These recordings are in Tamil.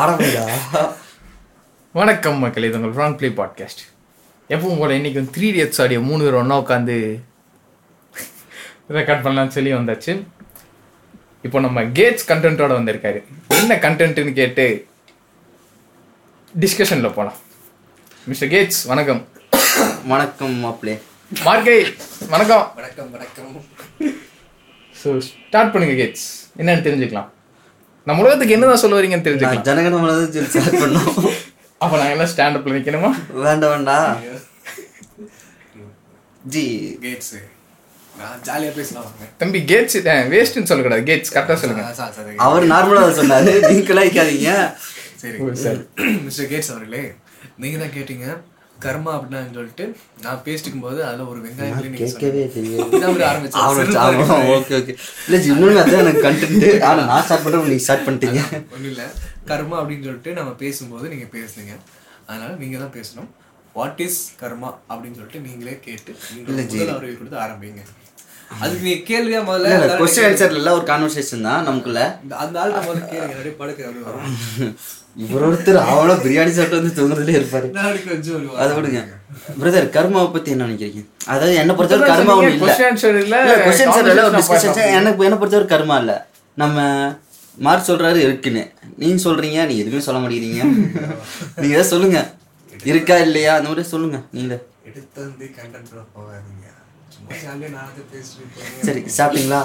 ஆரம்பிடா வணக்கம் மக்கள் இது உங்கள் ஃப்ராங்க் ப்ளே பாட்காஸ்ட் எப்பவும் போல இன்னைக்கு வந்து த்ரீ இயர்ஸ் ஆடியோ மூணு பேர் ஒன்றா உட்காந்து ரெக்கார்ட் பண்ணலாம்னு சொல்லி வந்தாச்சு. இப்போ நம்ம கேட்ஸ் கண்டென்ட்டோட வந்திருக்காரு. என்ன கண்டென்ட்னு கேட்டு டிஸ்கஷனில் போகலாம் மிஸ்டர் கேட்ஸ் வணக்கம். வணக்கம் மாப்பிளே. மார்க்கை வணக்கம். வணக்கம் வணக்கம். ஸோ ஸ்டார்ட் பண்ணுங்க கேட்ஸ் என்னன்னு தெரிஞ்சுக்கலாம். நம்ம உலகத்துக்கு என்னதான் சொல்ல வரீங்கன்னு தெரிஞ்சுக்கலாம். நான் ஜனகணமனது சொல்லி ஸ்டார்ட் பண்ணோம் அப்போ நாங்கள் எல்லாம் ஸ்டாண்டப்பில் நிற்கணுமா வேண்டாம் வேண்டாம். ஜி. கேட்ஸ் நான் ஜாலியா பேசலாம். தம்பி கேட்ஸ் வேஸ்ட்னு சொல்லக்கூடாது. கேட்ஸ் கரெக்டாக சொல்லுங்க. அவர் நார்மலா சொன்னாரு. நீங்க கலாய்க்காதீங்க. சரி. மிஸ்டர் கேட்ஸ் அவர்களே நீங்க தான் கேட்டீங்க. கர்மா அப்படின்னு சொல்லிட்டு நான் பேசிக்கும் போது அதுல ஒரு வெங்காயம் கேட்கவே. Okay okay. இல்ல இன்னொன்னு அதான் எனக்கு கண்டென்ட் ஆனா நான் ஸ்டார்ட் பண்றேன் நீங்க ஸ்டார்ட் பண்ணிட்டீங்க. ஒண்ணும் இல்ல. கர்மா அப்படின்னு சொல்லிட்டு நம்ம பேசும்போது நீங்க பேசுனீங்க. அதனால நீங்க தான் பேசணும். வாட் இஸ் கர்மா அப்படின்னு சொல்லிட்டு நீங்களே கேட்டு நீங்க. முதல் அறிவு கொடுத்து ஆரம்பிங்க. அதுக்கு நீங்க கேள்வியா முதல்ல கொஸ்டின் ஆன்சர் இல்ல ஒரு கான்வர்சேஷன் தான் நமக்குள்ள. அந்த ஆள்கிட்ட முதல்ல கேளுங்க அப்படியே படுக்க இவர் ஒருத்தர் அவ்வளோ பிரியாணி சாப்பிட்டு வந்து தூங்குறதுலே இருப்பாரு. அதை விடுங்க. பிரதர் கர்மாவை பத்தி என்ன நினைக்கிறீங்க? அதாவது என்ன பொறுத்தவரை கர்மா ஒண்ணு இல்ல. கொஸ்டின் ஆன்சர் இல்ல ஒரு டிஸ்கஷன் எனக்கு என்ன பொறுத்தவரை கர்மா இல்ல. நம்ம மார்க் சொல்றாரு இருக்குன்னு. நீங்க சொல்றீங்க நீ எதுவுமே சொல்ல மாட்டேங்கிறீங்க. நீங்க ஏதாவது சொல்லுங்க. இருக்கா இல்லையா? அந்த மாதிரி சொல்லுங்க நீங்களே. எடுத்து வந்து கண்டென்ட் போகாதீங்க. சரி சாப்பிட்டீங்களா?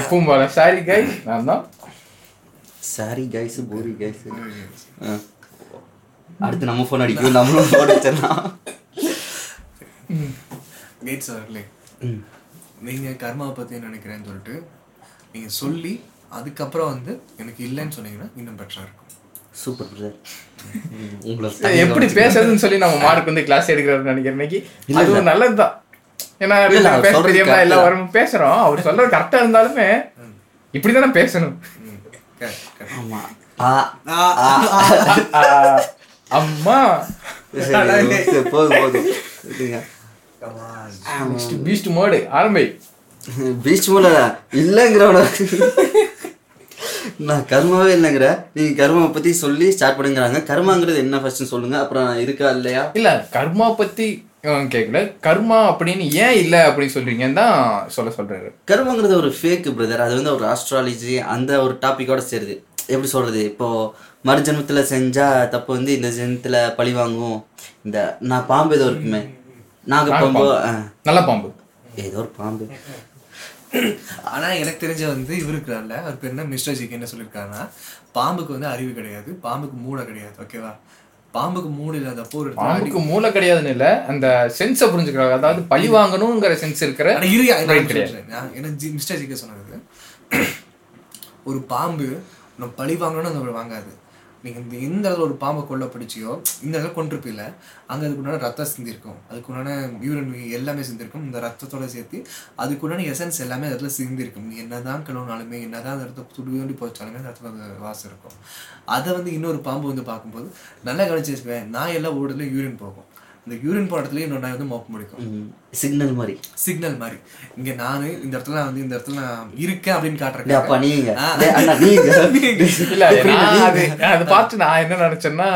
எப்பவும் போல. சாரி கை நான் தான். சாரி கைஸ் போரி கைஸ் அடுத்து நம்ம ஃபோன் அடிக்கும் நம்மளும் ஃபோன் அடிச்சிடலாம். கேட்ஸ் அவர்களே நீங்க கர்மாவை பத்தி என்ன நினைக்கிறேன்னு சொல்லிட்டு நீங்க சொல்லி அதுக்கப்புறம் வந்து எனக்கு இல்லைன்னு சொன்னீங்கன்னா இன்னும் பெட்டரா இருக்கும். சூப்பர் பிரதர் எப்படி பேசுறதுன்னு சொல்லி நம்ம மார்க் வந்து கிளாஸ் எடுக்கிறாரு நினைக்கிறேன். இது நல்லதுதான். ஏன்னா பேச தெரியாம வரும் பேசுறோம். அவர் சொல்றது கரெக்டா இருந்தாலுமே இப்படிதானே பேசணும். அம்மா. போதும் போதும். பீஸ்ட் மோடு ஆரம்பி. பீஸ்ட் மோட இல்லங்கிறவன. நான் கர்மாவே இல்லைங்கிற. நீங்க கர்மாவை பத்தி சொல்லி ஸ்டார்ட் பண்ணுங்கிறாங்க. கர்மாங்கிறது என்ன ஃபர்ஸ்ட் சொல்லுங்க. அப்புறம் இருக்கா இல்லையா? இல்ல கர்மா பத்தி கேட்கல கர்மா அப்படின்னு ஏன் இல்ல அப்படின்னு சொல்றீங்கன்னு தான் சொல்ல சொல்றாரு. கர்மங்கிறது ஒரு ஃபேக் பிரதர் அது வந்து ஒரு ஆஸ்ட்ராலஜி அந்த ஒரு டாபிக்கோட சேருது. எப்படி சொல்றது? இப்போ மறுஜென்மத்துல செஞ்சா தப்பு வந்து இந்த ஜென்மத்துல பழி வாங்கும். இந்த நான் பாம்பு ஏதோ இருக்குமே. நாங்க பாம்பு நல்ல பாம்பு. ஏதோ ஒரு பாம்பு. ஆனா எனக்கு தெரிஞ்ச வந்து இவரு இருக்கிறார்ல அவர் பேர் என்ன? மிஸ்டர் ஜிக்கு என்ன சொல்லியிருக்காருன்னா பாம்புக்கு வந்து அறிவு கிடையாது பாம்புக்கு மூளை கிடையாது ஓகேவா பாம்புக்கு மூளை இல்லாதப்போ ஒரு பாம்புக்கு மூளை கிடையாதுன்னு இல்ல அந்த சென்ஸை புரிஞ்சுக்கிறாங்க அதாவது பழி வாங்கணுங்கிற சென்ஸ் இருக்கிற ஜி- மிஸ்டர் ஜிக்கு சொன்னது ஒரு பாம்பு நம்ம பழி வாங்கணும்னு வாங்காது. நீங்கள் இந்த எந்த இடத்துல ஒரு பாம்பை கொல்ல பிடிச்சியோ இந்த இடத்துல கொண்டிருப்பில்ல அங்கே அதுக்கு உண்டான ரத்தம் சிந்திருக்கும். அதுக்கு உண்டான யூரன் எல்லாமே சிந்திருக்கும். இந்த ரத்தத்தோட சேர்த்து அதுக்கு உண்டான எசன்ஸ் எல்லாமே அந்த இடத்துல சிந்திருக்கும். நீ என்னதான் கழுவினாலுமே என்னதான் அந்த இடத்துல துடி வேண்டி போச்சாலுமே அந்த இடத்துல அந்த வாசம் இருக்கும். அதை வந்து இன்னொரு பாம்பு வந்து பார்க்கும்போது நல்லா கவனிச்சு வச்சுப்பேன் நான் எல்லாம் ஓடுறதுல யூரின் போகும். இந்த யூரின் போன இடத்துல இன்னொரு நாய் வந்து மோப்ப முடிக்கும் சிக்னல் மாதிரி. சிக்னல் மாதிரி. இங்க நானு இந்த இடத்துல நான் வந்து இந்த இடத்துல நான் இருக்கேன் அப்படின்னு காட்டுறேன் நீங்க ஆ. டேய் அண்ணா நீங்க இல்ல நான் அது பார்த்து நான் என்ன நினைச்சேன்னா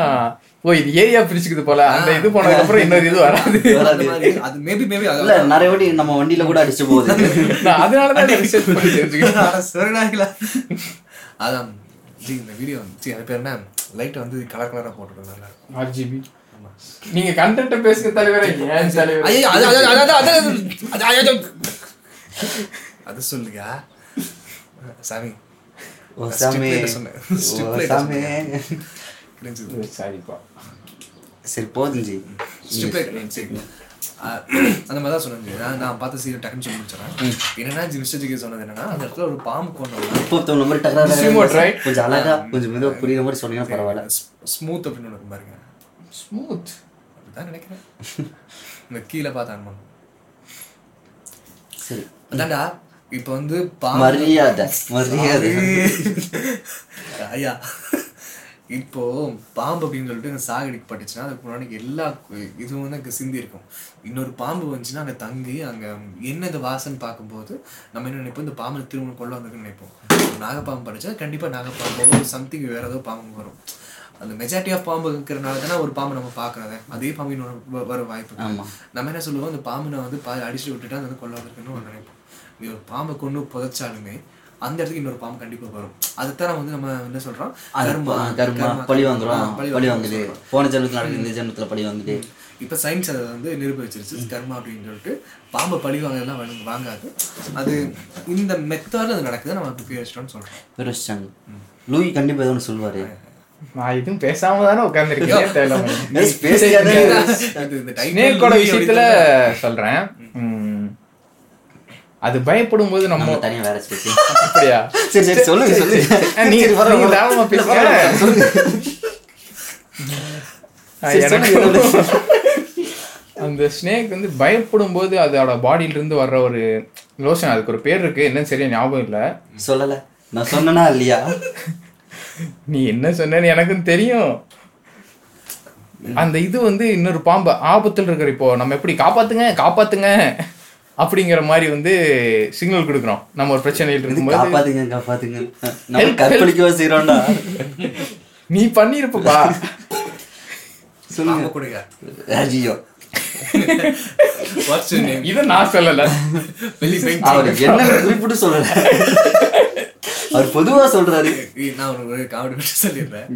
ஓ இது ஏரியா பிரிச்சுக்குது போல. அந்த இது போனதுக்கு அப்புறம் இன்னொரு இது வராது. அது மேபி மேபி இல்ல நிறைய வாட்டி நம்ம வண்டியில கூட அடிச்சு போகுது. நான் அதனாலதான் ரிசர்ச் பண்ணி தெரிஞ்சுக்கிட்டேன் சொன்னாங்களா அதான். ஜி இந்த வீடியோ ஜி அது பேர் என்ன? லைட் வந்து கலர் கலரா போட்டுருக்கோம் நல்லா. ஆர்ஜிபி நீங்க கண்டென்ட் பேசுங்க தலைவரே. ஏன் தலைவர்? ஐயோ அது அது அது அது அது அது அது சொல்லுங்க. சாமி. ஓ சாமி. ஓ சாமி. சாரிப்பா. சரி போதும் ஜி. அந்த மாதிரி தான் சொன்னது நான் நான் பார்த்த சீரியல் டக்குன்னு சொல்லி முடிச்சிடறேன். என்னன்னா ஜி மிஸ்டர் ஜிகே சொன்னது என்னன்னா அந்த இடத்துல ஒரு பாம்பு கொண்டு முப்பத்தொன்னு நம்பர் டக்கரா கொஞ்சம் அழகா கொஞ்சம் மெதுவாக புரியுற மாதிரி சொன்னீங்கன்னா பரவாயில்ல. ஸ்மூத் அப்படின்னு ஒன்று பாருங்க. ஸ்மூத் அப்படிதான் நினைக்கிறேன். இந்த கீழே பார்த்தான் சரி. அதான்டா இப்போ வந்து பாம்பு மரியாதை மரியாதை. ஐயா இப்போ பாம்பு அப்படின்னு சொல்லிட்டு சாகடிக்கப்பட்டுச்சுன்னா அதுக்கு முன்னாடி எல்லா இதுவும் வந்து அங்கே சிந்தி இருக்கும். இன்னொரு பாம்பு வந்துச்சுன்னா அங்கே தங்கி அங்கே என்ன இந்த வாசனை பார்க்கும்போது நம்ம என்ன நினைப்போம்? இந்த பாம்பு திரும்ப கொள்ள வந்திருக்குன்னு நினைப்போம். நாகப்பாம்பு படிச்சா கண்டிப்பாக நாகப்பாம்போ சம்திங் வேற ஏதோ பாம்பு வரும். அந்த மெஜாரிட்டி ஆஃப் பாம்பு இருக்கிறனால தானே ஒரு பாம்பு நம்ம பார்க்கறத அதே பாம்பு இன்னொரு வர வாய்ப்பு. நம்ம என்ன சொல்லுவோம்? அந்த பாம்பு நான் வந்து பா அடிச்சுட்டு விட்டுட்டா அது வந்து கொள்ள வந்திருக்குன்னு ஒரு நினைப்போம். நீ ஒரு பாம்பை கொண்டு புதைச்சாலுமே அந்த இடத்துக்கு இன்னொரு பாம்பு கண்டிப்பா வரும். அதுதான் நம்ம வந்து நம்ம என்ன சொல்றோம்? கர்மா, பழி வாங்குறோம். பழி வாங்குது. போன ஜென்மத்துல நடக்குது இந்த ஜென்மத்துல பழி வாங்குது. இப்போ சயின்ஸ் அதை வந்து நிரூபிச்சிருச்சு. கர்மா அப்படின்னு சொல்லிட்டு பாம்பை பழி வாங்கலாம் வாங்க- வாங்காது. அது இந்த மெத்தடில் அது நடக்குது நம்ம அப்படி பேசிட்டோம்னு சொல்றோம். பெருசாங்க லூயி கண்டிப்பா ஏதோ ஒன்று சொல்லுவாரு. நான் எதுவும் பேசாம தானே உட்காந்துருக்கேன் தேவையில்லாம. விஷயத்துல சொல்றேன். அது பயப்படும் போது நம்ம தனியா வேற அப்படியா? சரி சரி சொல்லுங்க சொல்லுங்க நீங்க தாராளமா பேசுங்க. அந்த ஸ்னேக் வந்து பயப்படும் போது அதோட பாடியில இருந்து வர்ற ஒரு லோஷன். அதுக்கு ஒரு பேர் இருக்கு. என்னன்னு சரியா ஞாபகம் இல்ல. சொல்லல. நான் சொன்னனா இல்லையா? நீ என்ன சொன்னேன்னு எனக்கும் தெரியும். அந்த இது வந்து இன்னொரு பாம்பு ஆபத்தில் இருக்கிற இப்போ நம்ம எப்படி காப்பாத்துங்க காப்பாத்துங்க அப்படிங்கிற மாதிரி வந்து சிக்னல் கொடுக்குறோம். நம்ம ஒரு பிரச்சனையில் இருக்கும்போது காப்பாத்துங்க காப்பாத்துங்க. நம்ம கற்பழிக்கவா செய்யறோம்டா நீ பண்ணிருப்பா சொல்லுங்க. கொடுங்க. ஐயோ வாட்ஸ் யுவர் நேம் இதை நான் சொல்லல. என்ன குறிப்பிட்டு சொல்லல. அவர் பொதுவா சொல்றாரு. நான் ஒரு காமெடி மட்டும் சொல்லிடுறேன்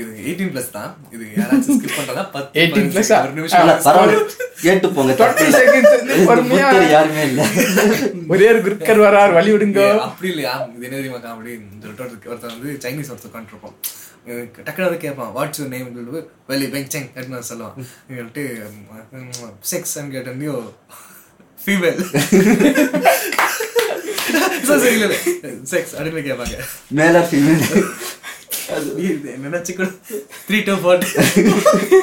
இது எயிட்டீன் பிளஸ் தான். இது யாராச்சும் ஸ்கிப் பண்றதா பத்து 18 plus ஆ? ஒரு நிமிஷம். பரவாயில்ல. கேட்டு போங்க தப்பு 20 இல்ல. seconds வந்து பொறுமையா புத்தர் யாருமே இல்ல. ஒரே ஒரு குருக்கர் வரார் வழி விடுங்க. அப்படி இல்லையா? இது என்ன தெரியுமா காமெடி சொல்லிட்டு ஒருத்தர் ஒருத்தர் வந்து சைனீஸ் ஒருத்தர் உட்காந்துருப்போம் டக்குனு கேட்பான் வாட்ஸ் யூர் நேம் வெளி பெங் செங் அப்படின்னு சொல்லுவான். சொல்லிட்டு செக்ஸ் கேட்டோ ஃபீமேல் சரி இல்லை செக்ஸ் அப்படின்னு கேட்பாங்க மேல ஃபீமேல் நினைச்சு கூட three to four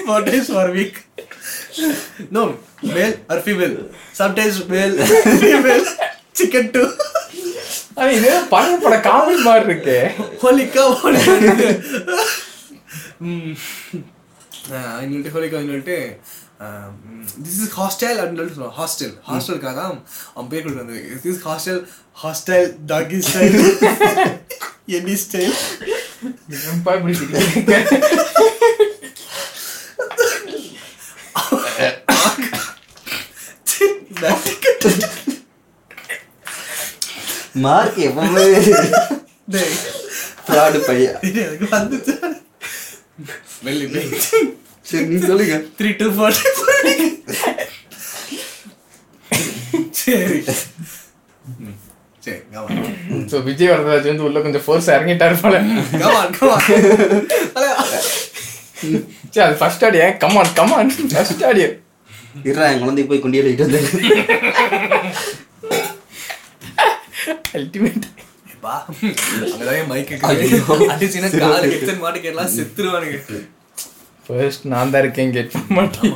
four days for week no male or female sometimes male female chicken too ஆனா இது பழைய பட காமெடி மாதிரி இருக்கு ஹோலிக்கா ஹோலி சொல்லிட்டு ஹோலிக்கா சொல்லிட்டு திஸ் இஸ் ஹாஸ்டல் அப்படின்னு சொல்லுவான் ஹாஸ்டல் ஹாஸ்டலுக்காக தான் அவன் பேர் வந்து this is hostel hostel doggy style any style? Mark எப்பவுமே ஃப்ராடு பையன். எனக்கு வந்துச்சு. வெள்ளி. சரி நீ சொல்லுங்க. த்ரீ டு ஃபோர் சரி. So, விஜய் வரதராஜ் வந்து உள்ள கொஞ்சம் ஃபோர்ஸ் இறங்கிட்டாரு போல. கமான் கமான் சரி அது first audio come on come on first audio இருடா என் குழந்தைக்கு போய் குண்டியில் இட்டு வந்து. அல்டிமேட் பா அங்கதான் மைக் அடிச்சுன்னா கால் எத்தனை மாட்டுக்கு எல்லாம் செத்துருவானுங்க. ஃபர்ஸ்ட் நான் தான் இருக்கேன் கேட் பண்ண மாட்டேன்.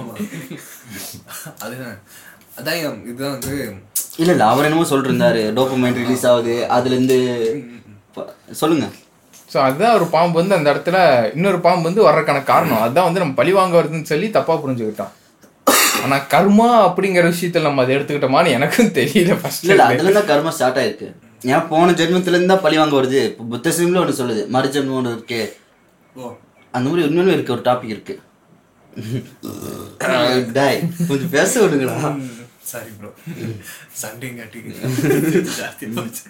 அதுதான். அதான் இதுதான் வந்து இல்ல இல்ல அவர் என்னமோ சொல்லிட்டு இருந்தாரு டோப்பமைன் ரிலீஸ் ஆகுது. அதுல இருந்து ப- சொல்லுங்க. ஸோ அதுதான் ஒரு பாம்பு வந்து அந்த இடத்துல இன்னொரு பாம்பு வந்து வர்றதுக்கான காரணம். அதுதான் வந்து நம்ம பழி வாங்க வருதுன்னு சொல்லி தப்பா புரிஞ்சுக்கிட்டோம் ஆனா கர்மா அப்படிங்கிற விஷயத்துல நம்ம அதை எடுத்துக்கிட்டோமான்னு எனக்கும் தெரியல ஃபர்ஸ்ட் இல்ல அதுல இருந்தா கர்மம் ஸ்டார்ட் ஆயிருக்கு. ஏன் போன ஜென்மத்துல இருந்தா பழி வாங்க வருது? இப்போ புத்த சிம்ல ஒண்ணு சொல்லுது. மறு ஜென்மம் ஒண்ணு இருக்கு. ஓ. அந்த மாதிரி உண்மையிலுமே இருக்கு ஒரு டாபிக் இருக்கு. டாய் கொஞ்சம் பேச விடுங்களா சாரி ப்ரோ சண்டைங்காட்டி ஜாஸ்தி போச்சு.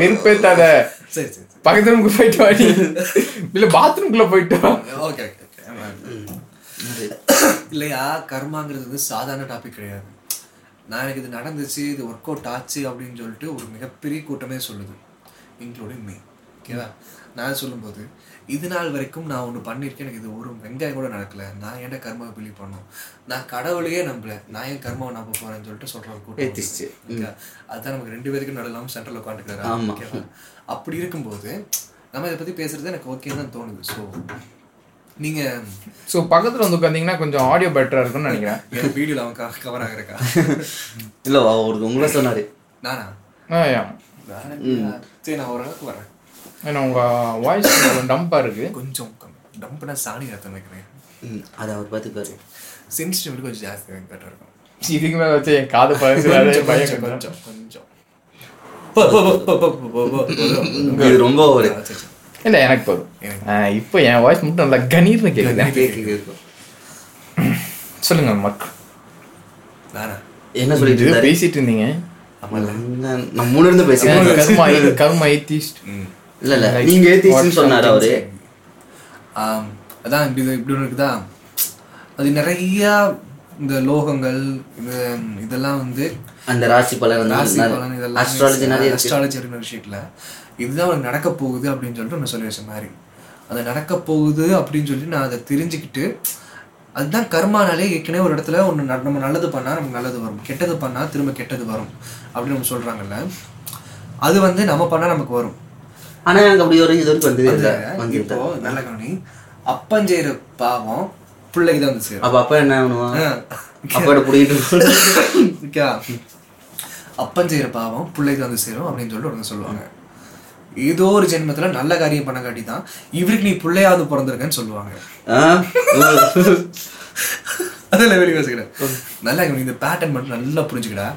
வெறுப்பேத்தாத. சரி சரி சரி. பக்கத்து ரூமுக்கு போயிட்டு வாடி. இல்ல பாத்ரூம்குள்ள போயிட்டு ஓகே இல்லையா கர்மாங்கிறது வந்து சாதாரண டாபிக் கிடையாது. நான் எனக்கு இது நடந்துச்சு இது ஒர்க் அவுட் ஆச்சு அப்படின்னு சொல்லிட்டு ஒரு மிகப்பெரிய கூட்டமே சொல்லுது இன்க்ளூடிங் மீ ஓகேவா? நான் சொல்லும்போது இது நாள் வரைக்கும் நான் ஒன்று பண்ணியிருக்கேன் எனக்கு இது ஒரு வெங்காயம் கூட நடக்கல. நான் ஏன்டா கர்மாவை பிலீவ் பண்ணணும் நான் கடவுளையே நம்பல. நான் ஏன் கர்மாவை நம்ப போறேன்னு சொல்லிட்டு சொல்ற ஒரு கூட்டம் அதுதான் நமக்கு ரெண்டு பேருக்கும் நடுலாம் சென்டர்ல உட்காந்துக்கிறாரு. ஓகேவா? அப்படி இருக்கும்போது நம்ம இதை பத்தி பேசுறது எனக்கு ஓகே தான் தோணுது. ஸோ நீங்க ஸோ பக்கத்துல வந்து உட்காந்தீங்கன்னா கொஞ்சம் ஆடியோ பெட்டரா இருக்கும்னு நினைக்கிறேன். என் வீடியோல அவன் கவர் ஆகிறக்கா? இல்ல அவர் உங்களை சொன்னாரு. நானா? ஆ, yeah. நானா? சரி நான் ஓரளவுக்கு வரேன். ஏன்னா உங்கள் வாய்ஸ் கொஞ்சம் டம்பாக இருக்குது கொஞ்சம் டம்ப்னா சாணி ரத்தம் வைக்கிறேன் அதை அவர் பார்த்துக்காரு சென்சிட்டிவிட்டி கொஞ்சம் ஜாஸ்தியாக கரெக்டாக இருக்கும். இதுக்கு மேலே வச்சு என் காது பழசு பயம் கொஞ்சம் கொஞ்சம். ரொம்ப ஒரு இல்லை எனக்கு போதும். இப்போ என் வாய்ஸ் மட்டும் நல்லா கணீர்னு கேட்குது சொல்லுங்க மக்கள் என்ன சொல்லிட்டு பேசிட்டு இருந்தீங்க. நம்ம மூணு இருந்து பேசுகிறேன் கர்மா கர்மா ஏத்திஸ்ட் இல்ல இல்ல. நீங்க ஏத்திஸ்ட்னு சொன்னாரு அவரு. அதான் இப்படி இப்படி ஒன்று இருக்குதா? அது நிறைய இந்த லோகங்கள் இது இதெல்லாம் வந்து அந்த ராசி பலன் ராசி பலன் இதெல்லாம் அஸ்ட்ராலஜி நிறைய அஸ்ட்ராலஜி அப்படின்ற விஷயத்துல இதுதான் நடக்க போகுது அப்படின்னு சொல்லிட்டு நான் சொல்லி வச்ச மாதிரி அது நடக்க போகுது அப்படின்னு சொல்லி நான் அதை தெரிஞ்சுக்கிட்டு அதுதான் கர்மானாலே ஏற்கனவே ஒரு இடத்துல ஒன்று நம்ம நல்லது பண்ணா நமக்கு நல்லது வரும். கெட்டது பண்ணா திரும்ப கெட்டது வரும். அப்படின்னு நம்ம சொல்றாங்கல்ல. அது வந்து நம்ம பண்ணா நமக்கு வரும். ஆனா எனக்கு அப்படி ஒரு இது வரைக்கும் வந்ததே இல்ல. இப்போ நல்ல கவனி. அப்பன் செய்யற பாவம் பிள்ளைக்கு தான் வந்து சேரும். அப்ப அப்பா என்ன பண்ணுவான். அப்பாட்ட புடிக்கிட்டு ஓகே அப்பன் செய்யற பாவம் பிள்ளைக்கு வந்து சேரும் அப்படின்னு சொல்லிட்டு ஒருத்தங்க சொல்லுவாங்க. ஏதோ ஒரு ஜென்மத்துல நல்ல காரியம் பண்ண காட்டி தான் இவருக்கு நீ பிள்ளையாவது பிறந்திருக்கன்னு சொல்லுவாங்க. ஆ? அதெல்லாம் வெளியே வச்சுக்கிறேன் நல்லா இந்த பேட்டர்ன் மட்டும் நல்லா புரிஞ்சுக்கடா.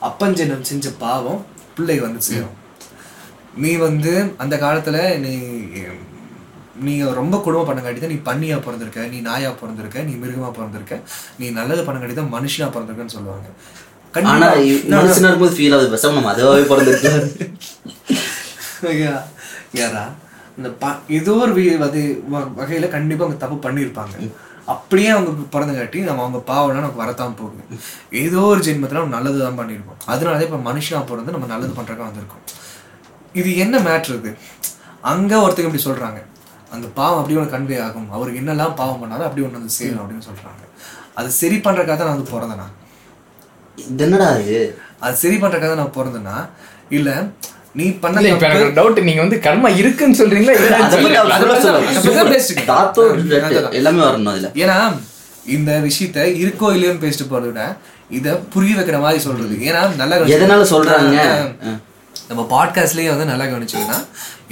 அப்பன் ஜென்மம் செஞ்ச பாவம் பிள்ளைக்கு வந்து சேரும். நீ வந்து அந்த காலத்துல நீ நீங்க ரொம்ப கொடுமை பண்ண காட்டி தான் நீ பண்ணியா பிறந்திருக்க நீ நாயா பிறந்திருக்க நீ மிருகமா பிறந்திருக்க நீ நல்லது பண்ண காட்டி தான் மனுஷனா பிறந்திருக்கன்னு சொல்லுவாங்க. ஆனா கண்டிப்பா இ- மனுஷனா இருக்கும்போது ஃபீல் ஆகுது பேசாம நம்ம அதுவாகவே பிறந்திருக்கலாம் ஐயா, யாரா இந்த ப ஏதோ ஒரு அது வகையில கண்டிப்பா அவங்க தப்பு பண்ணியிருப்பாங்க அப்படியே அவங்க பிறந்தங்காட்டி நம்ம அவங்க பாவம்னா நமக்கு வரத்தான் போகுது. ஏதோ ஒரு ஜென்மத்துல நம்ம நல்லது தான் பண்ணியிருப்போம் அதனால இப்ப மனுஷனா பிறந்து நம்ம நல்லது பண்றதுக்கு வந்திருக்கோம். இது என்ன மேட்ரு இது? அங்க ஒருத்தங்க இப்படி சொல்றாங்க. அந்த பாவம் அப்படி ஒன்று கன்வே ஆகும். அவருக்கு என்னெல்லாம் பாவம் பண்ணாலும் அப்படி ஒன்று வந்து சேரும் அப்படின்னு சொல்றாங்க. அது சரி பண்றதுக்காக தான் நான் வந்து பிறந்தேனா? இது என்னடா இது? அது சரி பண்றதுக்காக நான் பிறந்தேனா? இல்ல நீ பண்ண இல்ல இப்ப எனக்கு டவுட் நீங்க வந்து கர்மா இருக்குன்னு சொல்றீங்களா? அதை. அதை எல்லாமே வரணும் அதுல. ஏன்னா இந்த விஷயத்த இருக்கோ இல்லையோன்னு பேசிட்டு போறதை விட இத புரிய வைக்கிற மாதிரி சொல்றது. ஏன்னா நல்லா எதனால சொல்றாங்க? நம்ம பாட்காஸ்ட்லயே வந்து நல்லா கவனிச்சீங்கன்னா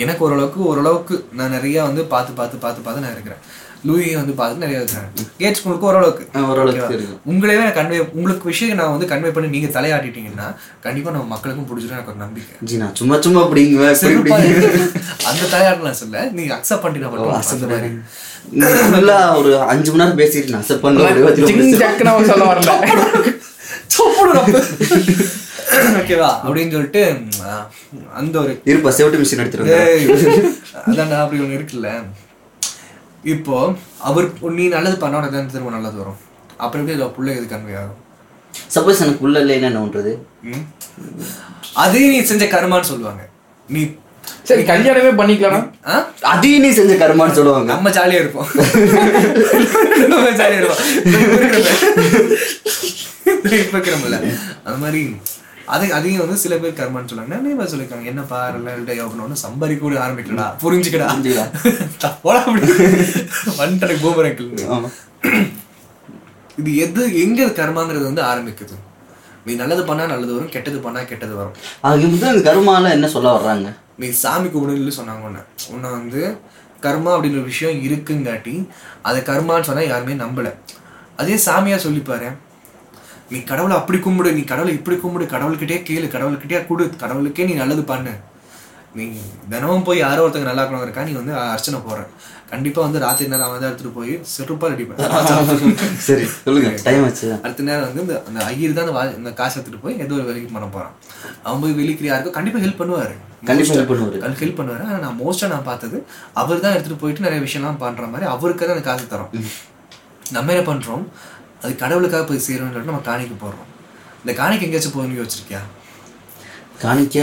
எனக்கு ஓரளவுக்கு ஓரளவுக்கு நான் நிறைய வந்து பார்த்து பார்த்து பார்த்து பார்த்து நான் இருக்கிறேன். லூயை வந்து பார்த்து நிறைய இருக்கிறேன் கேட் ஸ்கூலுக்கு ஓரளவுக்கு. ஓரளவுக்கு உங்களவே கன்வே உங்களுக்கு விஷயம் நான் வந்து கன்வே பண்ணி நீங்க தலையாட்டிட்டீங்கன்னா கண்டிப்பா நம்ம மக்களுக்கும் பிடிச்சிடும் எனக்கு ஒரு நம்பிக்கை. ஜி நான் சும்மா சும்மா அப்படிங்க அந்த தலையாடலாம் சொல்ல நீங்க அக்செப்ட் பண்ணிட்டு மட்டும் அந்த மாதிரி. ஃபுல்லா ஒரு அஞ்சு மணி நேரம் பேசிட்டு நான் அக்செப்ட் பண்ண சொல்ல வரல. ஓகேவா அப்படின்னு சொல்லிட்டு அந்த ஒரு இருப்பா செவட்டு மிஷின் எடுத்துருங்க ஏய், அதான்டா அப்படி ஒண்ணு இருக்குல்ல. இப்போ அவர் நீ நல்லது பண்ணா உனக்கு தான் திரும்ப நல்லது வரும். அப்புறம் எப்படி இதுல பிள்ளை இது கன்வே ஆகும்? சப்போஸ் எனக்கு உள்ள இல்லைன்னா என்ன பண்றது? அதே நீ செஞ்ச கர்மான்னு சொல்லுவாங்க. நீ சரி கல்யாணமே பண்ணிக்கலாம்? அதையும் நீ செஞ்ச கருமான்னு சொல்லுவாங்க. நம்ம ஜாலியா இருப்போம். நம்ம ஜாலியா இருப்போம். இப்ப இருக்கிறோம்ல அந்த மாதிரி அது அதையும் வந்து சில பேர் கர்மான்னு சொல்லுவாங்க நிறைய சொல்லியிருக்காங்க என்ன பாரு யோகனு சம்பாதி கூட ஆரம்பிக்கலடா புரிஞ்சுக்கடா. போடா அப்படி. வந்துட்டு கோபுரங்கள் ஆமா. இது எது எங்க கர்மாங்கிறது வந்து ஆரம்பிக்குது. நீ நல்லது பண்ணா நல்லது வரும் கெட்டது பண்ணா கெட்டது வரும். அதுக்கு முதல் அந்த கருமால என்ன சொல்ல வர்றாங்க? நீ சாமி கும்பிடுன்னு சொன்னாங்க உன்னை. உன்னை வந்து கர்மா அப்படின்ற விஷயம் இருக்குங்காட்டி அதை கர்மான்னு சொன்னா யாருமே நம்பல. அதே சாமியா சொல்லிப்பாரு நீ கடவுளை அப்படி கும்பிடு நீ கடவுளை இப்படி கும்பிடு கடவுள்கிட்டயே கேளு கடவுள்கிட்டயே கொடு கடவுளுக்கே நீ நல்லது பண்ணு. நீ தினமும் போய் யாரோ ஒருத்தங்க நல்லா இருக்கணும் இருக்கா நீ வந்து அர்ச்சனை போடுற. கண்டிப்பா வந்து ராத்திரி நேரம் அவன் தான் எடுத்துட்டு போய் செருப்பா அடிப்பேன். சரி சொல்லுங்க. டைம் ஆச்சு. அடுத்த நேரம் வந்து இந்த அந்த ஐயர் தான் இந்த காசு எடுத்துட்டு போய் ஏதோ ஒரு வேலைக்கு பண்ண போறான். அவன் போய் வெளிக்கிற யாருக்கும் கண்டிப்பா ஹெல்ப் பண்ணுவாரு. கண்டிப்பா help பண்ணுவாரு. ஹெல்ப் பண்ணுவாரு. ஆனா நான் மோஸ்டா நான் பார்த்தது அவர் தான் எடுத்துட்டு போயிட்டு நிறைய விஷயம்லாம் பண்ற மாதிரி அவருக்கு தான் காசு தரோம். நம்ம என்ன பண்றோம்? அது கடவுளுக்காக போய் சேரும்னு சொல்லிட்டு நம்ம காணிக்க போடுறோம் இந்த காணிக்க எங்கேயாச்சும் போய் வச்சிருக்கியா காணிக்க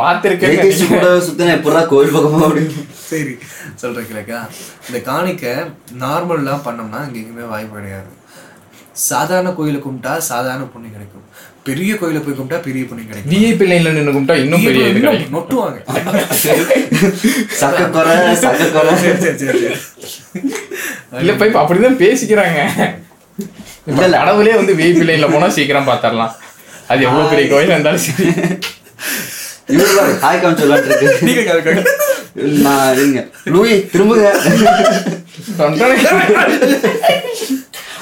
பாத்திருக்கேன் ஜெயதீஷ் கூட சுத்தின எப்படா கோவில் பக்கமா அப்படின்னு சரி சொல்றேன் கிழக்கா. இந்த காணிக்க நார்மல்லாம் பண்ணோம்னா இங்க எங்கேயுமே வாய்ப்பு கிடையாது. சாதாரண கோயிலை கும்பிட்டா சாதாரண புண்ணியம் கிடைக்கும். பெரிய கோயிலை போய் கும்பிட்டா பெரிய புண்ணியம் கிடைக்கும். விஐபி லைன்ல நின்னு கும்பிட்டா இன்னும் பெரிய நொட்டுவாங்க. சரி, சரி, சரி. இல்ல போய் இப்ப அப்படிதான் பேசிக்கிறாங்க. இப்ப கடவுளே வந்து விஐபி லைன்ல போனா சீக்கிரம் பாத்திரலாம். அது எவ்வளவு பெரிய கோயில் இருந்தாலும் சரி. இவரு பாரு, ஹாய் காமிச்சு விளையாண்டுருக்கு. நீங்க கேளுங்க. நான் இருங்க. லூயி திரும்புங்க.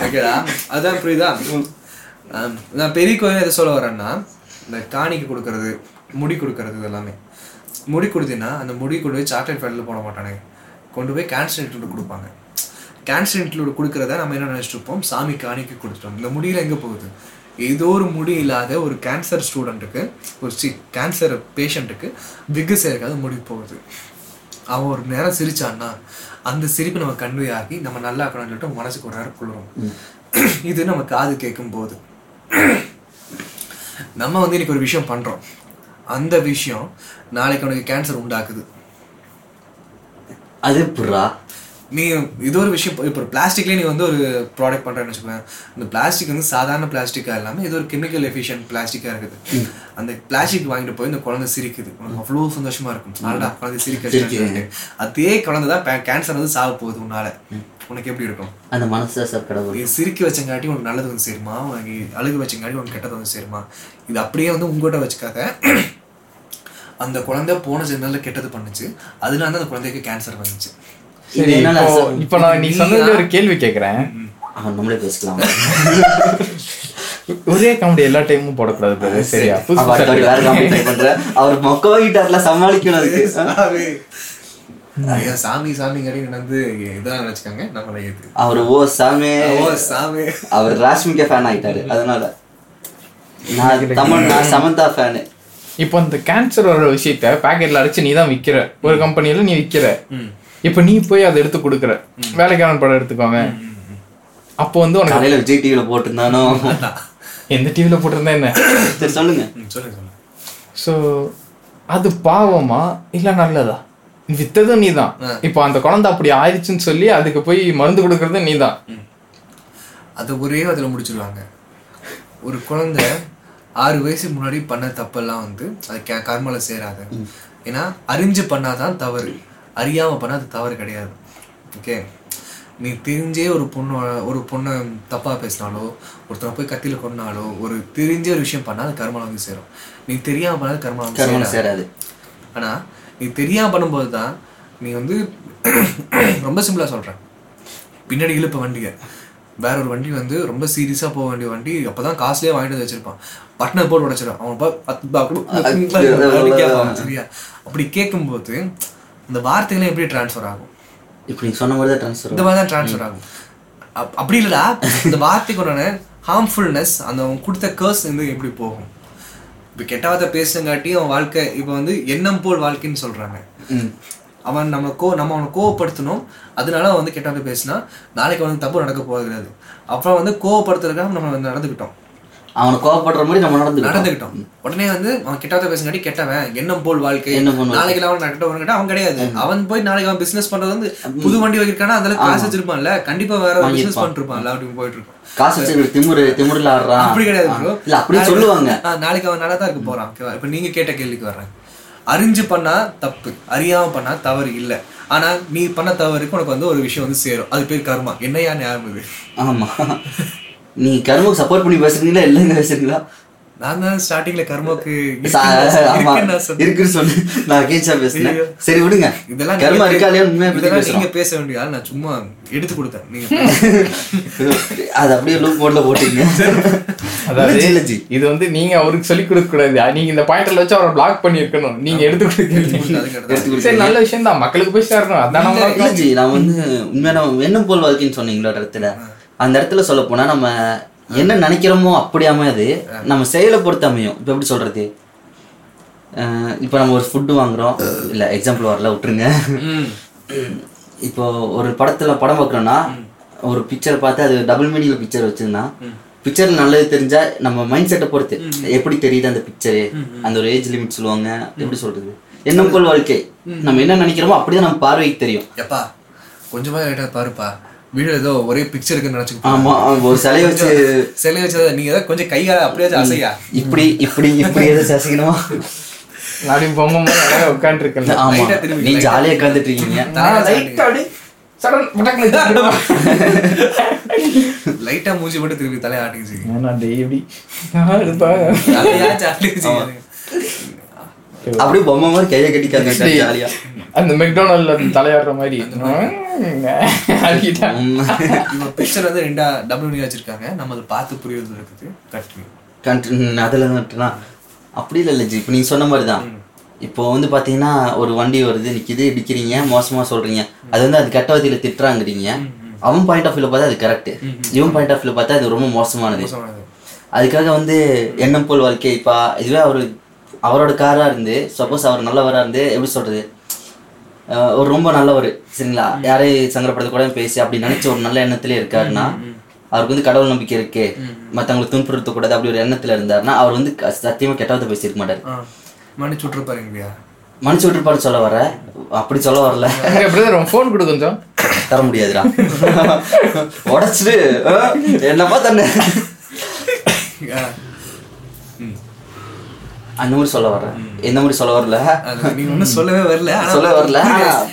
ஓகேடா. அதான் புரியுதா? நான் பெரிய கோயில் எதை சொல்ல வரேன்னா இந்த காணிக்கு கொடுக்கறது முடி கொடுக்கறது இது எல்லாமே முடி கொடுத்தீங்கன்னா அந்த முடி கொண்டு போய் சாக்லேட் ஃபேட்டில் போட மாட்டானுங்க. கொண்டு போய் கேன்சர் கொடுப்பாங்க. கேன்சர் இன்க்ளூட் கொடுக்குறத நம்ம என்ன நினைச்சிட்டு சாமி காணிக்கு கொடுத்துட்டோம். இந்த முடியில் எங்கே போகுது? ஏதோ ஒரு முடி இல்லாத ஒரு கேன்சர் ஸ்டூடெண்ட்டுக்கு ஒரு சி கேன்சர் பேஷண்ட்டுக்கு விக்கு சேர்க்காத முடி போகுது. அவன் ஒரு நேரம் சிரிச்சான்னா அந்த சிரிப்பு நம்ம கன்வே நம்ம நல்லா இருக்கணும்னு சொல்லிட்டு மனசுக்கு ஒரு நேரம் குளிரும். இது நம்ம காது கேட்கும் போது நம்ம வந்து இன்னைக்கு ஒரு விஷயம் பண்றோம். அந்த விஷயம் நாளைக்கு உனக்கு கேன்சர் உண்டாக்குது. அது புறா. நீ இது ஒரு விஷயம் இப்போ பிளாஸ்டிக்லேயே நீ வந்து ஒரு ப்ராடக்ட் பண்ணுறேன்னு வச்சுக்கோங்க இந்த பிளாஸ்டிக் வந்து சாதாரண பிளாஸ்டிக்காக இல்லாமல் இது ஒரு கெமிக்கல் எஃபிஷியன்ட் பிளாஸ்டிக்காக இருக்குது. அந்த பிளாஸ்டிக் வாங்கிட்டு போய் இந்த குழந்தை சிரிக்குது. உனக்கு அவ்வளோ சந்தோஷமா இருக்கும். ஆல்டா குழந்தை சிரிக்க. அதே குழந்தை தான் கேன்சர் வந்து சாக போகுது உன்னால. உனக்கு எப்படி இருக்கும்? அந்த மனசு சார் கடவுள். சிரிக்க வச்சங்காட்டி உனக்கு நல்லது வந்து சேருமா? உனக்கு அழுகு வச்சங்காட்டி உனக்கு கெட்டது வந்து சேருமா? இது அப்படியே வந்து உங்ககிட்ட வச்சுக்காத. அந்த குழந்தை போன ஜென்மத்தில் கெட்டது பண்ணுச்சு. அதனால தான் அந்த குழந்தைக்கு கேன்சர் வந்துச்சு. சரி இப்போ இப்போ நான் நீ சொன்னதுல ஒரு கேள்வி கேட்குறேன் நம்மளே பேசலாம். ஒரே காமெடி எல்லா டைமும் போடக்கூடாது. சரியா? வேற காமெடி பண்ற அவர் மொக்கவாகிட்டார்ல சமாளிக்கணும் அதுக்கு சாமி ஐயா சாமி சாமி கடி வந்து இதான் நினைச்சுக்காங்க நம்மளை இது அவர் ஓ சாமே. ஓ சாமி. அவர் ராஷ்மிகா ஃபேன் ஆயிட்டாரு. அதனால நான் தமிழ் நான் சமந்தா ஃபேனு இப்போ இந்த கேன்சர் வர விஷயத்த பேக்கெட்ல அடிச்சு நீ தான் விக்கிற. ஒரு கம்பெனில நீ விக்கிற. இப்போ நீ போய் அதை எடுத்து கொடுக்குற. வேலைக்காரன் படம் எடுத்துக்கோங்க. அப்போ வந்து உனக்கு காலையில விஜய் டிவில போட்டிருந்தானோ? எந்த டிவில போட்டிருந்தா என்ன? சரி சொல்லுங்க. ஸோ அது பாவமா இல்ல நல்லதா? வித்ததும் நீ தான் இப்போ அந்த குழந்தை அப்படி ஆயிடுச்சுன்னு சொல்லி அதுக்கு போய் மருந்து கொடுக்கறதும் நீ தான் அது ஒரே அதில் முடிச்சிருவாங்க. ஒரு குழந்தை ஆறு வயசுக்கு முன்னாடி பண்ண தப்பெல்லாம் வந்து அது கே கர்மல சேராது. ஏன்னா அறிஞ்சு பண்ணாதான் தவறு. அறியாம பண்ணா அது தவறு கிடையாது. ஓகே நீ தெரிஞ்சே ஒரு பொண்ணு ஒரு பொண்ணை தப்பா பேசினாலோ ஒருத்தனை போய் கத்தியில கொண்டாலோ ஒரு தெரிஞ்ச ஒரு விஷயம் பண்ணா அது கர்மல வந்து சேரும். நீ தெரியாம பண்ணாது கர்மல வந்து சேராது. சேராது. ஆனா நீ தெரியாம பண்ணும்போது தான் நீ வந்து ரொம்ப சிம்பிளா சொல்றேன். பின்னாடி இழுப்ப வண்டியை. வேற ஒரு வண்டி வந்து ரொம்ப சீரியஸா போக வேண்டிய வண்டி அப்பதான் காசுலயே வாங்கிட்டு வந்து வச்சிருப்பான். பட்டனை போட்டு உடைச்சிடும் அவன் சரியா? அப்படி கேட்கும்போது அந்த வார்த்தைகள் எப்படி டிரான்ஸ்ஃபர் ஆகும்? இப்படி சொன்ன மாதிரி தான் ட்ரான்ஸ்ஃபர் இந்த மாதிரி தான் டிரான்ஸ்ஃபர் ஆகும். அப்- அப்படி இல்லடா. இந்த வார்த்தைக்கு ஹார்ம்ஃபுல்னஸ் அந்த அவன் கொடுத்த கேர்ஸ் வந்து எப்படி போகும்? இப்போ கெட்டவாத பேசுனங்காட்டி அவன் வாழ்க்கை இப்போ வந்து எண்ணம் போல் வாழ்க்கைன்னு சொல்றாங்க. ம். அவன் நம்ம கோ நம்ம அவனை கோவப்படுத்தணும். அதனால அவன் வந்து கெட்டவாத பேசினா நாளைக்கு அவனுக்கு தப்பு நடக்க போகிறது. அப்புறம் வந்து கோவப்படுத்துறதுக்காக நம்ம நடந்துக்கிட்டோம். அவனை கோவப்படுற மாதிரி நம்ம நடந்துக்கிட்டோம். நடந்துக்கிட்டோம். உடனே வந்து அவன் கெட்டவாத பேசுங்காட்டி கெட்டவன் எண்ணம் போல் வாழ்க்கை. போல் நாளைக்கு அவன் கெட்டவன் கேட்டா அவன் கிடையாது. அவன் போய் நாளைக்கு அவன் பிசினஸ் பண்றது வந்து புது வண்டி வைக்கிறானா அதுல காசு வச்சிருப்பான்ல. கண்டிப்பா வேற பிசினஸ் பண்ணிட்டு இருப்பான்ல அப்படி போயிட்டு இருக்கும். காசு வச்சு திமுரு திமுருல ஆடுறான் அப்படி கிடையாது. இல்ல அப்படி சொல்லுவாங்க. நாளைக்கு அவன் நல்லா தான் இருக்க போறான். ஓகேவா இப்ப நீங்க கேட்ட கேள்விக்கு வர்றேன். அறிஞ்சு பண்ணா தப்பு. அறியாம பண்ணா தவறு இல்ல. ஆனா நீ பண்ண தவறுக்கு உனக்கு வந்து ஒரு விஷயம் வந்து சேரும். அது பேர் கர்மா. என்னையா ஞாபகம் ஆமா. நீ கருமுக்கு சப்போர்ட் பண்ணி பேசுறீங்களா? இல்லைங்க பேசுறீங்களா? நான் தான் ஸ்டார்டிங்ல கர்மாக்கு சா- ஆமா இருக்குன்னு சொல்லு நான் கேச்சா பேசுனேன். சரி விடுங்க. இதெல்லாம் கர்மா இருக்கா இல்லையா உண்மையா நீங்க பேச வேண்டிய ஆள் நான் சும்மா எடுத்து கொடுத்தேன். நீங்க அது அப்படியே லூப் மோட்ல போட்டீங்க. அதாவது. இது வந்து நீங்க அவருக்கு சொல்லி கொடுக்க கூடாது நீங்க இந்த பாயிண்ட்ல வச்சு அவரை பிளாக் பண்ணி இருக்கணும் நீங்க எடுத்து கொடுங்க. சரி நல்ல விஷயம் தான் மக்களுக்கு போய் சேரணும். அதான் நான் வந்து உண்மையான எண்ணம் போல் வாழ்க்கைன்னு சொன்னீங்களா ஒரு இடத்துல. அந்த இடத்துல சொல்ல போனா நம்ம என்ன நினைக்கிறோமோ அப்படி அமையாது. நம்ம செயலை பொறுத்து அமையும். இப்போ எப்படி சொல்றது? அஹ் இப்போ நம்ம ஒரு ஃபுட்டு வாங்குறோம். இல்ல எக்ஸாம்பிள் வரல விட்டுருங்க. இப்போ ஒரு படத்துல படம் பார்க்குறோம்னா ஒரு பிக்சர் பார்த்து அது டபுள் மீனிங்ல பிக்சர் வச்சிருந்தா பிக்சர் நல்லது தெரிஞ்சா நம்ம மைண்ட் செட்டை பொறுத்து எப்படி தெரியுது அந்த பிக்சரு அந்த ஒரு ஏஜ் லிமிட் சொல்லுவாங்க. எப்படி சொல்றது? எண்ணம் போல் வாழ்க்கை. நம்ம என்ன நினைக்கிறோமோ அப்படிதான் நம்ம பார்வைக்கு தெரியும். எப்பா கொஞ்சமா லைட்டா பாருப்பா. வீடு ஏதோ ஒரே பிக்சர் இருக்குன்னு நினைச்சுக்கோ ஆமா ஒரு சிலையை வச்சு சிலை வச்சத நீங்க ஏதாவது கொஞ்சம் கையால அப்படியே அசையா? இப்படி இப்படி இப்படி எதை சசிக்கணுமா அப்படி பொம்மை மாதிரி அழகா ஆமா. ஆ திரும்பி, நீ. ஜாலியா உட்காந்துட்டு இருக்கீங்க லைட்டா மூஞ்சி மட்டும் திருப்பி தலையை ஆட்டிக்கிச்சு. நான் டெய்லி அப்படியே பொம்மை மாதிரி கையை கட்டிக்காங்க ஜாலியா. அந்த மெக்டொனால்ட்ல அந்த தலையாடுற மாதிரி. பிக்சர் வந்து ரெண்டா டபுள் வச்சிருக்காங்க. நம்ம அதை பார்த்து புரியுறது இருக்குது. கண்டினியூ கண்ட்ரி அதில் வந்துட்டுனா அப்படி இல்லை ஜி. இப்போ நீங்கள் சொன்ன மாதிரி தான் இப்போ வந்து பார்த்தீங்கன்னா ஒரு வண்டி வருது நிற்கிது இடிக்கிறீங்க மோசமாக சொல்கிறீங்க அது வந்து அது கெட்ட வதியில் திட்டுறாங்கிறீங்க. அவன் பாயிண்ட் ஆஃப் வியூவில் பார்த்தா அது கரெக்டு இவன் பாயிண்ட் ஆஃப் வியூவில் பார்த்தா அது ரொம்ப மோசமானது. அதுக்காக வந்து எண்ணம் போல் வாழ்க்கை இப்போ இதுவே அவர் அவரோட காராக இருந்து சப்போஸ் அவர் நல்லவராக இருந்து எப்படி சொல்கிறது ஒரு ரொம்ப நல்லவர் சரிங்களா? யாரையும் சங்கடப்படுத்த கூட பேசி அப்படி நினைச்ச ஒரு நல்ல எண்ணத்திலே இருக்காருன்னா அவருக்கு வந்து கடவுள் நம்பிக்கை இருக்கு. மற்றவங்களை துன்புறுத்தக்கூடாது அப்படி ஒரு எண்ணத்துல இருந்தாருன்னா அவர் வந்து க- சத்தியமா கெட்டவத்தை பேசியிருக்க மாட்டார். மன்னிச்சு இல்லையா விட்டுருப்பாரு சொல்ல வர அப்படி சொல்ல வரல. ஃபோன் கொடு கொஞ்சம். தர முடியாதுடா. உடச்சிட்டு என்னப்பா தண்ணு அந்த மாதிரி சொல்ல வர்றேன். எந்த மாதிரி சொல்ல வரல? நீங்க ஒன்றும் சொல்லவே வரல. சொல்ல வரல.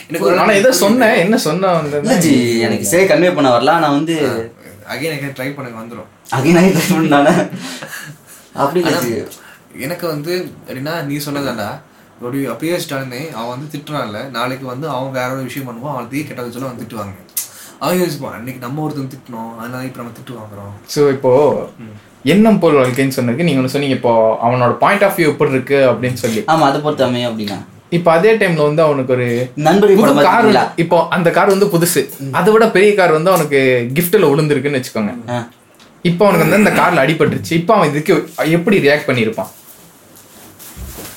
எனக்கு ஒரு ஆனா ஏதோ சொன்னேன். என்ன சொன்ன வந்து? இல்ல ஜி எனக்கு சரி கன்வே பண்ண வரல. நான் வந்து அகைன் அகைன் ட்ரை பண்ணுங்க வந்துடும் அகைன் ஆகி ட்ரை பண்ணானே அப்படி எனக்கு வந்து எப்படின்னா நீ சொன்னதாண்டா ஒரு அப்படியே வச்சுட்டாலுமே அவன் வந்து திட்டுறான்ல. நாளைக்கு வந்து அவன் வேற ஒரு விஷயம் பண்ணுவான். அவன் தீ கெட்டது சொல்ல அவன் திட்டுவாங்க. அவன் யோசிப்பான் அன்னைக்கு நம்ம ஒருத்தன் திட்டினோம். அதனால இப்போ நம்ம திட்டு வாங்குறோம். ஸோ இப்போ எண்ணம் போல் வாழ்க்கைன்னு சொன்னதுக்கு நீங்க ஒன்று சொன்னீங்க இப்போ அவனோட பாயிண்ட் ஆஃப் வியூ எப்படி இருக்கு அப்படின்னு சொல்லி. ஆமா அதை பொறுத்து அமையும் அப்படின்னா. இப்போ அதே டைம்ல வந்து அவனுக்கு ஒரு படம் கார்? இப்போ அந்த கார் வந்து புதுசு. அதை விட பெரிய கார் வந்து அவனுக்கு கிஃப்ட்ல விழுந்திருக்குன்னு வச்சுக்கோங்க. இப்போ அவனுக்கு வந்து அந்த கார்ல அடிபட்டுருச்சு. இப்போ அவன் இதுக்கு எப்படி ரியாக்ட் பண்ணியிருப்பான்?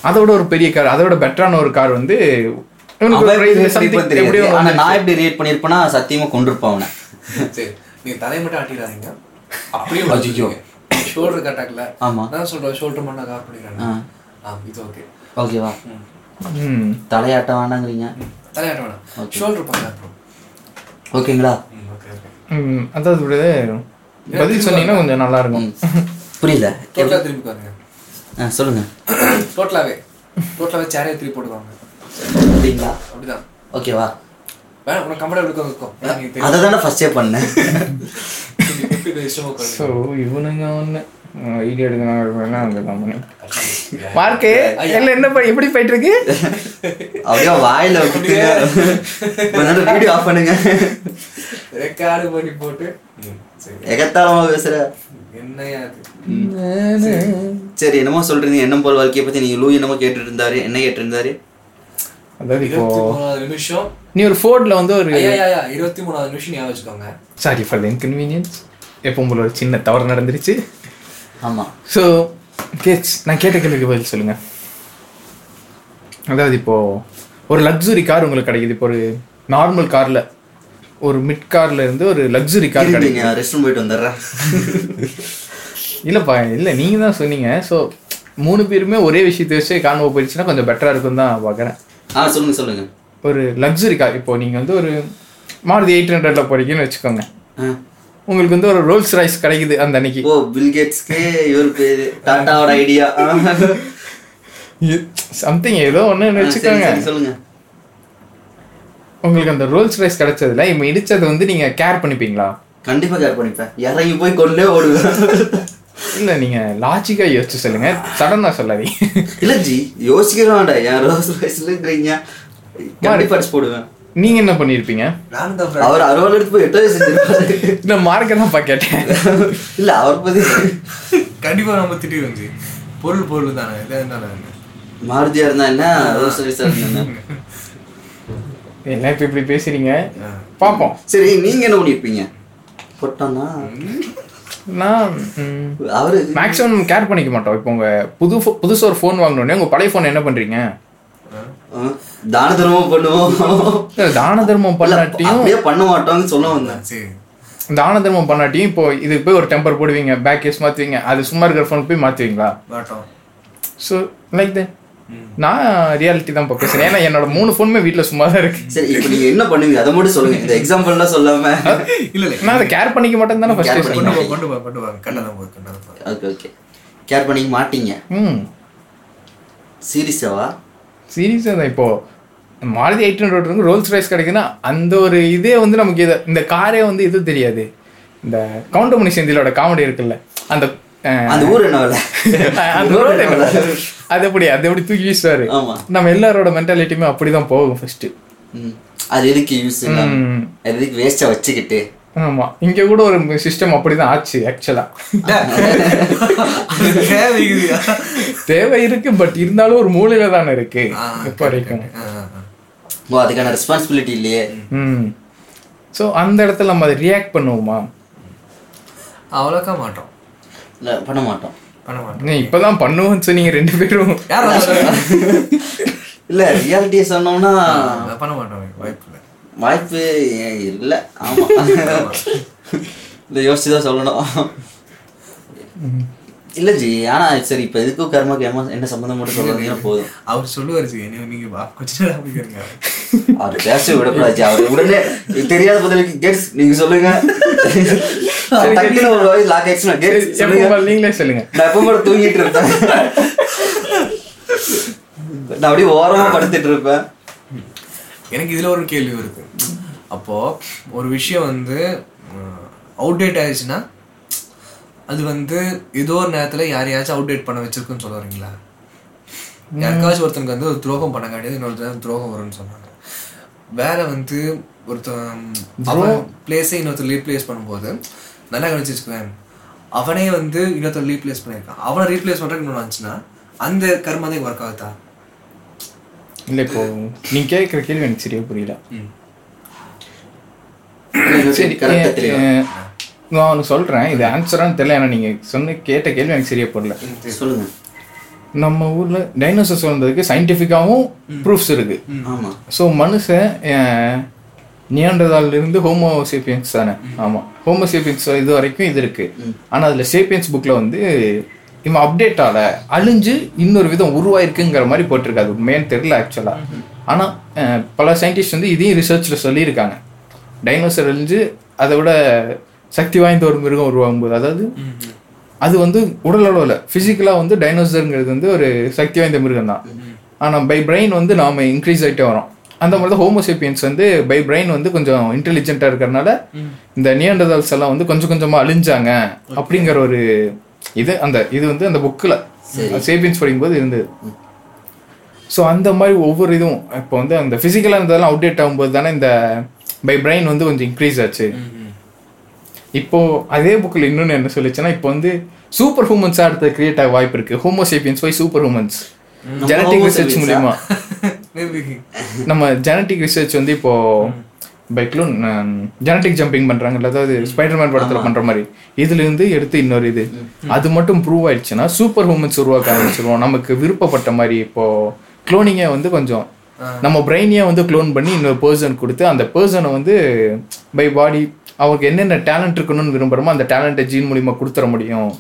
அதோட ஒரு பெரிய கார் அதோட பெட்டரான ஒரு கார் வந்து ஆனா. நான் எப்படி ரியேட் பண்ணிருப்பேன்னா சத்தியமா கொண்டிருப்பேன் அவனை. சரி நீங்க தலையை மட்டும் ஆட்டிடாதீங்க. அப்படியே ஐயோ. ஷோல்டர் கட்டாக்கல ஆமா. நான் சொல்றேன் ஷோல்டர் பண்ண கார் பண்ணிடுறேன். ஆ. ஆ இது ஓகே ஓகேவா ம். தலையாட்டம் வேணாங்கிறீங்க? தலையாட்ட வேணாம். ஷோல்டர் பண்ண அப்புறம் ஓகேங்களா ஓகே ஓகே ம், அதாவது விட பதில் சொன்னீங்கன்னா கொஞ்சம் நல்லா இருக்கும் புரியல. டோட்டலா திரும்பி பாருங்க. ஆ, சொல்லுங்க. டோட்டலாவே டோட்டலாவே சேரே திருப்பி போடுவாங்க அப்படிங்களா? அப்படிதான். ஓகேவா வேணாம் உனக்கு கம்ஃபர்டபுள் இருக்கும். அதை தானே பண்ணேன். ஸோ இவனுங்க ஒன்று ஐடியா எடுக்கணும் அந்த கம்பெனி மார்க்கு இல்லை என்ன எப்படி போயிட்டு இருக்கு அப்படியே வாயில விட்டு வீடியோ ஆஃப் பண்ணுங்க. ரெக்கார்டு பண்ணி போட்டு. எகத்தாளமா பேசுற? என்னையா அது? சரி. என்னமோ சொல்றீங்க எண்ணம் போல் வாழ்க்கையை பத்தி நீங்க லூ என்னமோ கேட்டுட்டு இருந்தாரு என்ன கேட்டு இருந்தாரு? அதாவது இப்போ நிமிஷம். நீ ஒரு ஃபோர்டில் வந்து ஒரு இருபத்தி மூணாவது நிமிஷம் ஞாபகம் வச்சுக்கோங்க. சாரி ஃபார் த இன்கன்வீனியன்ஸ் எப்போ உங்களோட ஒரு சின்ன தவறு நடந்துருச்சு. ஆமா. ஸோ கேட்ஸ் நான் கேட்ட கேள்விக்கு பதில் சொல்லுங்க. அதாவது இப்போ ஒரு லக்ஸுரி கார் உங்களுக்கு கிடைக்குது. இப்போ ஒரு நார்மல் கார்ல ஒரு மிட் கார்ல இருந்து ஒரு லக்ஸுரி கார் கிடைக்குது. நீங்க ரெஸ்ட் ரூம் போயிட்டு வந்துடுறேன். இல்லப்பா இல்லை நீங்க தான் சொன்னீங்க. ஸோ மூணு பேருமே ஒரே விஷயத்தை வச்சு காணாம போயிடுச்சுன்னா கொஞ்சம் பெட்டரா இருக்கும் தான் பார்க்குறேன் ஆ சொல்லுங்க சொல்லுங்க. ஒரு லக்ஸுரி கார் இப்போ நீங்க வந்து ஒரு மாருதி எயிட் ஹண்ட்ரட்ல போறீங்கன்னு வச்சுக்கோங்க. உங்களுக்கு வந்து ஒரு ரோல்ஸ் ரைஸ் கிடைக்குது அந்த அன்னைக்கு. ஓ பில் கேட்ஸ்க்கு இவர் பேரு. டாட்டாவோட ஐடியா சம்திங் ஏதோ ஒன்று வச்சுக்கோங்க. சொல்லுங்க. உங்களுக்கு அந்த ரோல்ஸ் ரைஸ் கிடைச்சதுல இப்போ இடிச்சது வந்து நீங்க கேர் பண்ணிப்பீங்களா? கண்டிப்பா கேர் பண்ணிப்பேன். இறங்கி போய் கொண்டே ஓடுவேன். இல்ல நீங்க லாஜிக்கா யோசிச்சு சொல்லுங்க. சடனா சொல்லாதீங்க. இல்ல ஜி யோசிக்க வேண்டாம். என் ரோஸ் ரைஸ்லங்கிறீங்க கண்டிப்பா அடிச்சு போடுவேன். நீங்க என்ன பண்ணிருப்பீங்க? நான் தான் அவர் அறுபது எடுத்து போய் எட்டவே செஞ்சிருப்பாரு. இந்த மார்க்க தான் கேட்டேன். இல்ல அவர் பத்தி. கண்டிப்பா நம்ம திட்டிடுவோம் ஜி பொருள் பொருள் தானே இதே தானே. மாருதியா இருந்தா என்ன? ரோஸ் ரைஸா இருந்தா என்ன? என்ன இப்ப இப்படி பேசுறீங்க? பாப்போம். சரி நீங்க என்ன பண்ணிருப்பீங்க? போட்டானா? நான் அவரு மேக்ஸிமம் கேர் பண்ணிக்க மாட்டோம். இப்போ உங்க புது புதுசா ஒரு ஃபோன் வாங்கினோடனே உங்க பழைய ஃபோன் என்ன பண்றீங்க? தான தர்மம் பண்ணுவோம். தான தர்மம் பண்ணாட்டியும் அப்படியே பண்ண மாட்டோம்னு சொல்ல வந்தேன். சரி. தான தர்மம் பண்ணாட்டியும் இப்போ இதுக்கு போய் ஒரு டெம்பர் போடுவீங்க பேக் கேஸ் மாத்துவீங்க அது சும்மா இருக்கிற ஃபோன் போய் மாத்துவீங்களா? மாட்டோம். ஸோ லைக் தட் நான் ரியாலிட்டி தான் இப்போ பேசுறேன். ஏன்னா என்னோட மூணு ஃபோனுமே வீட்டில் சும்மா தான் இருக்கு. சரி இப்போ நீங்க என்ன பண்ணுவீங்க? அதை மட்டும் சொல்லுங்க. இந்த எக்ஸாம்பிள்லாம் சொல்லாம. இல்ல இல்ல. நான் அதை கேர் பண்ணிக்க மாட்டேன்னு தானே ஃபர்ஸ்ட் கொண்டு போ கொண்டு போ கொண்டு வாங்க கண்ணை தான் போய் கண்ணை தான் போய் ஓகே ஓகே கேர் பண்ணிக்க மாட்டீங்க. ம். சீரியஸாவா சீரியஸாக தான் இப்போ மாருதி எயிட் ஹண்ட்ரட் இருக்கு ரோல்ஸ் ரைஸ் கிடைக்குன்னா அந்த ஒரு இதே வந்து நமக்கு இது இந்த காரே வந்து இது தெரியாது. இந்த கவுண்டமணி செந்திலோட காமெடி இருக்குல்ல. அந்த அந்த ஊர்? அது எப்படி அது எப்படி தூக்கி வீசுவாரு நம்ம எல்லாரோட மென்டாலிட்டியுமே அப்படிதான் போகும் ஃபர்ஸ்ட். அது எதுக்கு யூஸ் எதுக்கு வேஸ்டா வச்சுக்கிட்டு? ஆமா. இங்க கூட ஒரு சிஸ்டம் அப்படிதான் ஆச்சு ஆக்சுவலா. தேவை இருக்கு பட் இருந்தாலும் ஒரு மூலையில தானே இருக்கு. இப்போ வரைக்கும். ஓ அதுக்கான ரெஸ்பான்சிபிலிட்டி இல்லையே. ம். ஸோ அந்த இடத்துல நம்ம அதை ரியாக்ட் பண்ணுவோமா? அவ்வளோக்கா மாட்டோம். இல்ல பண்ண மாட்டோம். பண்ண மாட்டோம். நீ இப்பதான் பண்ணுவோம்னு சொன்னீங்க ரெண்டு பேரும்? இல்ல ரியாலிட்டியை சொன்னோம்னா பண்ண மாட்டோம். வாய்ப்பு இல்லை. வாய்ப்பு இல்ல? ஆமா. இல்ல யோசிச்சு தான் சொல்லணும் இல்ல ஜி ஆனா சரி இப்ப எதுக்கும் கர்மாக்கு ஏமா என்ன சம்மந்தம் மட்டும் சொல்றீங்கன்னா போதும். அவர் சொல்லுவாரு ஜி நீங்க வா, கொஞ்ச நேரம் அப்படி இருங்க அவர் பேச விடக்கூடாது ஜி. அவர் உடனே தெரியாத பதிலுக்கு கேட்ஸ் நீங்க சொல்லுங்க. டக்குனு ஒரு வாய் லாக் ஆயிடுச்சுன்னா கேட்ஸ் சொல்லுங்க. எப்போ நீங்களே சொல்லுங்க. நான் எப்போ கூட தூங்கிட்டு இருப்பேன். நான் அப்படியே ஓரமா படுத்துட்டு இருப்பேன். எனக்கு இதுல ஒரு கேள்வி இருக்கு. அப்போ ஒரு விஷயம் வந்து அவுடேட் ஆயிடுச்சுன்னா அது வந்து ஏதோ ஒரு நேரத்துல யாரையாச்சும் அவுடேட் பண்ண வச்சிருக்குன்னு சொல்ல வரீங்களா யாருக்காச்சும் ஒருத்தனுக்கு வந்து ஒரு துரோகம் பண்ண காட்டியது இன்னொருத்தர் துரோகம் வரும்னு சொன்னாங்க. வேற வந்து ஒருத்தன் அவன் பிளேஸை இன்னொருத்தர் ரீப்ளேஸ் பண்ணும்போது நல்லா கவனிச்சு வச்சுக்குவேன் அவனே வந்து இன்னொருத்தர் ரீப்ளேஸ் பண்ணியிருக்கான். அவனை ரீப்ளேஸ் பண்றதுக்கு இன்னொன்று ஆச்சுன்னா அந்த கர்மா தான் ஒர்க் ஆகுதா? இல்ல இப்போ நீங்க கேட்குற கேள்வி எனக்கு சரியா புரியல. ம். சரி நான் ஒன்று சொல்றேன் இது ஆன்சரான்னு தெரியல ஏன்னா நீங்க சொன்ன கேட்ட கேள்வி எனக்கு சரியா புரியல. சொல்லுங்க. நம்ம ஊர்ல டைனோசர்ஸ் வந்ததுக்கு சயின்டிஃபிக்காவும் ப்ரூஃப்ஸ் இருக்கு. ஆமா. ஸோ மனுஷன் நியாண்டதால இருந்து ஹோமோசேபியன்ஸ் தானே? ஆமா. ஹோமோசேபியன்ஸ் இது வரைக்கும் இது இருக்கு. ஆனா அதுல சேப்பியன்ஸ் புக்ல வந்து இவன் அப்டேட் ஆல அழிஞ்சு இன்னொரு விதம் உருவாயிருக்குங்கிற மாதிரி போட்டிருக்கு. அது உண்மையான்னு தெரியல ஆக்சுவலா ஆனா அஹ், பல சயின்டிஸ்ட் வந்து இதையும் ரிசர்ச்ல சொல்லியிருக்காங்க. டைனோசர் அழிஞ்சு அதை விட சக்தி வாய்ந்த ஒரு மிருகம் உருவாகும்போது அதாவது அது வந்து உடல் அளவில் ஃபிசிக்கலாக வந்து டைனோசருங்கிறது வந்து ஒரு சக்தி வாய்ந்த மிருகம் தான் ஆனால் பை பிரெயின் வந்து நாம இன்க்ரீஸ் ஆகிட்டே வரோம். அந்த மாதிரி தான் ஹோமோசேப்பியன்ஸ் வந்து பை பிரெயின் வந்து கொஞ்சம் இன்டெலிஜென்ட்டாக இருக்கிறனால இந்த நியண்டதால்ஸ் எல்லாம் வந்து கொஞ்சம் கொஞ்சமாக அழிஞ்சாங்க அப்படிங்கிற ஒரு இது அந்த இது வந்து அந்த புக்கில் சேப்பியன்ஸ் படிக்கும்போது இருந்தது. ஸோ அந்த மாதிரி ஒவ்வொரு இதுவும் இப்போ வந்து அந்த ஃபிசிக்கலாக இருந்ததெல்லாம் அப்டேட் ஆகும்போது தானே இந்த பை பிரெயின் வந்து கொஞ்சம் இன்க்ரீஸ் ஆச்சு. இப்போ அதே புக்கில் இன்னொன்று என்ன சொல்லிச்சுன்னா இப்போ வந்து சூப்பர் ஹூமன்ஸாக அடுத்து கிரியேட் ஆக வாய்ப்பு இருக்கு. ஹோமோசேப்பியன்ஸ் போய் சூப்பர் ஹூமன்ஸ் ஜெனட்டிக் ரிசர்ச்? மூலியமா. Maybe. நம்ம ஜெனட்டிக் ரிசர்ச் வந்து இப்போ பைக்லும் ஜெனட்டிக் ஜம்பிங் பண்றாங்கல்ல அதாவது ஸ்பைடர்மேன் படத்துல பண்ற மாதிரி. இதுல இருந்து எடுத்து இன்னொரு இது. அது மட்டும் ப்ரூவ் ஆயிடுச்சுன்னா சூப்பர் ஹூமன்ஸ் உருவாக்க ஆரம்பிச்சிருவோம். நமக்கு விருப்பப்பட்ட மாதிரி இப்போ குளோனிங்கை வந்து கொஞ்சம் நம்ம பிரெயினையே வந்து க்ளோன் பண்ணி இன்னொரு பர்சன் கொடுத்து அந்த பர்சனை வந்து பை பாடி அவருக்கு என்னென்ன டேலண்ட் இருக்கணும்னு விரும்புறோமோ அந்த டேலண்ட்டை ஜீன் மூலியமா கொடுத்துட முடியும்.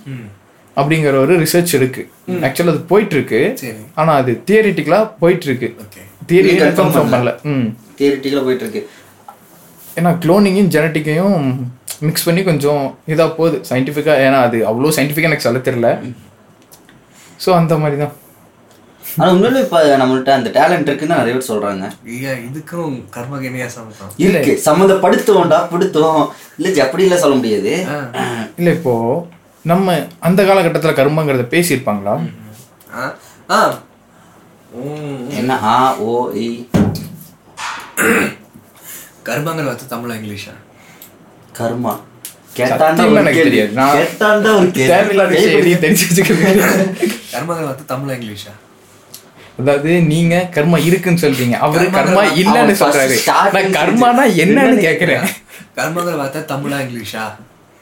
அப்படிங்கிற ஒரு ரிசர்ச் இருக்கு. ஆக்சுவலா அது போயிட்டு இருக்கு சரி. ஆனா அது தியரிட்டிக்கலா போயிட்டு இருக்கு தியரி கன்ஃபார்ம் பண்ணல. ம். தியரிட்டிக்கலாக போயிட்டு இருக்கு ஏன்னா குளோனிங்கும் ஜெனட்டிக்கையும் மிக்ஸ் பண்ணி கொஞ்சம் இதா போகுது. சயின்டிஃபிக்காக ஏன்னா அது அவ்வளோ சயின்டிஃபிக்காக எனக்கு சொல்ல தெரியல. ஸோ அந்த மாதிரி தான் ஆனா உண்மையிலே இப்ப நம்மள்ட்ட அந்த டேலண்ட் இருக்குன்னு நிறைய பேர் சொல்றாங்க. ஐயா இதுக்கும் கர்மக்கு என்னையா சமத்தம் இருக்கு சம்மந்தப்படுத்துவோம்டா படுத்துவோம். இல்ல அப்படி இல்ல சொல்ல முடியாது. இல்லை இப்போ நம்ம அந்த காலகட்டத்தில் கர்மங்கிறத பேசியிருப்பாங்களா? ஆ. என்ன? ஆ ஓ இ. கர்மங்கள் வந்து தமிழா இங்கிலீஷா? கர்மா. கர்மங்கள் வந்து தமிழா இங்கிலீஷா? அதாவது நீங்க கர்மா இருக்குன்னு சொல்றீங்க. அவரு கர்மா இல்லைன்னு சொல்றாரு. நான் கர்மானா என்னன்னு கேக்குறேன். கர்மங்கள் பார்த்தா தமிழா இங்கிலீஷா?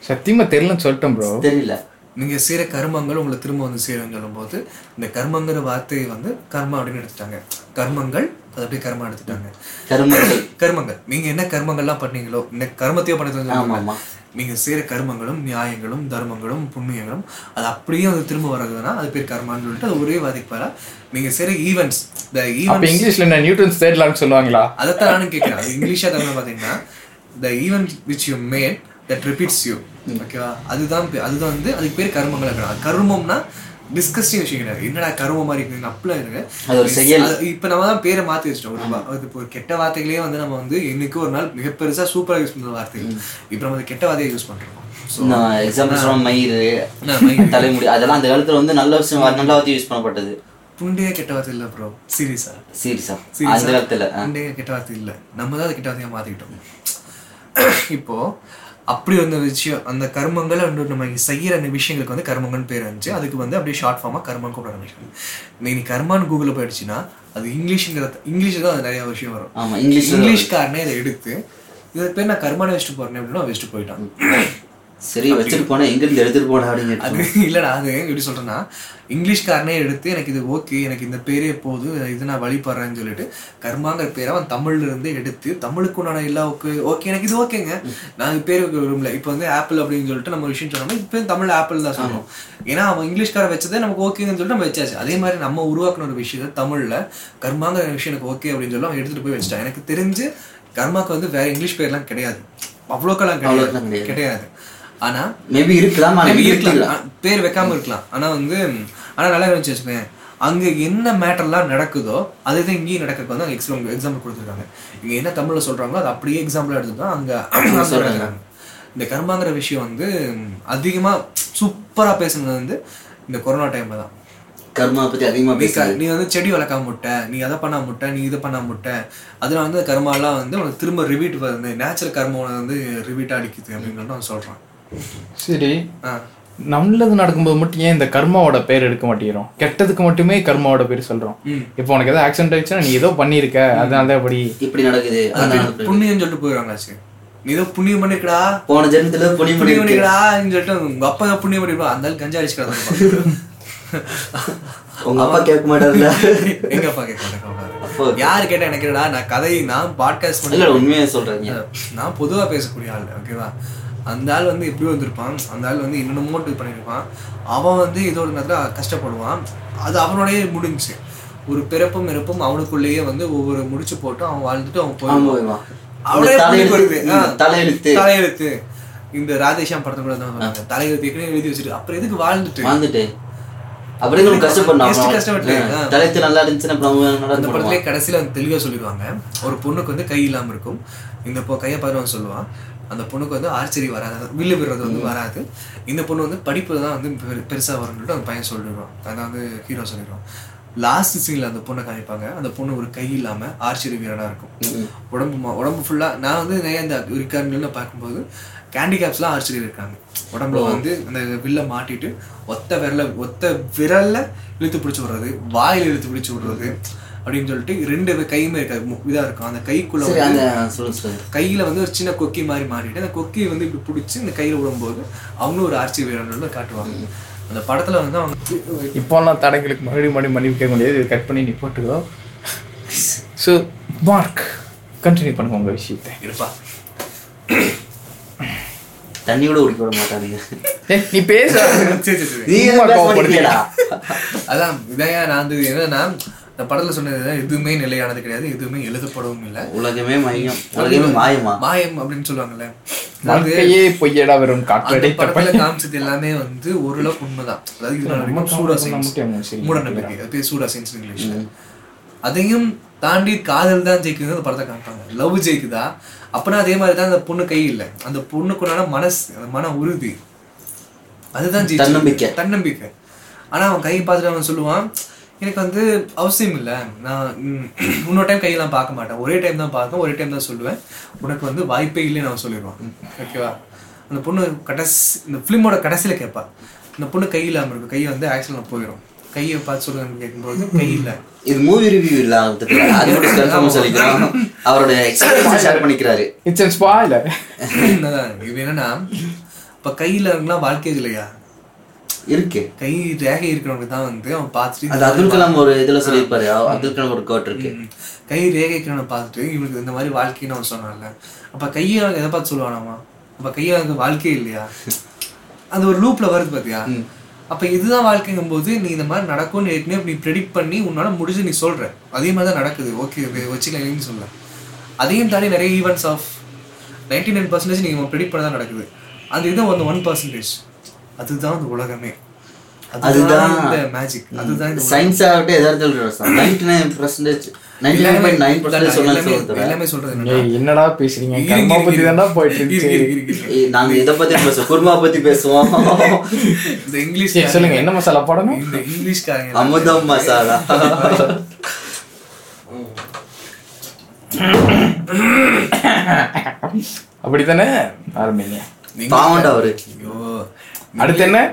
சத்தியமா தெரியலன்னு சொல்லிட்டேன் ப்ரோ தெரியல. நீங்க செய்யற கர்மங்கள் உங்களை திரும்ப வந்து சேரும்னு சொல்லும்போது இந்த கர்மங்கிற வார்த்தையை வந்து கர்மா அப்படின்னு எடுத்துட்டாங்க. கர்மங்கள் அது அப்படியே கர்மா எடுத்துட்டாங்க. கர்மங்கள். கர்மங்கள். நீங்க என்ன கர்மங்கள்லாம் பண்ணீங்களோ இந்த கர்மத்தையோ பண்ணி. நீங்க செய்யற கர்மங்களும் நியாயங்களும் தர்மங்களும் புண்ணியங்களும் அது அப்படியே வந்து திரும்ப வர்றதுன்னா அது பேர் கர்மான்னு சொல்லிட்டு அது ஒரே பதிலா நீங்க செய்யற ஈவெண்ட்ஸ் த ஈவெண்ட்ஸ் இங்கிலீஷ்ல என்ன நியூட்டன்ஸ் தேர்ட் லான்னு சொல்லுவாங்களா? அதைத்தான் நானும் கேட்கிறேன். அது இங்கிலீஷா தமிழ் பாத்தீங்கன்னா the event which you made that repeats you ஓகேவா அதுதான் பே- அதுதான் வந்து அதுக்கு பேர் கர்மங்கள் கர்மம்னா டிஸ்கஸ்டிங் விஷயம் கிடையாது என்னடா கர்மம் மாதிரி இருக்கு? அப்படிலாம் இருக்கு அது. அது இப்ப நம்ம தான் பேரை மாத்தி வச்சிட்டோம் ஒரு அது இப்போ ஒரு கெட்ட வார்த்தைகளே வந்து நம்ம வந்து இன்னைக்கு ஒரு நாள் மிக பெருசா சூப்பரா யூஸ் பண்ற வார்த்தை இப்ப நம்ம அது கெட்ட வார்த்தையை யூஸ் பண்றோம். எக்ஸாம்பிள் சொன்ன மயிறு. தலைமுடி அதெல்லாம் அந்த காலத்துல வந்து நல்ல விஷயம் நல்ல வார்த்தை யூஸ் பண்ணப்பட்டது. புண்டையே கெட்ட வார்த்தை இல்லை ப்ரோ சீரியஸா? சீரியஸா? அந்த ஆ. புண்டையே கெட்ட வார்த்தை இல்லை நம்ம தான் அதை கெட்ட வார்த்தையாக மாற்றிக்கிட்டோம் இப்போ அப்படி வந்த விஷயம் அந்த கர்மங்கள் வந்து நம்ம செய்யற அந்த விஷயங்களுக்கு வந்து கர்மங்கள்னு பேர் இருந்துச்சு அதுக்கு வந்து அப்படியே ஷார்ட் ஃபார்மாக கர்மம் கூட ஆரம்பிச்சாங்க நீ கர்மான்னு கூகுளில் போயிடுச்சுன்னா அது இங்கிலீஷுங்கிற இங்கிலீஷில் தான் அது நிறைய விஷயம் வரும். ஆமா இங்கிலீஷ்ல இங்கிலீஷ்காரனே இதை எடுத்து இதை பேர் நான் கர்மானை வச்சுட்டு போறேன் அப்படின்னா வச்சுட்டு போயிட்டான். சரி வச்சுட்டு போனேன் எங்க இருந்து எடுத்துட்டு போன அப்படின்னு அது இல்லடா அது எப்படி சொல்றேன்னா இங்கிலீஷ்காரனே எடுத்து எனக்கு இது ஓகே எனக்கு இந்த பேரே போது இது நான் வழிபடுறேன்னு சொல்லிட்டு கர்மாங்கிற பேரை அவன் தமிழ்ல இருந்து எடுத்து தமிழுக்கு உண்டான எல்லா ஓகே ஓகே எனக்கு இது ஓகேங்க நான் பேர் விரும்பல. இப்போ வந்து ஆப்பிள் அப்படின்னு சொல்லிட்டு நம்ம விஷயம் சொன்னோம்னா இப்போ தமிழ் ஆப்பிள் தான் சொல்லணும் ஏன்னா அவன் இங்கிலீஷ்கார வச்சதே நமக்கு ஓகேன்னு சொல்லிட்டு நம்ம வச்சாச்சு. அதே மாதிரி நம்ம உருவாக்குன ஒரு விஷயத்தை தமிழ்ல கர்மாங்கிற விஷயம் எனக்கு ஓகே அப்படின்னு சொல்லி அவன் எடுத்துட்டு போய் வச்சுட்டான். எனக்கு தெரிஞ்சு கர்மாக்கு வந்து வேற இங்கிலீஷ் பேர்லாம் கிடையாது. அவ்வளோக்கெல்லாம் கிடையாது. கிடையாது. ஆனா மேபி இருக்கலாம் இங்க இருக்கலாம். பேர் வைக்காம இருக்கலாம். ஆனா வந்து ஆனா நல்லா வச்சு வச்சுக்கேன் அங்க என்ன மேட்டர்லாம் நடக்குதோ அதுதான் இங்கேயும் நடக்கிறது வந்து எக்ஸாம்பிள் எக்ஸாம்பிள் கொடுத்துருக்காங்க. இங்க என்ன தமிழ்ல சொல்றாங்களோ அது அப்படியே எக்ஸாம்பிள் எடுத்துதான் அங்க அங்க நடக்குறாங்க. இந்த கர்மாங்கிற விஷயம் வந்து ம், அதிகமா சூப்பரா பேசுனது வந்து இந்த கொரோனா டைம்ல தான். கர்மா பத்தி அதிகமா பேசுறது. நீ வந்து செடி வளர்க்காம முட்டை நீ அதை பண்ணா முட்டை நீ இதை பண்ணா முட்டை. அதனால வந்து கர்மாலாம் வந்து உனக்கு திரும்ப ரிவீட் வருது நேச்சுரல் கர்மா உனக்கு வந்து ரிவீட் அடிக்குது அப்படின்னு சொல்லிட்டு அவன் சொல்றான் சரி. நல்லது நடக்கும்போது மட்டும் ஏன் இந்த கர்மாவோட பேர் எடுக்க மாட்டேங்கிறோம்? கெட்டதுக்கு மட்டுமே கர்மாவோட பேர் சொல்றோம். இப்போ உனக்கு ஏதோ ஆக்சிடென்ட் ஆயிடுச்சுன்னா நீ ஏதோ பண்ணியிருக்க. அதனால தான் அப்படி இப்படி நடக்குது. இப்படி. புண்ணியம் சொல்லிட்டு போயிடுவாங்களாச்சு நீ ஏதோ புண்ணியம் பண்ணிருக்கடா. போன ஜென்மத்துல புண்ணியம் பண்ணி பண்ணிக்கடான்னு சொல்லிட்டு உங்க அப்பா தான் புண்ணியம் பண்ணிருப்பா அந்த கஞ்சா அடிச்சுக்கிறாங்க உங்க அப்பா. கேட்க மாட்டாருல்ல? எங்க அப்பா கேட்க அப்போ யாரு கேட்டா எனக்கு என்னடா நான் கதை நான் பாட்காஸ்ட் இல்ல பண்ணி உண்மையா சொல்றீங்க. நான் பொதுவா பேசக்கூடிய ஆள் ஓகேவா அந்த ஆள் வந்து எப்படி வந்திருப்பான்? அந்த ஆள் வந்து என்னென்னமோ இது பண்ணியிருப்பான். அவன் வந்து இதோட நேரத்தில் கஷ்டப்படுவான். அது அவனோடயே முடிஞ்சுச்சு. ஒரு பிறப்பும் இறப்பும் அவனுக்குள்ளேயே வந்து ஒவ்வொரு முடிச்சு போட்டு அவன் வாழ்ந்துட்டு அவன் ஆமா போய் இவன். அவனே இந்த புள்ளி வருது. தலையெழுத்து. தலையெழுத்து. இந்த ராதேஷாம் படத்துல கூட தான் தலையெழுத்து எழுதி வச்சுட்டு அப்புறம் எதுக்கு வாழ்ந்துட்டு? வாழ்ந்துட்டு. அப்படியே. கஷ்டப்பட்டு. தலையெழுத்து நல்லா இருந்துச்சுன்னா அந்த படத்துலயே கடைசியில வந்து தெளிவா சொல்லிடுவாங்க. ஒரு பொண்ணுக்கு வந்து கை இல்லாம இருக்கும். இந்த கையை பதினொன்று சொல்லுவான். அந்த பொண்ணுக்கு வந்து ஆர்ச்சரி வராது. வில்லு விடுறது வந்து வராது. இந்த பொண்ணு வந்து படிப்புல தான் வந்து பெரு- பெருசா வரும்னு சொல்லிட்டு அந்த பையன் சொல்லிடுவான். அதான் வந்து ஹீரோ சொல்லிடுவான். லாஸ்ட் சீன்ல அந்த பொண்ணை காமிப்பாங்க. அந்த பொண்ணு ஒரு கை இல்லாம ஆர்ச்சரி வீரனா இருக்கும். உடம்பு உடம்பு ஃபுல்லா நான் வந்து நிறைய இந்த இருக்காருன்னு பார்க்கும்போது கேண்டிகேப்ஸ்லாம் ஆர்ச்சரி இருக்காங்க. உடம்புல வந்து அந்த வில்ல மாட்டிட்டு ஒத்த விரல ஒத்த விரல்ல இழுத்து பிடிச்சி விடுறது வாயில இழுத்து பிடிச்சி விடுறது. அப்படின்னு சொல்லிட்டு ரெண்டு கையுமே இருக்காது. மு- இதா இருக்கும். அந்த கைக்குள்ள கையில வந்து ஒரு சின்ன கொக்கி மாதிரி மாறிட்டு அந்த கொக்கியை வந்து இப்படி பிடிச்சி இந்த கையில விடும்போது அவங்களும் ஒரு ஆர்ச்சி வீரர்கள் காட்டுவாங்க. அந்த படத்துல வந்து அவங்க இப்போல்லாம் தடைகளுக்கு மறுபடியும் மறுபடியும் மன்னிப்பு கேட்க முடியாது கட் பண்ணி நீ போட்டுக்கோ. ஸோ மார்க் கண்டினியூ பண்ணுங்க உங்க விஷயத்தை. இருப்பா. தண்ணி கூட குடிக்க விட மாட்டானுங்க நீ பேச. அதான் இதையா நான் வந்து என்னன்னா இந்த படத்துல சொன்னது எதுவுமே நிலையானது கிடையாது எதுவுமே எழுதப்படவும் இல்லை. உலகமே மையம் உலகமே மாயமா? மாயம் அப்படின்னு சொல்லுவாங்கல்ல. வாழ்க்கையே பொய்யடா வெறும் காற்றடை படத்துல காமிச்சது எல்லாமே வந்து ஓரளவுக்கு உண்மைதான். அதாவது இது சூடா சயின்ஸ் மூட நம்பிக்கை அது பேர் சூடா சயின்ஸ் இங்கிலீஷ்ல அதையும் தாண்டி காதல் தான் ஜெயிக்குது அந்த படத்தை காமிப்பாங்க. லவ் ஜெயிக்குதா? அப்பனா அதே மாதிரி தான் அந்த பொண்ணு கை இல்லை. அந்த பொண்ணுக்குள்ளான மனசு அந்த மன உறுதி. அதுதான். தன்னம்பிக்கை. தன்னம்பிக்கை. ஆனா அவன் கை பார்த்துட்டு அவன் சொல்லுவான் எனக்கு வந்து அவசியம் இல்லை. நான் இன்னொரு டைம் கையெல்லாம் பார்க்க மாட்டேன். ஒரே டைம் தான் பார்ப்பேன் ஒரே டைம் தான் சொல்லுவேன். உனக்கு வந்து வாய்ப்பே இல்லைன்னு அவன் சொல்லிடுவான். ஓகேவா அந்த பொண்ணு கடைசி இந்த ஃபிலிமோட கடைசியில கேட்பா. இந்த பொண்ணு கை இல்லாம இருக்கு. கை வந்து ஆக்சிடென்ட் போயிடும் கையை பார்த்து சொல்லுங்கன்னு கேட்கும்போது கை இல்லை. இது மூவி ரிவ்யூ இல்ல அதுக்கு அது கூட கன்ஃபார்ம் சொல்லிக்கிறோம். அவரோட எக்ஸ்பீரியன்ஸ் ஷேர் பண்ணிக்கிறாரு. இட்ஸ் அன் ஸ்பாயிலர் இது என்னன்னா இப்ப கையில இருக்கலாம் வாழ்க்கை இல்லையா? இருக்கு. கை ரேகை இருக்கிறவங்க தான் வந்து அவன் பார்த்துட்டு அது அப்துல் கலாம் ஒரு இதுல சொல்லியிருப்பாரு. அப்துல் கலாம் ஒரு கோட் இருக்கு. கை ரேகை இருக்கிறவனை பார்த்துட்டு இவனுக்கு இந்த மாதிரி வாழ்க்கைன்னு அவன் சொன்னான்ல. அப்ப கையை அவன் எதை பார்த்து சொல்லுவானாமா? அப்ப கையை அவனுக்கு வாழ்க்கையே இல்லையா? அது ஒரு லூப்ல வருது பாத்தியா? அப்ப இதுதான் வாழ்க்கைங்கும் போது நீ இந்த மாதிரி நடக்கும்னு ஏற்கனவே நீ ப்ரெடிக்ட் பண்ணி உன்னால முடிஞ்சு நீ சொல்ற. அதே மாதிரி தான் நடக்குது. ஓகே வச்சுக்கலாம்னு சொல்ல அதையும் தாண்டி நிறைய events of ninety nine percentage நீங்க ப்ரெடிக்ட் பண்ண தான் நடக்குது. அந்த இது வந்து ஒன் பர்சன்டேஜ் அதுதான் இந்த உலகமே. அதுதான் இந்த மேஜிக் அதுதான் சயின்ஸ் ஆகட்டும் எதாவது நைன்டி நைன் பர்சன்டேஜ் என்னடா? பேசுறீங்க? கர்மா பத்தி. தான்டா போயிட்டு. நாங்க இதை பத்தி பேசுவோம்? குருமா பத்தி பேசுவோம். இந்த இங்கிலீஷ் சொல்லுங்க என்ன மசாலா போடணும்? இந்த இங்கிலீஷ்காரங்க அமுதம் மசாலா. அப்படித்தானே? ஆரம்பிங்க பாவண்டா அவரு. ஐயோ. அடுத்து என்ன?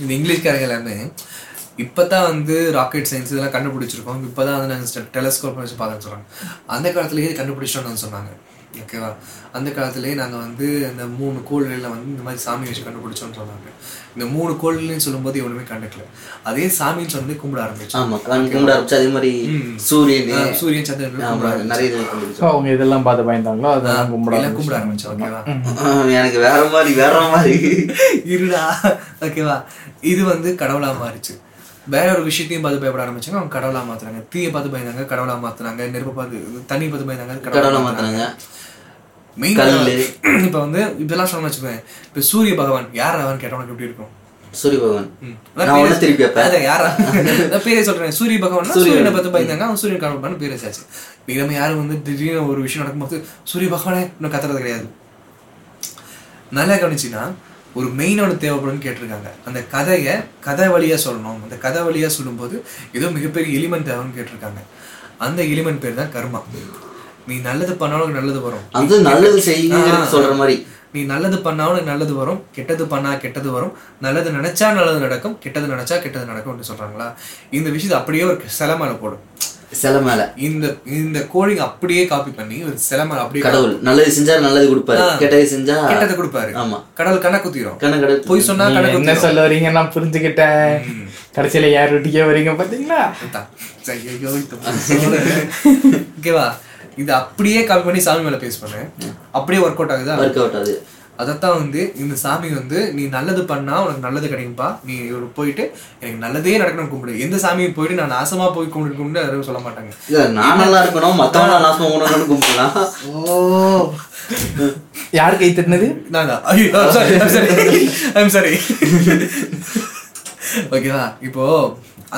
இந்த இங்கிலீஷ்காரங்க எல்லாமே இப்பதான் வந்து ராக்கெட் சயின்ஸ் இதெல்லாம் கண்டுபிடிச்சிருக்கோம். இப்பதான் வந்து நாங்கள் டெலஸ்கோப் வச்சு பார்க்க சொல்றாங்க. அந்த காலத்திலேயே கண்டுபிடிச்சோம்னு சொன்னாங்க. ஓகேவா? அந்த காலத்திலேயே நாங்க வந்து இந்த மூணு கோள்களில் வந்து இந்த மாதிரி சாமி வச்சு கண்டுபிடிச்சோம்னு சொன்னாங்க. இந்த மூணு கோள்கள்னு சொல்லும்போது எவனுமே கண்டுக்கல. அதே சாமின்னு சொன்னே கும்பிட ஆரம்பிச்சோம். ஆமா கும்பிட ஆரம்பிச்சு அதே மாதிரி சூரியன் சூரியன் சந்திரன் நிறைய. அவங்க இதெல்லாம் பார்த்து பயந்தாங்களோ? அதெல்லாம் கும்பிட எல்லாம் கும்பிட ஆரம்பிச்சோம் ஓகேவா? எனக்கு வேற மாதிரி வேற மாதிரி. இருடா ஓகேவா? இது வந்து கடவுளா மாறிச்சு. வேற ஒரு விஷயத்தையும் பார்த்து பயப்பட ஆரம்பிச்சாங்க. அவங்க கடவுளா மாத்துறாங்க தீயை பார்த்து பயந்தாங்க கடவுளா மாத்துறாங்க நெருப்பை பார்த்து தண்ணி பார்த்து பயந்தாங்க கடவுளா மாத்துனாங்க. மெயின். இப்ப வந்து இப்பெல்லாம் சொன்ன வச்சுக்கோங்க இப்ப சூரிய பகவான் யார் அவன் கேட்டவனுக்கு எப்படி இருக்கும்? சூரிய பகவான். நான் திருப்பி. அதான் யாரா? பேரே சொல்றேன். சூரிய பகவான் சூரியனை பார்த்து பயந்தாங்க. அவன் சூரியன் கடவுள் பேர் வச்சாச்சு நம்ம யாரும் வந்து திடீர்னு ஒரு விஷயம் நடக்கும்போது சூரிய பகவானே இன்னும் கத்துறது கிடையாது. நல்லா கவனிச்சுன்னா ஒரு மெயினோட தேவைப்படும்னு கேட்டிருக்காங்க. அந்த கதையை கதை வழியா சொல்லணும். அந்த கதை வழியா சொல்லும்போது ஏதோ மிகப்பெரிய எலிமெண்ட் தேவைன்னு கேட்டிருக்காங்க. அந்த எலிமெண்ட் பேர் தான் கர்மா. நீ நல்லது பண்ணாலும் உனக்கு நல்லது வரும். அது நல்லது செய்யுங்க. சொல்ற மாதிரி. நீ நல்லது பண்ணா உனக்கு நல்லது வரும். கெட்டது பண்ணா கெட்டது வரும். நல்லது நினைச்சா நல்லது நடக்கும். கெட்டது நினைச்சா கெட்டது நடக்கும்னு சொல்றாங்களா? இந்த விஷயத்தை அப்படியே ஒரு சிலை மேல போடும் சில மேல. இந்த இந்த கோழிங்க அப்படியே காப்பி பண்ணி ஒரு சிலை மேல அப்படியே கடவுள். நல்லது செஞ்சா நல்லது கொடுப்பாரு. கெட்டது செஞ்சா கெட்டதை கொடுப்பாரு. ஆமா. கடவுள் கண்ணை குத்திரும். கடவுள் பொய் சொன்னா கண்ணை என்ன சொல்ல வரீங்க? நான் புரிஞ்சுக்கிட்டேன். கடைசியில யார் வீட்டுக்கே வரீங்க பாத்தீங்களா? ஓகேவா? இது அப்படியே காப்பி பண்ணி சாமி மேல பேஸ் பண்ணு அப்படியே ஒர்க் அவுட் ஆகுதா? ஒர்க் அவுட் ஆகுது. அதைத்தான் வந்து இந்த சாமி வந்து நீ நல்லது பண்ணா உனக்கு நல்லது கிடைக்கும்பா. நீ போயிட்டு எனக்கு நல்லதே நடக்கணும்னு கும்பிடு. எந்த சாமியும் போயிட்டு நான் நாசமா போய் கும்பிட்டு கும்பிட்டு யாரும் சொல்ல மாட்டாங்க. இல்ல நான் நல்லா இருக்கணும் மத்தவங்க நாசமா போகணும்னு கும்பிடலாம் யார் கை தட்டினது? நான் தான். ஐயோ சாரி சாரி ஐம் சாரி ஓகேவா இப்போ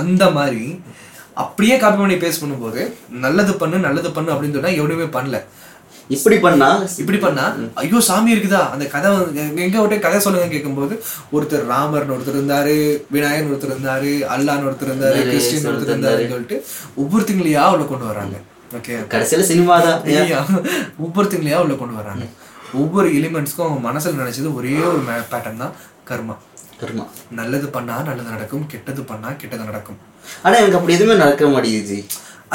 அந்த மாதிரி அப்படியே காப்பி பண்ணி பேஸ் பண்ணும்போது நல்லது பண்ணு நல்லது பண்ணு அப்படின்னு சொன்னா எவனுமே பண்ணல. இப்படி பண்ணா? இப்படி பண்ணா? ஐயோ சாமி இருக்குதா? அந்த கதை எங்க விட்டு கதை சொல்லுங்க கேட்கும்போது ஒருத்தர் ராமர்னு ஒருத்தர் இருந்தாரு விநாயகன் ஒருத்தர் இருந்தாரு அல்லான்னு ஒருத்தர் இருந்தாரு கிறிஸ்டின் ஒருத்தர் இருந்தாருன்னு சொல்லிட்டு ஒவ்வொருத்தங்களையா உள்ள கொண்டு வராங்க ஓகே கடைசியில சினிமா தான். ஒவ்வொருத்தங்களையா உள்ள கொண்டு வராங்க ஒவ்வொரு எலிமெண்ட்ஸ்க்கும் அவங்க மனசுல நினைச்சது ஒரே ஒரு பேட்டர்ன் தான் கர்மா. கர்மா நல்லது பண்ணா நல்லது நடக்கும் கெட்டது பண்ணா கெட்டது நடக்கும். ஆனா எனக்கு அப்படி எதுவுமே நடக்க மாட்டேங்குது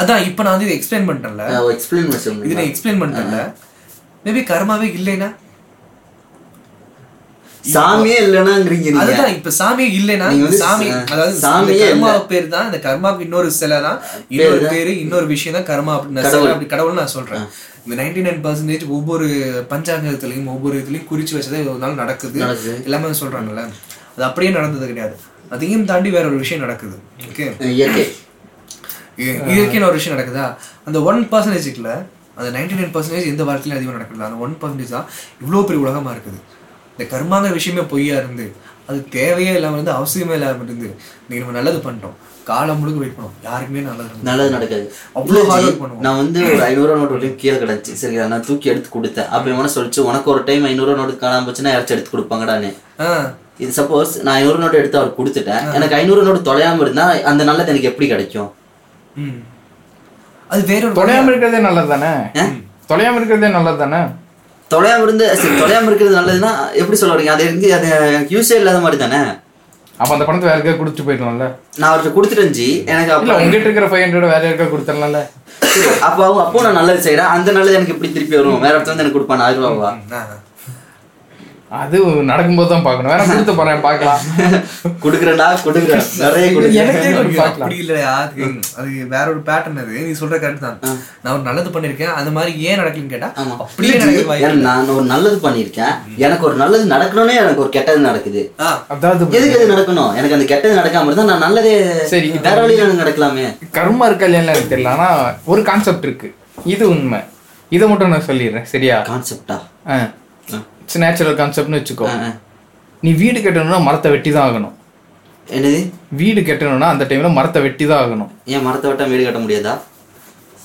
அதான் இப்ப நான் வந்து இதை எக்ஸ்பிளைன் பண்ணிட்டேன்ல. எக்ஸ்பிளைன் பண்ண இது எக்ஸ்பிளைன் பண்ணிட்டேன்ல. மேபி கர்மாவே இல்லைனா சாமியே இல்லைனாங்கிறீங்க அதுதான் இப்ப சாமி நீங்க வந்து சாமி அதாவது சாமியே சாமியே கர்மா பேர் தான் இந்த கர்மாவுக்கு இன்னொரு சிலை தான் இன்னொரு பேரு இன்னொரு விஷயம் தான் கர்மா அப்படின்னு கடவுள்னு நான் சொல்றேன். இந்த நைன்டி நைன் பர்சன்டேஜ் ஒவ்வொரு பஞ்சாங்கத்திலையும் ஒவ்வொரு இதுலயும் குறிச்சு வச்சதே ஒரு நாள் நடக்குது. நடக்குது. எல்லாமே சொல்றாங்கல்ல. அது அப்படியே நடந்தது கிடையாது. அதையும் தாண்டி வேற ஒரு விஷயம் நடக்குது. ஓகே இயற்கை. இயற்கையான ஒரு விஷயம் நடக்குதா? அந்த ஒன் பர்சன்டேஜ்ல அந்த நைன்டி நைன் பர்சன்டேஜ் எந்த வாழ்க்கையிலும் அதிகமாக நடக்குது அந்த ஒன் பர்சன்டேஜ் தான் இவ்வளோ பெரிய உலகமா இருக்குது. இந்த கர்மாங்கிற விஷயமே பொய்யா இருந்து அது தேவையே இல்லாம இருந்து அவசியமே இல்லாம இருந்து நீங்க நம்ம நல்லது பண்ணிட்டோம். காலம் முழுக்க வெயிட் பண்ணோம். யாருக்குமே நல்லது. நல்லது நடக்காது. ஜி, work பண்ணுவோம். நான் வந்து ஒரு ஐநூறு நோட்டு வரையும் கீழே கிடந்துச்சு. சரியா நான் தூக்கி எடுத்து கொடுத்தேன். அப்ப இவன சொல்லிச்சு உனக்கு ஒரு டைம் ஐநூறு நோட்டு காணாம போச்சுன்னா யாராச்சும் எடுத்து கொடுப்பாங்கடான்னு. இது சப்போஸ் நான் ஐநூறு நோட்டு எடுத்து அவர் கொடுத்துட்டேன். எனக்கு ஐநூறு நோட்டு தொலையாம இருந்தா அந்த நல்லது எனக்கு எப்படி கிடைக்கும்? ம். அது வேற ஒரு தொலையாம இருக்கிறதே நல்லது தானே தொலையாம இருக்கிறதே நல்லது தானே தொலையாம இருந்து சரி, தொலையாம இருக்கிறது நல்லதுன்னா எப்படி சொல்ல வரீங்க? அது இருந்து அது எனக்கு யூஸே இல்லாத மாதிரி தானே அப்ப அந்த பணத்தை வேற யாருக்கா கொடுத்துட்டு போயிடலாம்ல. நான் அவர்கிட்ட கொடுத்துட்டேன் ஜி. எனக்கு அப்போ உங்ககிட்ட இருக்கிற ஃபைவ் ஹண்ட்ரட் வேற யாருக்கா கொடுத்துடலாம்ல. அப்போ அவங்க அப்போ நான் நல்லது செய்யறேன் அந்த நல்லது எனக்கு எப்படி திருப்பி வரும். வேற ஒருத்தர் வந்து எனக்கு கொடுப்பான். ஆயிரம் ரூபாவா அது நடக்கும்போது தான் பார்க்கணும். வேற கொடுத்து போறேன் பார்க்கலாம். கொடுக்குறேன்டா கொடுக்குறேன். நிறைய அப்படி இல்லையா அது அது வேற ஒரு பேட்டர்ன் அது. நீ சொல்ற கரெக்ட் தான். நான் ஒரு நல்லது பண்ணிருக்கேன் அந்த மாதிரி ஏன் நடக்கலன்னு கேட்டா. அப்படியே நான் ஒரு நல்லது பண்ணியிருக்கேன். எனக்கு ஒரு நல்லது நடக்கணும்னே எனக்கு ஒரு கெட்டது நடக்குது. ஆ. அதாவது எதுக்கு அது நடக்கணும்? எனக்கு அந்த கெட்டது நடக்காம இருந்தா நான் நல்லதே சரி, வேற வழியில எனக்கு நடக்கலாமே. கர்மா இருக்கா எனக்கு தெரியல. ஆனா ஒரு கான்செப்ட் இருக்கு. இது உண்மை. இதை மட்டும் நான் சொல்லிடுறேன். சரியா? கான்செப்டா இட்ஸ் நேச்சுரல் கான்செப்ட்னு வச்சுக்கோ. நீ வீடு கட்டணும்னா மரத்தை வெட்டி தான் ஆகணும். என்னது? வீடு கட்டணும்னா அந்த டைம்ல மரத்தை வெட்டி தான் ஆகணும். ஏன் மரத்தை விட்டா வீடு கட்ட முடியாதா?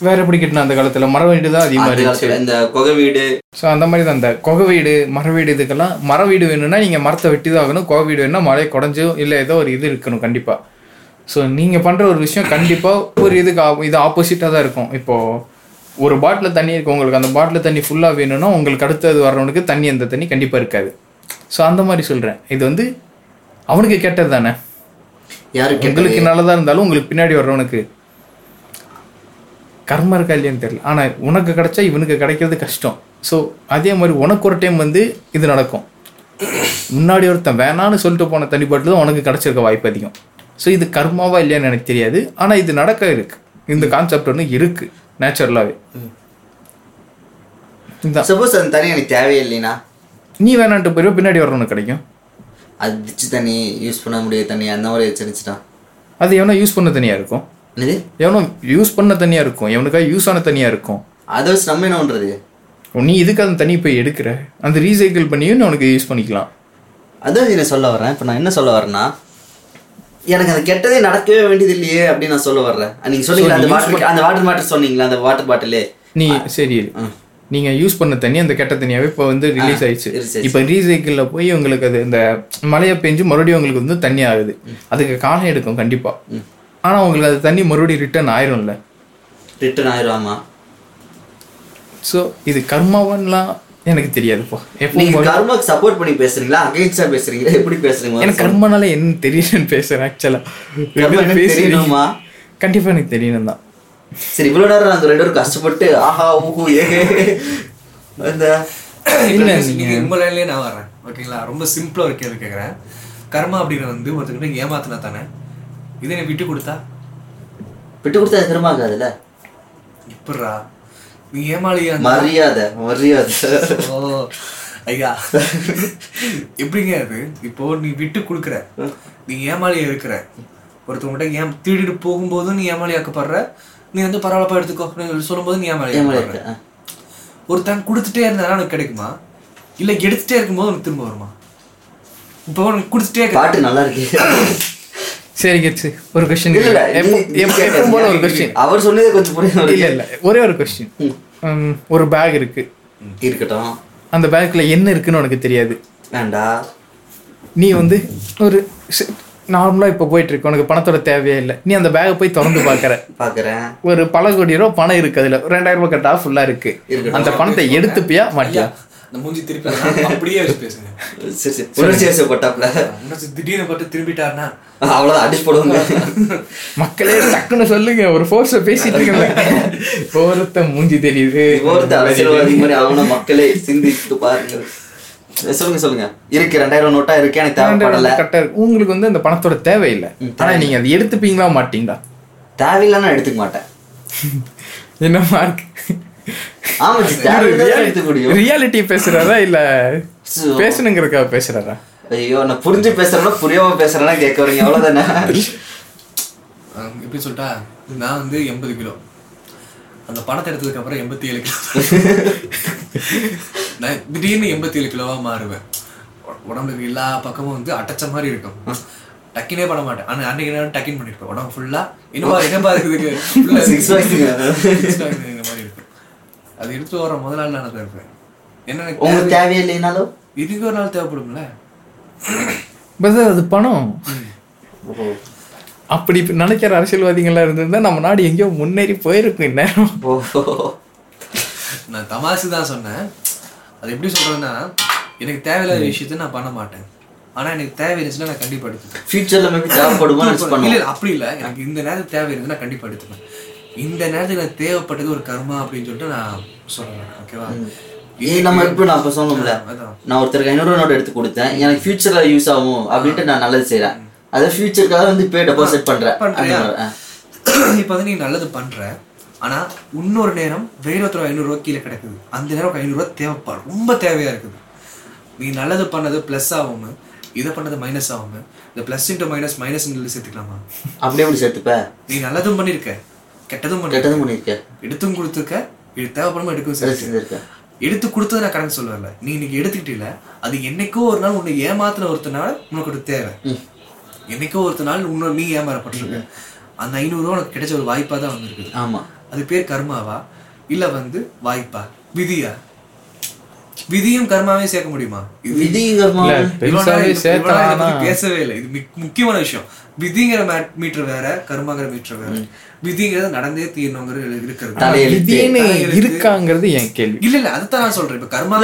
வேற எப்படி கட்டணும் அந்த காலத்துல? மர வீடு தான் அதிகமா இருந்துச்சு. இந்த கொகை வீடு. ஸோ அந்த மாதிரி தான் அந்த கொகை வீடு மர வீடு இதுக்கெல்லாம் மர வீடு வேணும்னா நீங்கள் மரத்தை வெட்டி தான் ஆகணும். கொகை வீடு வேணும்னா மழையை குடஞ்சோ இல்லை ஏதோ ஒரு இது இருக்கணும் கண்டிப்பாக ஸோ நீங்கள் பண்ணுற ஒரு விஷயம் கண்டிப்பாக ஒரு இதுக்கு இது ஆப்போசிட்டாக தான் இருக்கும். இப்போது ஒரு பாட்டில் தண்ணி இருக்கு உங்களுக்கு அந்த பாட்டில் தண்ணி ஃபுல்லாக வேணும்னா உங்களுக்கு அடுத்தது வர்றவனுக்கு தண்ணி அந்த தண்ணி கண்டிப்பாக இருக்காது. ஸோ அந்த மாதிரி சொல்கிறேன் இது வந்து அவனுக்கு கெட்டது தானே? யாரு கெட்டது? உங்களுக்கு நல்லதாக இருந்தாலும் உங்களுக்கு பின்னாடி வர்றவனுக்கு. கர்ம இருக்கா இல்லையான்னு தெரியல. ஆனால் உனக்கு கிடைச்சா இவனுக்கு கிடைக்கிறது கஷ்டம். ஸோ அதே மாதிரி உனக்கு ஒரு டைம் வந்து இது நடக்கும். முன்னாடி ஒருத்தன் வேணான்னு சொல்லிட்டு போன தண்ணி பாட்டில் தான் உனக்கு கிடைச்சிருக்க வாய்ப்பு அதிகம். ஸோ இது கர்மாவா இல்லையான்னு எனக்கு தெரியாது. ஆனால் இது நடக்க இருக்கு. இந்த கான்செப்ட் ஒன்று இருக்கு. நேச்சுரலாகவே சப்போஸ் அந்த தண்ணி எனக்கு தேவையே இல்லைனா நீ வேணான்ட்டு போயிடுவ பின்னாடி வர்றவனுக்கு கிடைக்கும். அது டிச்சு தண்ணி யூஸ் பண்ண முடியாத தண்ணி அந்த மாதிரி வச்சிருந்துச்சுன்னா அது எவனோ யூஸ் பண்ண தனியாக இருக்கும். எவனோ யூஸ் பண்ண தனியாக இருக்கும். எவனுக்காக யூஸ் ஆன தனியாக இருக்கும். அதை வச்சு நம்ம என்ன பண்றது? நீ இதுக்கு அந்த தண்ணி போய் எடுக்கிற? அந்த ரீசைக்கிள் பண்ணியும் உனக்கு யூஸ் பண்ணிக்கலாம். அதான் நான் சொல்ல வர்றேன். இப்போ நான் என்ன சொல்ல வரேன்னா எனக்கு அந்த கெட்டதே நடக்கவே வேண்டியது இல்லையே அப்படின்னு நான் சொல்ல வர்றேன். நீங்க சொன்னீங்களா அந்த வாட்டர் அந்த வாட்டர் பாட்டில் சொன்னீங்களா அந்த வாட்டர் பாட்டிலே நீ சரி. நீங்க யூஸ் பண்ண தண்ணி அந்த கெட்ட தண்ணியாவே இப்போ வந்து ரிலீஸ் ஆயிடுச்சு. இப்போ ரீசைக்கிள்ல போய் உங்களுக்கு அது இந்த மழையை பெஞ்சு மறுபடியும் உங்களுக்கு வந்து தண்ணி ஆகுது. அதுக்கு காலம் எடுக்கும் கண்டிப்பா. ஆனா உங்களுக்கு அது தண்ணி மறுபடியும் ரிட்டர்ன் ஆயிரும்ல. ரிட்டர்ன் ஆயிடுவாமா ஸோ இது கர்மாவன்லாம் எனக்கு தெரியாதுப்பா. எப்போ நீங்க கர்மாக்கு சப்போர்ட் பண்ணி பேசுறீங்களா? அகைன்ஸ்டா பேசுறீங்களா? எப்படி பேசுறீங்க எனக்கு கர்மனால என்ன தெரியலன்னு பேசுறேன் ஆக்சுவலா கர்மா தெரியணுமா? கண்டிப்பா எனக்கு தெரியணும் தான் சரி இவ்வளவு நேரம் நாங்க ரெண்டு பேரும் கஷ்டப்பட்டு ஆஹா ஊஹு ஏ அந்த இல்ல நீங்க உங்க லைன்லயே நான் வர்றேன். ஓகேங்களா? ரொம்ப சிம்பிளா ஒரு கேள்வி கேக்குறேன். கர்மா அப்படிங்கிறது வந்து ஒருத்தர்கிட்ட ஏமாத்தினா தானே? இதை நீ விட்டு கொடுத்தா? விட்டு கொடுத்தா அது திரும்ப ஆகாதுல்ல? இப்படா ஏமாளியா? மரியாதை மரியாதை. ஓ ஐயா. எப்படிங்க அது? இப்போ நீ விட்டு கொடுக்குற. நீ ஏமாளியா இருக்கிற. ஒருத்தவங்ககிட்ட ஏன் திருடிட்டு போகும்போதும் நீ ஏமாளியாக்கப்படுற. நீ வந்து பரவாயில்லப்பா எடுத்துக்கோ. சொல்லும்போது நீ ஏமாளி ஏமாளியா. ஒருத்தன் கொடுத்துட்டே இருந்தா உனக்கு கிடைக்குமா? இல்ல எடுத்துட்டே இருக்கும்போது உனக்கு திரும்ப வருமா? இப்போ உனக்கு கொடுத்துட்டே பாட்டு நல்லா இருக்கு. சரி. கெட்ஸ் ஒரு கொஸ்டின் இல்ல, எப்பவும் போல ஒரு கொஸ்டின் அவர் சொன்னதே கொஞ்சம் இல்ல இல்ல. ஒரே ஒரு கொஸ்டின் ஒரு பேக் இருக்கு. இருக்கட்டும். அந்த பேக்ல என்ன இருக்குன்னு உனக்கு தெரியாது. வேண்டா. நீ வந்து ஒரு நார்மலா இப்போ போயிட்டு இருக்கு. உனக்கு பணத்தோட தேவையே இல்லை. நீ அந்த பேக்கை போய் திறந்து பார்க்கற பாக்குறேன். ஒரு பல கோடி ரூபா பணம் இருக்கு அதுல. ரெண்டாயிரம் ரூபாய் கட்டா ஃபுல்லா இருக்கு. அந்த பணத்தை எடுத்துப்பியா மாட்டியா? அந்த மூஞ்சி திருப்பி அப்படியே வச்சு பேசுங்க. சரி சரி. உணர்ச்சி வசப்பட்டாப்ல உனக்கு திடீர்னு பார்த்து திரும்பிட்டாருன்னா அவ்வளவுதான் அடிச்சு போடுவாங்க. மக்களே டக்குன்னு சொல்லுங்க. ஒரு ஃபோர்ஸ பேசிட்டு இருக்கல ஒருத்த மூஞ்சி தெரியுது. ஒருத்த அரசியல்வாதி மாதிரி அவன மக்களே சிந்தித்து பாருங்க. சொல்லுங்க சொல்லுங்க. இருக்கு ரெண்டாயிரம் நோட்டா இருக்கு எனக்கு தேவைப்படல. கரெக்டா இருக்கு. உங்களுக்கு வந்து அந்த பணத்தோட தேவையில்லை. ஆனா நீங்க அதை எடுத்துப்பீங்களா மாட்டீங்களா? தேவையில்லைன்னா எடுத்துக்க மாட்டேன். என்ன மார்க் ரியாலிட்டி பேசுறாரா இல்ல பேசணுங்கிறதுக்காக பேசுறாரா? ஐயோ நான் புரிஞ்சு பேசுறேன்னா புரியாம பேசுறேன்னா கேட்க வரீங்க. அவ்வளவுதானே? எப்படி சொல்லிட்டா? நான் வந்து எண்பது கிலோ. அந்த பணத்தை எடுத்ததுக்கு அப்புறம் எண்பத்தி ஏழு கிலோ. நான் திடீர்னு எண்பத்தி ஏழு கிலோவா மாறுவேன். உடம்புக்கு எல்லா பக்கமும் வந்து அடைச்ச மாதிரி இருக்கும். டக்கினே பண்ண மாட்டேன். ஆனா அன்னைக்கு நேரம் டக்கின் பண்ணிருப்பேன். உடம்பு ஃபுல்லா என்னப்பா என்னப்பா இருக்குதுக்கு அது எடுத்து வர முதல் நாள் நான் இருப்பேன். என்ன எனக்கு உங்களுக்கு தேவையில்லைனாலும் இதுக்கு ஒரு நாள் தேவைப்படும்ல? பிரதர் அது பணம். அப்படி நினைக்கிற அரசியல்வாதிகளா இருந்திருந்தா நம்ம நாடு எங்கேயோ முன்னேறி போயிருக்கும் இந்நேரம். நான் தமாசு தான் சொன்னேன். அது எப்படி சொல்றேன்னா எனக்கு தேவையில்லாத விஷயத்த நான் பண்ண மாட்டேன். ஆனா எனக்கு தேவை இருந்துச்சுன்னா நான் கண்டிப்பா எடுத்துப்பேன். ஃபியூச்சர்ல மேபி தேவைப்படுமா? இல்ல, அப்படி இல்ல. எனக்கு இந்த நேரத்துக்கு தேவை இருந்துச்சுன்னா கண்டிப்பா எடுத்துப்பேன். இந்த நேரத்துக்கு எனக்கு தேவைப்பட்டது ஒரு கர்மா அப்படின்னு சொல்லிட்டு நான் சொல்றேன் ஓகேவா நம்ம இப்ப நான் இப்ப சொன்னோம்ல. நான் ஒருத்தருக்கு ஐநூறு நோட் எடுத்து கொடுத்தேன். எனக்கு ஃபியூச்சர்ல யூஸ் ஆகும் அப்படின்ட்டு நான் நல்லது செய்றேன். அதை ஃபியூச்சருக்காக வந்து இப்போ டெபாசிட் பண்றேன். இப்ப வந்து நீ நல்லது பண்ற. ஆனா இன்னொரு நேரம் வேற ஒருத்தர் ஐநூறு ரூபா கீழே கிடக்குது. அந்த நேரம் ஐநூறு ரூபா தேவைப்படும். ரொம்ப தேவையா இருக்குது. நீ நல்லது பண்ணது ப்ளஸ் ஆகும். இதை பண்ணது மைனஸ் ஆகும். இந்த ப்ளஸ் இன்ட்டு மைனஸ் மைனஸ் சேர்த்துக்கலாமா? அப்படியே எப்படி சேர்த்துப்ப? நீ நல்லதும் பண்ணிருக்க. கெட்டதும் கெட்டதும் பண்ணிருக்கேன் எடுத்தும் கொடுத்துருக்க இது தேவைப்படாம எடுக்கவும் சரி சரி செஞ்சிருக்கேன் எடுத்து கொடுத்தது நான் கணக்கு சொல்லல நீ இன்னைக்கு எடுத்துக்கிட்டீல அது என்னைக்கோ ஒரு நாள் உன்னை ஏமாத்துன ஒருத்தனால உனக்கு ஒரு தேவை. என்னைக்கோ ஒருத்த நாள் இன்னொரு நீ ஏமாறப்பட்டிருக்க. அந்த ஐநூறு ரூபா உனக்கு கிடைச்ச ஒரு வாய்ப்பா தான் வந்திருக்கு ஆமா. அது பேர் கர்மாவா? இல்ல வந்து வாய்ப்பா? விதியா? விதியும் கர்மாவையும் சேர்க்க முடியுமா? பத்தி சேர்த்தா பேசவே இல்லை. இது மிக்- முக்கியமான விஷயம். விதிங்கிற மீட்டர் வேற கர்மாங்கிற மீட்டர் வேற. விதிங்கிறது நடந்தே தீரணுங்கிறது இருக்கிறது. இருக்காங்கிறது என் கேள்வி. இல்ல இல்ல அதுதான் நான் சொல்றேன். இப்ப கர்மா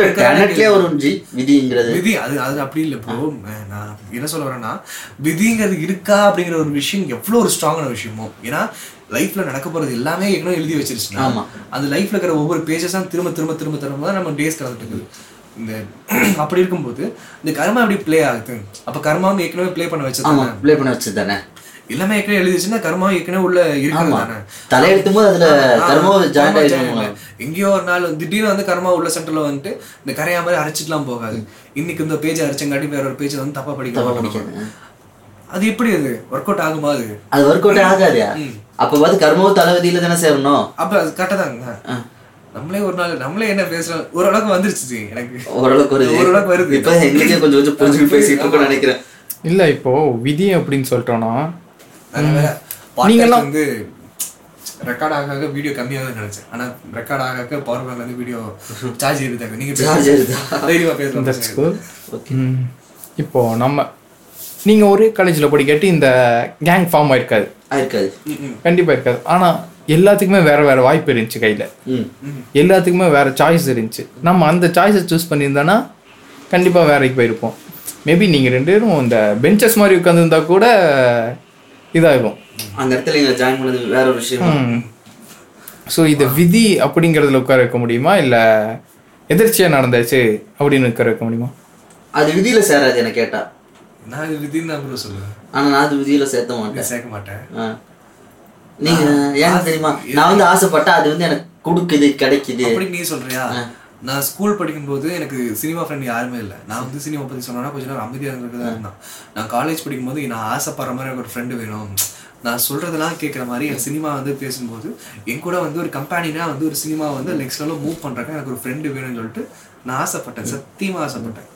வரும் விதிங்கிறது. விதி அது அது அப்படி இல்ல ப்ரோ நான் என்ன சொல்ல வரேன்னா விதிங்கிறது இருக்கா அப்படிங்கிற ஒரு விஷயம் எவ்வளவு ஒரு ஸ்ட்ராங்கான விஷயமோ. ஏன்னா லைஃப்ல நடக்க போறது எல்லாமே ஏற்கனவே எழுதி வச்சிருச்சுன்னா ஆமா. அந்த லைஃப்ல இருக்கிற ஒவ்வொரு பேஜஸும் திரும்ப திரும்ப திரும்ப திரும்ப தான் நம்ம டேஸ் கலந்துட்டு இருக்குது. இந்த அப்படி இருக்கும்போது இந்த கர்மா எப்படி ப்ளே ஆகுது? அப்ப கர்மாவும் ஏற்கனவே ப்ளே பண்ண வச்சது ப்ளே பண்ண வச்சது தானே? எல்லாமே ஏற்கனவே எழுதி வச்சுன்னா கர்மாவும் ஏற்கனவே உள்ள இருக்கிறது தானே? போது அதுல ஜாயின் join எங்கேயோ ஒரு நாள் திடீர்னு வந்து கர்மா உள்ள சென்டர்ல வந்துட்டு இந்த கரையா மாதிரி அரைச்சிட்டுலாம் போகாது. இன்னைக்கு இந்த பேஜ் அரைச்சங்காட்டி வேற ஒரு பேஜ் வந்து தப்பா படிக்க. அது எப்படி அது? ஒர்க் அவுட் ஆகுமா அது? அது ஒர்க் அவுட் ஆகாதயா அப்ப பார்த்து கர்மாவும் தலைவதியில தானே சேரணும்? அப்ப அது கரெக்டா தாங்க. நம்மளே ஒரு நாள் நம்மளே என்ன பேசுறோம்? ஓரளவுக்கு வந்துருச்சு எனக்கு. ஓரளவுக்கு வருது. ஓரளவுக்கு வருது. இப்ப எங்களுக்கே கொஞ்சம் கொஞ்சம் புரிஞ்சு பேசிட்டு இருக்கோம்னு நினைக்கிறேன். இல்ல இப்போ விதி அப்படின்னு சொல்லிட்டோம்னா நீங்கெல்லாம் வந்து ரெக்கார்ட் ஆக ஆக வீடியோ கம்மியாக நினைச்சேன். ஆனா ரெக்கார்ட் ஆக ஆக பவர் பேங்க்ல இருந்து வீடியோ சார்ஜ் ஏறிட்டாங்க. நீங்க ஏறுதா? தைரியமா பேசலாம் இப்போ நம்ம நீங்க ஒரே காலேஜ்ல படிக்கட்டி இந்த கேங் ஃபார்ம் ஆயிருக்காது. ஆயிருக்காது. கண்டிப்பா இருக்காது. ஆனா எல்லாத்துக்குமே வேற வேற வாய்ப்பு இருந்துச்சு கையில. ம். எல்லாத்துக்குமே வேற சாய்ஸ் இருந்துச்சு. நம்ம அந்த சாய்ஸை சூஸ் பண்ணியிருந்தோன்னா கண்டிப்பா வேலைக்கு போயிருப்போம். மேபி நீங்க ரெண்டு பேரும் இந்த பெஞ்சஸ் மாதிரி உட்காந்துருந்தா கூட இதாகும் அந்த இடத்துல நீங்க ஜாயின் பண்ணது வேற ஒரு விஷயம்? ஸோ இதை விதி அப்படிங்கிறதுல உட்கார வைக்க முடியுமா? இல்லை எதிர்ச்சியா நடந்துச்சு அப்படின்னு உட்கார வைக்க முடியுமா? அது விதியில சேராது என்ன கேட்டா. நான் இது விதின்னு தான் bro சொல்லுவேன் ஆனா நான் அது விதியில சேர்த்த மாட்டேன். சேர்க்க மாட்டேன். நீங்க ஏன் தெரியுமா? நான் வந்து ஆசைப்பட்டா அது வந்து எனக்கு கொடுக்குது கிடைக்குது. அப்படி நீ சொல்றியா? நான் ஸ்கூல் படிக்கும்போது எனக்கு சினிமா ஃப்ரெண்ட் யாருமே இல்லை. நான் வந்து சினிமா பத்தி சொன்னா கொஞ்ச நேரம் அமைதியாக இருந்துட்டு தான் இருந்தான் நான் காலேஜ் படிக்கும்போது நான் ஆசைப்படுற மாதிரி எனக்கு ஒரு ஃப்ரெண்டு வேணும். நான் சொல்றதெல்லாம் கேட்குற மாதிரி என் சினிமா வந்து பேசும்போது என் கூட வந்து ஒரு கம்பெனினா வந்து ஒரு சினிமா வந்து நெக்ஸ்ட் லெவலில் மூவ் பண்றதுக்கு எனக்கு ஒரு ஃப்ரெண்டு வேணும்னு சொல்லிட்டு நான் ஆசைப்பட்டேன். சத்தியமா ஆசைப்பட்டேன்.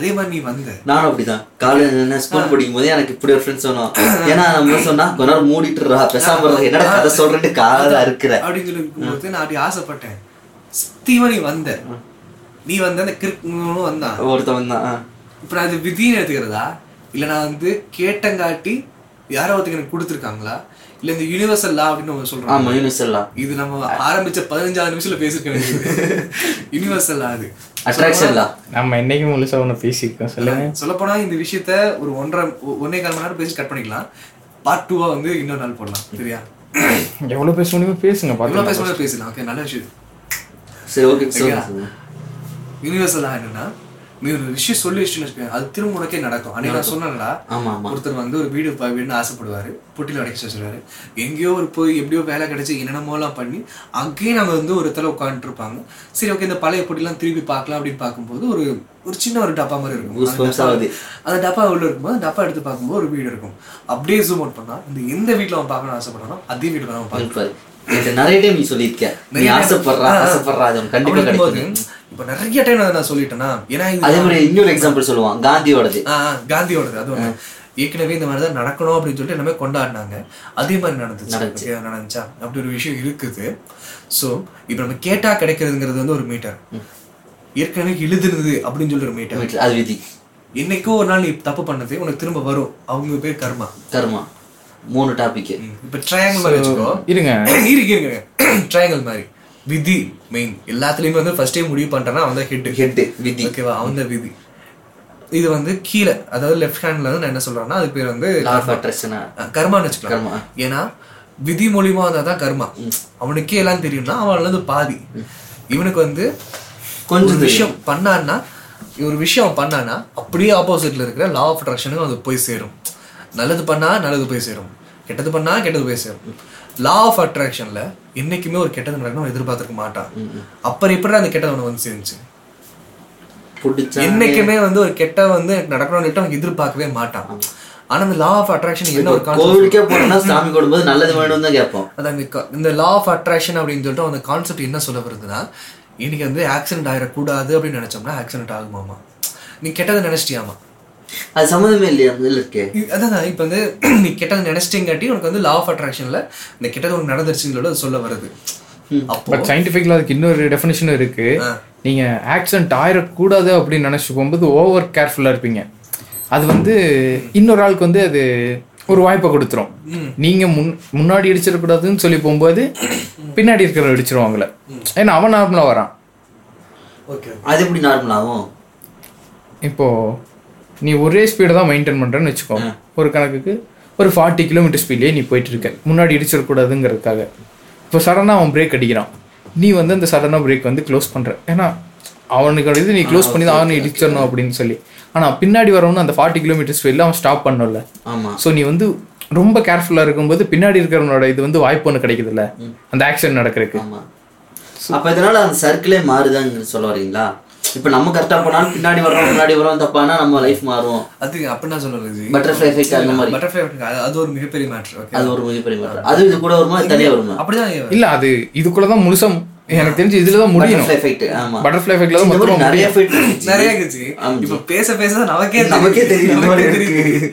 அதே மாதிரி நீ வந்த நானும் அப்படிதான். காலேஜ் ஸ்கூல் படிக்கும் போது எனக்கு இப்படி ஒரு ஃப்ரெண்ட்ஸ் சொன்னோம் ஏன்னா நம்ம சொன்னா கொஞ்ச நேரம் மூடிட்டு ரா பேசாம. என்னடா கதை சொல்றேன்ட்டு காதா இருக்கிற அப்படின்னு சொல்லி இருக்கும்போது நான் அப்படி ஆசைப்பட்டேன். சத்தியமா நீ வந்த. நீ வந்த அந்த கிறுக்கு வந்தான். ஒருத்தவன் தான். இப்போ நான் அது விதின்னு எடுத்துக்கிறதா? இல்லை நான் வந்து கேட்டங்காட்டி யாரோ ஒருத்தங்க எனக்கு கொடுத்துருக்காங்களா? இல்லை இந்த யூனிவர்சல் லா அப்படின்னு நம்ம சொல்றோம் ஆமா யூனிவர்சல்லாம் இது நம்ம ஆரம்பிச்ச பதினஞ்சாவது நிமிஷத்துல பேசிருக்கேன் யூனிவர்சல் லா அது. அட்ராக்ஷன்லா நம்ம என்னைக்கும் முழுசா ஒன்று பேசியிருக்கோம் சொல்லுங்க. சொல்லப்போனா இந்த விஷயத்த ஒரு ஒன்றரை ஒன்னே கால் மணி நேரம் பேசி கட் பண்ணிக்கலாம். பார்ட் டூவா வந்து இன்னொரு நாள் போடலாம் சரியா? எவ்வளோ பேச முடியுமோ பேசுங்க எவ்வளோ பார்த்து பேசணும் பேசலாம் ஓகே நல்ல விஷயம். சரி ஓகே. யூனிவர்சல் லா என்னன்னா நீ ஒரு விஷயம் சொல்லி வச்சுன்னு வச்சுக்கோங்க அது திரும்ப உனக்கே நடக்கும். அன்னைக்கு நான் சொன்னேன்டா ஒருத்தர் வந்து ஒரு வீடு வேணும்னு ஆசைப்படுவாரு. பொட்டியில் அடைச்சி வச்சிருவாரு எங்கேயோ ஒரு போய் எப்படியோ வேலை கிடைச்சி என்னென்னமோலாம் பண்ணி அங்கேயே நாங்கள் வந்து ஒரு இடத்துல உட்காந்துட்டு இருப்பாங்க சரி ஓகே இந்த பழைய பொட்டிலாம் திருப்பி பார்க்கலாம் அப்படின்னு பார்க்கும்போது ஒரு ஒரு சின்ன ஒரு டப்பா மாதிரி இருக்கும். அந்த டப்பா- உள்ள இருக்கும்போது டப்பா எடுத்து பார்க்கும்போது ஒரு வீடு இருக்கும். அப்படியே ஜூம் அவுட் பண்ணா இந்த எந்த வீட்டில் அவன் பார்க்கணும் ஆசைப்படுறானோ அதே வீட்டில் அவன் என்கிட்ட நிறைய டைம் நீ சொல்லியிருக்க. நீ ஆசைப்படுறா. ஆசைப்படுறா அது உனக்கு கண்டிப்பா அப்படி இருக்கும்போது, கிடைக்கும் இப்போ நிறைய டைம் நான் சொல்லிட்டேன்னா ஏன்னா இது அதே மாதிரி இன்னொரு எக்ஸாம்பிள் சொல்லுவான் காந்தியோடது. காந்தியோடது அது ஏற்கனவே இந்த மாதிரி தான் நடக்கணும் அப்படின்னு சொல்லிட்டு எல்லாமே கொண்டாடினாங்க. அதே மாதிரி நடந்துச்சு. நடந்துச்சா. அப்படி ஒரு விஷயம் இருக்குது. ஸோ இப்போ நம்ம கேட்டா கிடைக்கிறதுங்கிறது வந்து ஒரு மீட்டர் ஏற்கனவே எழுதுனது அப்படின்னு சொல்லி ஒரு மீட்டர் அது விதி. என்னைக்கோ ஒரு நாள் நீ தப்பு பண்ணது உனக்கு திரும்ப வரும். அவங்க பேர் கர்மா. கர்மா. மூணு டாபிக் இப்போ ட்ரையாங்கிள் மாதிரி வச்சுக்கோ. இருங்க. இருங்க இருங்க ட்ரையாங்கிள் மாதிரி. விதி மெயின் எல்லாத்துலயுமே வந்து ஃபர்ஸ்ட் முடிவு பண்ணிட்டேன்னா அவன் தான் ஹெட் ஹெட் விதி. ஓகேவா அவன் தான் விதி. இது வந்து கீழே அதாவது லெஃப்ட் ஹேண்ட்ல வந்து நான் என்ன சொல்றேன்னா அது பேர் வந்து கர்மான்னு வச்சுக்கலாம். கர்மா. ஏன்னா விதி மூலியமா வந்தா தான் கர்மா. அவனுக்கே எல்லாம் தெரியும்னா அவன் வந்து பாதி. இவனுக்கு வந்து கொஞ்சம் விஷயம் பண்ணான்னா ஒரு விஷயம் பண்ணான்னா அப்படியே ஆப்போசிட்ல இருக்கிற லா ஆஃப் அட்ராக்ஷனுக்கு அது போய் சேரும். நல்லது பண்ணா நல்லது போய் சேரும். கெட்டது பண்ணா கெட்டது போய் சேரும். லா ஆஃப் அட்ராக்ஷன்ல என்னைக்குமே ஒரு கெட்டது நடக்கணும் எதிர்பார்த்திருக்க மாட்டான். அப்புறம் எப்படி அந்த கெட்டது அவனுக்கு வந்து சேர்ந்துச்சு என்னைக்குமே வந்து ஒரு கெட்ட வந்து நடக்கணும்னு அவன் எதிர்பார்க்கவே மாட்டான். ஆனா இந்த லா ஆஃப் அட்ராக்ஷன் என்ன ஒரு கான்செப்ட் கோவிலுக்கே போனோம்னா சாமி கொடுக்கும்போது நல்லது வேணும்னு தான் கேட்போம். அதான் இந்த லா ஆஃப் அட்ராக்ஷன் அப்படின்னு சொல்லிட்டு அந்த கான்செப்ட் என்ன சொல்ல வருதுன்னா இன்னைக்கு வந்து ஆக்சிடென்ட் ஆயிடக்கூடாது அப்படின்னு நினைச்சோம்னா ஆக்சிடென்ட் ஆகுமாமா? நீ கெட்டதை நினைச்சிட்டியாமா? அது சம்மந்தமே இல்லையா அதில் இருக்கே அதான் இப்போ வந்து நீ கெட்டது நினைச்சிட்டேங்காட்டி உனக்கு வந்து லா ஆஃப் அட்ராக்ஷன்ல இந்த கெட்டது உனக்கு நடந்துருச்சுங்களோட சொல்ல வருது. அப்போ பட் சயின்டிஃபிக்ல அதுக்கு இன்னொரு டெஃபினேஷன் இருக்கு. நீங்க ஆக்சிடென்ட் ஆயிடக்கூடாது அப்படின்னு நினைச்சு போகும்போது ஓவர் கேர்ஃபுல்லா இருப்பீங்க. அது வந்து இன்னொரு ஆளுக்கு வந்து அது ஒரு வாய்ப்பை கொடுத்துரும். நீங்க முன் முன்னாடி இடிச்சிடக்கூடாதுன்னு சொல்லி போகும்போது பின்னாடி இருக்கிற இடிச்சிருவாங்களே ஏன்னா அவன் நார்மலா வரான். ஓகே அது எப்படி நார்மல் ஆகும்? இப்போ நீ ஒரே ஸ்பீடை தான் மெயின்டைன் பண்றேன்னு வச்சுக்கோ. ஒரு கணக்குக்கு ஒரு ஃபார்ட்டி கிலோமீட்டர் ஸ்பீட்லேயே நீ போயிட்டு இருக்க. முன்னாடி இடிச்சிடக்கூடாதுங்கிறதுக்காக இப்போ சடனாக அவன் பிரேக் அடிக்கிறான். நீ வந்து அந்த சடனாக பிரேக் வந்து க்ளோஸ் பண்ற. ஏன்னா அவனுக்கு இது நீ க்ளோஸ் பண்ணி தான் அவனை இடிச்சிடணும் அப்படின்னு சொல்லி. ஆனால் பின்னாடி வரவனு அந்த ஃபார்ட்டி கிலோமீட்டர் ஸ்பீடில் அவன் ஸ்டாப் பண்ணல ஆமா. ஸோ நீ வந்து ரொம்ப கேர்ஃபுல்லாக இருக்கும்போது பின்னாடி இருக்கிறவனோட இது வந்து வாய்ப்பு ஒன்று கிடைக்குதுல்ல. அந்த ஆக்சிடென்ட் நடக்கிறதுக்கு. அப்ப இதனால அந்த சர்க்கிளே மாறுதான்னு சொல்ல வரீங்களா இப்ப நம்ம கரெக்டா போனாலும் பின்னாடி வரோம் முன்னாடி வரோம் தப்பானா நம்ம லைஃப் மாறும். அது அப்படி நான் சொல்லுறது பட்டர்ஃப்ளை எஃபெக்ட் அந்த மாதிரி. பட்டர்ஃப்ளை அது ஒரு மிகப்பெரிய மேட்ரு ஓகே அது ஒரு மிகப்பெரிய matter. அது இது கூட வருமா? இது தனியா வருமா? அப்படிதான் இல்ல அது இதுக்குள்ள தான் முழுசா எனக்கு தெரிஞ்சு இதுல தான் முடியணும். பட்டர்ஃப்ளை எஃபெக்ட் ஆமா பட்டர்ஃப்ளை எஃபெக்ட்ல தான் மொத்தமா நிறைய முடியும். எஃபெக்ட் நிறைய இருந்துச்சு. இப்போ பேச பேச நமக்கே நமக்கே தெரியும் இந்த மாதிரி நமக்கே இருக்கு. தெரியுது.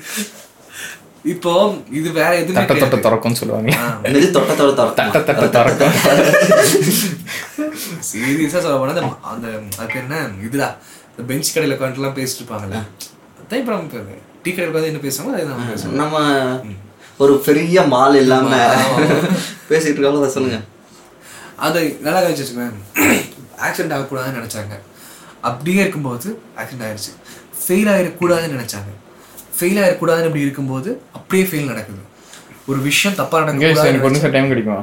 இப்போ இது வேற எதுவுமே தட்ட தொட்ட. திறக்கும்னு சொல்லுவாங்க. என்னது தொட்ட தொட தட்ட தட்ட திறக்கும். சீரியஸா சொல்ல போனா அந்த அதுக்கு என்ன? இதுடா. இந்த பெஞ்ச் கடையில உட்காந்துலாம் பேசிட்டு இருப்பாங்கல்ல. அதான் இப்ப நம்ம டீ கடையில் உட்காந்து என்ன பேசுவோமோ அதை நம்ம பேசுவோம் நம்ம ஒரு பெரிய மால் இல்லாம பேசிட்டு இருக்கோம் அதை சொல்லுங்க. அதை நல்லா கழிச்சு வச்சுக்கோங்க ஆக்சிடென்ட் ஆகக்கூடாதுன்னு நினைச்சாங்க. அப்படியே இருக்கும்போது ஆக்சிடென்ட் ஆயிடுச்சு ஃபெயில் ஆகிடக்கூடாதுன்னு நினைச்சாங்க. ஃபெயில் ஆகிடக்கூடாதுன்னு இப்படி இருக்கும்போது அப்படியே ஃபெயில் நடக்குது. ஒரு விஷயம் தப்பா Guys, நடக்க எனக்கு ஒரு நிமிஷம் டைம் கிடைக்குமா?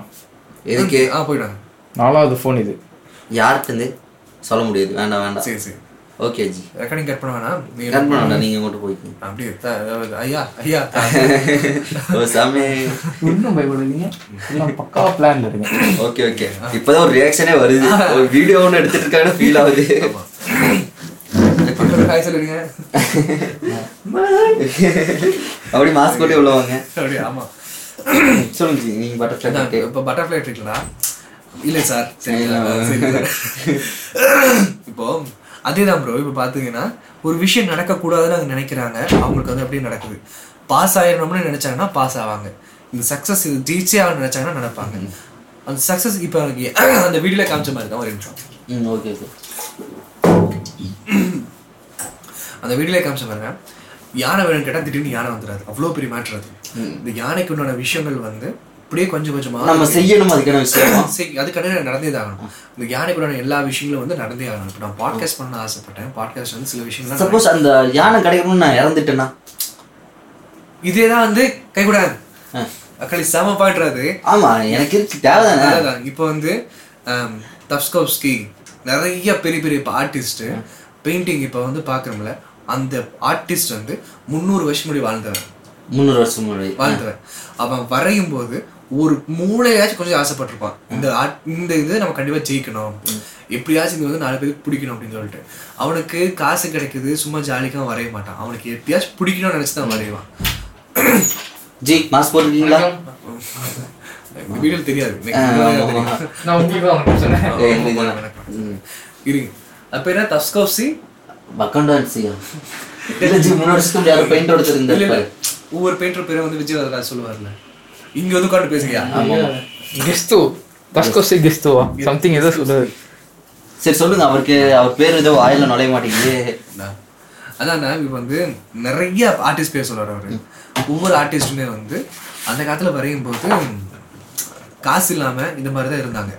எதுக்கு? ஆ போயிட்டாங்க நாலாவது ஃபோன் இது. யார்கிட்ட சொல்ல முடியாது. வேண்டாம் வேண்டாம். சரி சரி. ஓகே ஜி ரெக்கார்டிங் கட் பண்ண வேணாம். கட் பண்ண வேண்டாம் நீங்க மட்டும் போய்க்கோங்க. அப்படியே ஐயா ஐயா. த- ஓ சாமி. இன்னும் பயப்படுவீங்க எல்லாம் பக்கா பிளான்ல ஓகே ஓகே இப்பதான் ஒரு ரியாக்ஷனே வருது. ஒரு வீடியோ ஒன்று எடுத்துட்டு இருக்காங்க ஃபீல் ஆகுது. ஹாய் சொல்லுங்க அப்படி மாஸ்க் போட்டு உள்ள வாங்க. அப்படியே ஆமா. சொல்லுங்க ஜி நீங்க பட்டர்ஃப்ளை இப்போ பட்டர்ஃப்ளை ட்ரிக்லா இல்லை சார் சரி சரி சார் இப்போ அதேதான் ப்ரோ இப்போ பார்த்தீங்கன்னா ஒரு விஷயம் நடக்கக்கூடாதுன்னு அவங்க நினைக்கிறாங்க. அவங்களுக்கு வந்து அப்படியே நடக்குது. பாஸ் ஆயிடணும்னு நினைச்சாங்கன்னா பாஸ் ஆவாங்க. இந்த சக்ஸஸ் இது ஜெயிச்சே ஆகணும்னு நினைச்சாங்கன்னா நடப்பாங்க அந்த சக்ஸஸ் இப்போ அந்த வீடியோல காமிச்ச மாதிரி தான் ஒரு நிமிஷம் ஓகே ஓகே அந்த வீடியோல காமிச்ச பாருங்க. யானை வேணும்னு கேட்டால் திடீர்னு யானை வந்துடாது அவ்வளோ பெரிய மேட்ரு அது. இந்த யானைக்கு உண்டான விஷயங்கள் வந்து அப்படியே கொஞ்சம் கொஞ்சமா நம்ம செய்யணும் அதுக்கான விஷயமா? அதுக்கான நடந்தே தான் ஆகணும். இந்த யானைக்குடான எல்லா விஷயங்களும் வந்து நடந்தே ஆகணும். இப்போ நான் பாட்காஸ்ட் பண்ண ஆசைப்பட்டேன். பாட்காஸ்ட் வந்து சில விஷயங்கள் சப்போஸ் அந்த யானை கிடைக்கணும்னு நான் இறந்துட்டேன்னா? இதே தான் வந்து கைகூடாது. ஆ. அக்களி செம பாடுறது ஆமா எனக்கு இருக்கு தேவைதானே? இப்போ வந்து தப்ஸ்கோவ்ஸ்கி நிறைய பெரிய பெரிய ஆர்டிஸ்ட் பெயிண்டிங் இப்போ வந்து பார்க்குறோம்ல அந்த ஆர்டிஸ்ட் வந்து முந்நூறு வருஷம் முன்னாடி வாழ்ந்தவன் முந்நூறு வருஷம் முன்னாடி வாழ்ந்தவன் அவன் வரையும் போது ஒரு மூளையாச்சும் கொஞ்சம் ஆசைப்பட்டிருப்பான். இந்த இந்த இது நம்ம கண்டிப்பா ஜெயிக்கணும். எப்படியாச்சும் இது வந்து நாலு பேருக்கு பிடிக்கணும் அப்படின்னு சொல்லிட்டு. அவனுக்கு காசு கிடைக்குது சும்மா ஜாலிக்காக வரைய மாட்டான். அவனுக்கு எப்படியாச்சும் பிடிக்கணும்னு நினைச்சு தான் வரைவான். ஜி மாஸ்க் போட்டுருக்கீங்களா? வீடியோ தெரியாது. இருங்க அப்ப என்ன தஸ்கோசி பக்கண்டான்சியா இல்ல ஜி முன்னாடி வருஷத்துக்கு யாரும் பெயிண்ட் இல்ல இல்ல. எடுத்திருந்தாரு ஒவ்வொரு பெயிண்டர் பேரை வந்து விஜய் வரலாறு சொல்லுவார்ல. இங்க வந்து உட்காந்து பேசுறியா கெஸ்டோ தஸ்கோசி கெஸ்டோவா சம்திங் ஏதோ சொல்லுது சரி சொல்லுங்க. அவருக்கு அவர் பேர் ஏதோ வாயில நுழைய மாட்டேங்குது. அதான் இப்போ வந்து நிறைய ஆர்டிஸ்ட் பேர் சொல்றாரு அவரு. ஒவ்வொரு ஆர்டிஸ்ட்டுமே வந்து அந்த காலத்துல வரையும் போது காசு இல்லாம இந்த மாதிரி தான் இருந்தாங்க.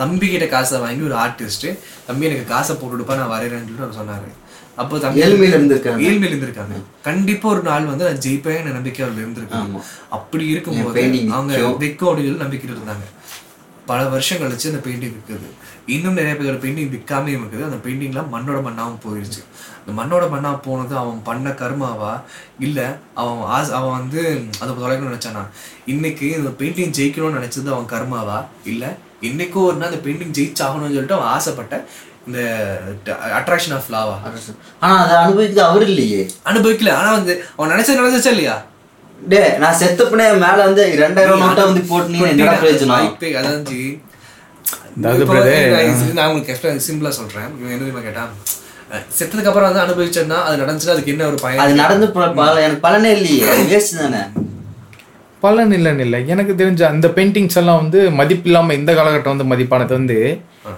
தம்பி கிட்ட காசை வாங்கி ஒரு ஆர்டிஸ்ட் தம்பி எனக்கு காசை போட்டுடுப்பா நான் வரைகிறேன்னு சொல்லிட்டு அவர் சொன்னாரு. அப்போ தம்பி ஏழ்மையில இருந்திருக்காங்க. ஏழ்மையில இருந்திருக்காங்க. கண்டிப்பா ஒரு நாள் வந்து நான் ஜெயிப்பேன் நம்பிக்கை அவர்கள் இருந்திருக்காங்க. அப்படி இருக்கும்போது அவங்க. விற்கும் அப்படின்னு நம்பிக்கையில் இருந்தாங்க. பல வருஷம் கழிச்சு அந்த பெயிண்டிங் விற்குது இன்னும் நிறைய பேர் பெயிண்டிங் விற்காமே இருக்குது. அந்த பெயிண்டிங்லாம் மண்ணோட மண்ணாவும் போயிடுச்சு அந்த மண்ணோட மண்ணா போனது அவன் பண்ண கர்மாவா? இல்ல அவன் ஆஸ் அவன் வந்து அதை தொலைக்கணும்னு நினைச்சானா? இன்னைக்கு இந்த பெயிண்டிங் ஜெயிக்கணும்னு நினைச்சது அவன் கர்மாவா? இல்ல இன்னைக்கும் ஒரு நாள் அந்த பெயிண்டிங் ஜெயிச்சாகணும்னு சொல்லிட்டு அவன் ஆசைப்பட்ட இந்த அட்ராக்ஷன் ஆஃப் லாவா ஆனா அதை அனுபவிக்கிறது அவர் இல்லையே. அனுபவிக்கல. ஆனா வந்து அவன் நினைச்சது நடந்துச்சா இல்லையா? டே நான் செத்தப்பனே மேல வந்து ரெண்டாயிரம் நோட்டா வந்து போட்டு நீ என்னடா பிரயோஜனம் இப்போ brother, நான் உங்களுக்கு எக்ஸ்ட்ரா சிம்பிளா சொல்றேன். இவன் என்ன கேட்டான்? செத்ததுக்கு அப்புறம் வந்து அனுபவிச்சோம்னா அது நடந்துச்சுன்னா அதுக்கு என்ன ஒரு பயன்? அது நடந்து எனக்கு பலனே இல்லையே. வேஸ்ட் தானே. பலன் இல்லைன்னு இல்லை எனக்கு தெரிஞ்ச அந்த பெயிண்டிங்ஸ் எல்லாம் வந்து மதிப்பு இல்லாம இந்த காலகட்டம் வந்து மதிப்பானது வந்து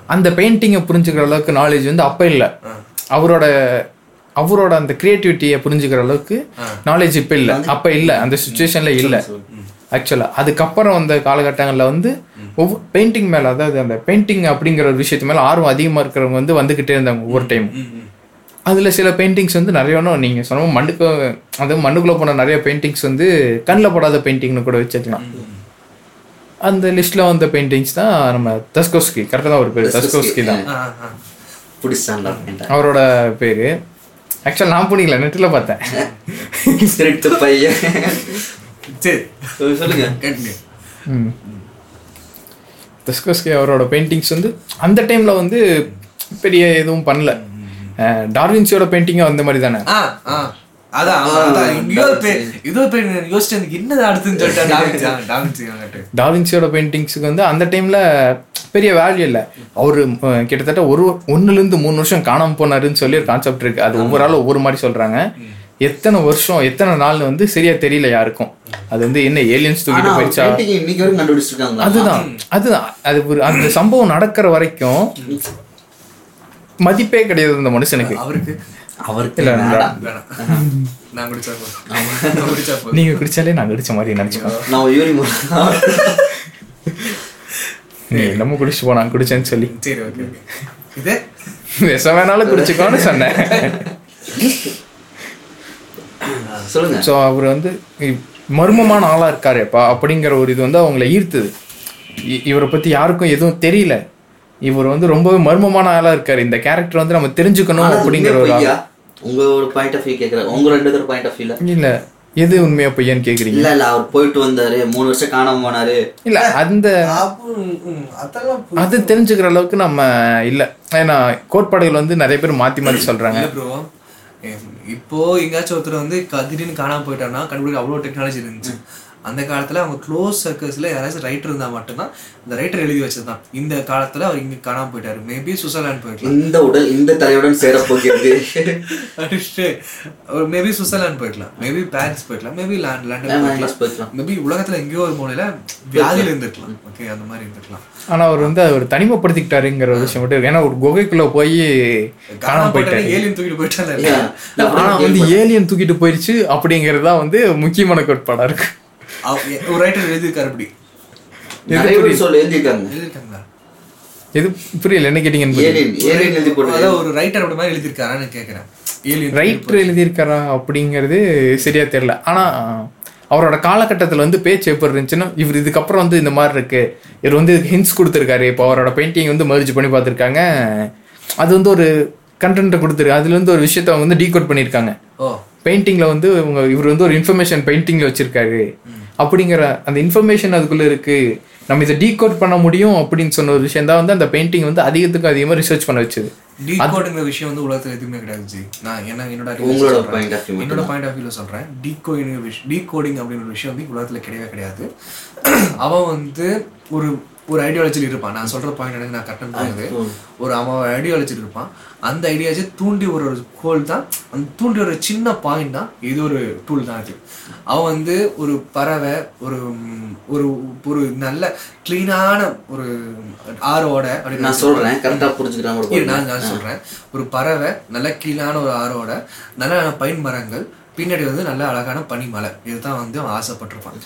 அந்த பெயிண்டிங்கை புரிஞ்சுக்கிற அளவுக்கு நாலேஜ் வந்து அப்ப இல்லை. அவரோட அவரோட அந்த கிரியேட்டிவிட்டியை புரிஞ்சுக்கிற அளவுக்கு நாலேஜ் இப்ப இல்லை. அப்ப இல்லை. அந்த சுச்சுவேஷன்ல இல்லை. ஆக்சுவலா அதுக்கப்புறம் வந்த காலகட்டங்களில் வந்து ஒவ்வொரு பெயிண்டிங் மேல அதாவது அந்த பெயிண்டிங் அப்படிங்கிற ஒரு விஷயத்து மேல ஆர்வம் அதிகமா இருக்கிறவங்க வந்து வந்துகிட்டே இருந்தாங்க ஒவ்வொரு டைம் அதுல சில பெயிண்டிங்ஸ் வந்து நிறைய ஒன்றும் நீங்க சொன்ன மண்ணுக்கு அது மண்ணுக்குள்ள போன நிறைய பெயிண்டிங்ஸ் வந்து கண்ணில் படாத பெயிண்டிங்னு கூட வச்சுக்கலாம் அந்த லிஸ்ட்ல வந்த பெயிண்டிங்ஸ் தான் நம்ம தஸ்கோஸ்கி கரெக்டாக தான் ஒரு பேர் தஸ்கோஸ்கி தான். அவரோட பேரு. ஆக்சுவல் நான் பிடிக்கல நெட்டில் பார்த்தேன். தஸ்கோஸ்கி அவரோட பெயிண்டிங்ஸ் வந்து அந்த டைம்ல வந்து பெரிய எதுவும் பண்ணல. டார்வின்சியோட பெயிண்டிங்கும் அந்த மாதிரி தானே? டாவின்சியோட பெயிண்டிங்ஸுக்கு வந்து அந்த டைம்ல பெரிய வேல்யூ இல்லை. அவர் கிட்டத்தட்ட ஒரு ஒண்ணுல இருந்து மூணு வருஷம் காணாம போனாருன்னு சொல்லி ஒரு கான்செப்ட் இருக்கு. அது ஒவ்வொரு ஆளும் ஒவ்வொரு மாதிரி சொல்றாங்க. எத்தனை வருஷம் எத்தனை நாள் வந்து சரியா தெரியல யாருக்கும். அது வந்து என்ன ஏலியன்ஸ் தூக்கிட்டு போயிடுச்சா? அதுதான் அதுதான். அது ஒரு அந்த சம்பவம் நடக்கிற வரைக்கும் மதிப்பே கிடையாது அந்த மனுஷனுக்கு. அவருக்கு அவருக்கு இல்ல, நான் குடிச்சா போதும். நான் குடிச்சா போதும். நீங்க குடிச்சாலே நான் குடிச்ச மாதிரி நினைச்சுக்கோ நான் யூரி நீ நம்ம குடிச்சு போனா குடிச்சேன்னு சொல்லி. சரி ஓகே இது? விஷம் வேணாலும் குடிச்சுக்கோன்னு சொன்னேன். சொல்லுங்க. ஸோ அவர் வந்து மர்மமான ஆளா இருக்காரேப்பா அப்படிங்கிற ஒரு இது வந்து அவங்கள ஈர்த்தது. இ- இவரை பத்தி யாருக்கும் எதுவும் தெரியல. இவர் வந்து ரொம்பவே மர்மமான ஆளா இருக்காரு. இந்த கேரக்டர் வந்து நம்ம தெரிஞ்சுக்கணும் அப்படிங்கிற ஒரு? உங்க ஒரு பாயிண்ட் ஆஃப் வியூ கேக்குறேன். உங்க ரெண்டு பேரும் பாயிண்ட் ஆஃப் வியூல இல்ல. எது உண்மையா பொய்யான்னு கேக்குறீங்க? இல்ல இல்ல. அவர் போயிட்டு வந்தாரு. மூணு வருஷம் காணாம போனாரு. இல்ல அந்த அதெல்லாம் அது தெரிஞ்சுக்கிற அளவுக்கு நம்ம இல்ல. ஏன்னா கோட்பாடுகள் வந்து நிறைய பேர் மாத்தி மாத்தி சொல்றாங்க. இல்ல ப்ரோ இப்போ எங்கேயாச்சும் ஒருத்தர் வந்து திடீர்னு காணாம போயிட்டான்னா கண்டுபிடிக்க அவ்வளோ டெக்னாலஜி இருந்துச்சு. அந்த காலத்துல அவங்க க்ளோஸ் சர்க்கிள்ஸ்ல யாராச்சும் ரைட்டர் இருந்தா மட்டும்தான் இந்த ரைட்டர் எழுதி வச்சதுதான். இந்த காலத்துல அவர் இங்க காணாம போயிட்டாரு. மேபி சுவிட்சர்லாந்து போயிருக்கலாம். இந்த உடல் இந்த தலையுடன் சேர போகிறது. அடிச்சுட்டு அவர் மேபி சுவிட்சர்லாந்து போயிருக்கலாம். மேபி பாரிஸ் போயிருக்கலாம். மேபி லண்டன் போயிருக்கலாம் எங்கேயாச்சும் போயிருக்கலாம். மேபி உலகத்துல எங்கேயோ ஒரு மூலையில வியாதியில இருந்திருக்கலாம். ஓகே அந்த மாதிரி இருந்திருக்கலாம். ஆனா அவர் வந்து அவர் தனிமைப்படுத்திக்கிட்டாருங்கிற ஒரு விஷயம் மட்டும் இருக்கு. ஏன்னா ஒரு குகைக்குள்ள போய் காணாம போயிட்டாரு. ஏலியன் தூக்கிட்டு போயிட்டால ஐயா, நான் ஆனா அப்படியே வந்து ஏலியன் தூக்கிட்டு போயிருச்சு அப்படிங்கிறது தான் வந்து முக்கியமான கோட்பாடா இருக்கு. அவ- ஒரு ரைட்டர் எழுதியிருக்காரு அப்படி நிறைய பேர் சொல்ல எழுதியிருக்காங்க. எழுதியிருக்காங்களா? எது புரியல? என்ன. ஏலியன் அதான் ஒரு ரைட்டர் அப்படி மாதிரி எழுதியிருக்காரான்னு கேட்கறேன் ஏலியன் ரைட்டர் எழுதியிருக்காரா அப்படிங்கிறது சரியா தெரியல. ஆனா அவரோட காலகட்டத்தில் வந்து பேச்சு எப்படி இருந்துச்சுன்னா இவர் இதுக்கப்புறம் வந்து இந்த மாதிரி இருக்கு. இவர் வந்து ஹின்ஸ் கொடுத்துருக்காரு. இப்போ அவரோட பெயிண்டிங் வந்து மர்ஜ் பண்ணி பார்த்துருக்காங்க. அது வந்து ஒரு கண்டென்ட்டை கொடுத்துருக்கு. அதுல இருந்து ஒரு விஷயத்த அவங்க வந்து டீகோட் பண்ணியிருக்காங்க. ஓ. பெயிண்டிங்ல வந்து இவர் வந்து ஒரு இன்ஃபர்மேஷன் பெயிண்டிங்ல வச்சிருக்காரு. அப்படிங்கிற அந்த இன்ஃபர்மேஷன் அதுக்குள்ள இருக்கு. நம்ம இதை டீகோட் பண்ண முடியும் அப்படின்னு சொன்ன ஒரு விஷயம் தான் வந்து அந்த பெயிண்டிங் வந்து அதிகத்துக்கு அதிகமாக ரிசர்ச் பண்ண வச்சது. டீகோடுங்கிற விஷயம் வந்து உலகத்துல எதுவுமே கிடையாது ஜி. நான் என்ன என்னோட உங்களோட view என்னோட பாயிண்ட் ஆஃப் வியூல சொல்றேன். டீகோடிங் விஷயம் டீகோடிங் அப்படின்ற ஒரு விஷயம் வந்து உலகத்துல கிடையவே கிடையாது. அவன் வந்து ஒரு ஒரு ஐடியாலஜியில் இருப்பான். நான் சொல்ற பாயிண்ட் எனக்கு நான் கரெக்டாக ஒரு அவன் ஐடியாலஜியில் இருப்பான். அந்த ஐடியாலஜி தூண்டி ஒரு ஒரு கோல் தான் அந்த தூண்டி ஒரு சின்ன பாயிண்ட் தான் இது ஒரு டூல் தான் அது. அவன் வந்து ஒரு பறவை ஒரு ஒரு ஒரு நல்ல க்ளீனான ஒரு ஆரோட அப்படின்னு நான் சொல்றேன் கரெக்டா புரிஞ்சுக்கிறாங்க இரு, நான் நான் சொல்றேன். ஒரு பறவை நல்ல கீழான ஒரு ஆறோட நல்ல பைன் மரங்கள் பின்னாடி வந்து நல்ல அழகான பனிமலை. இதுதான் வந்து அவன் ஆசைப்பட்டிருப்பான்.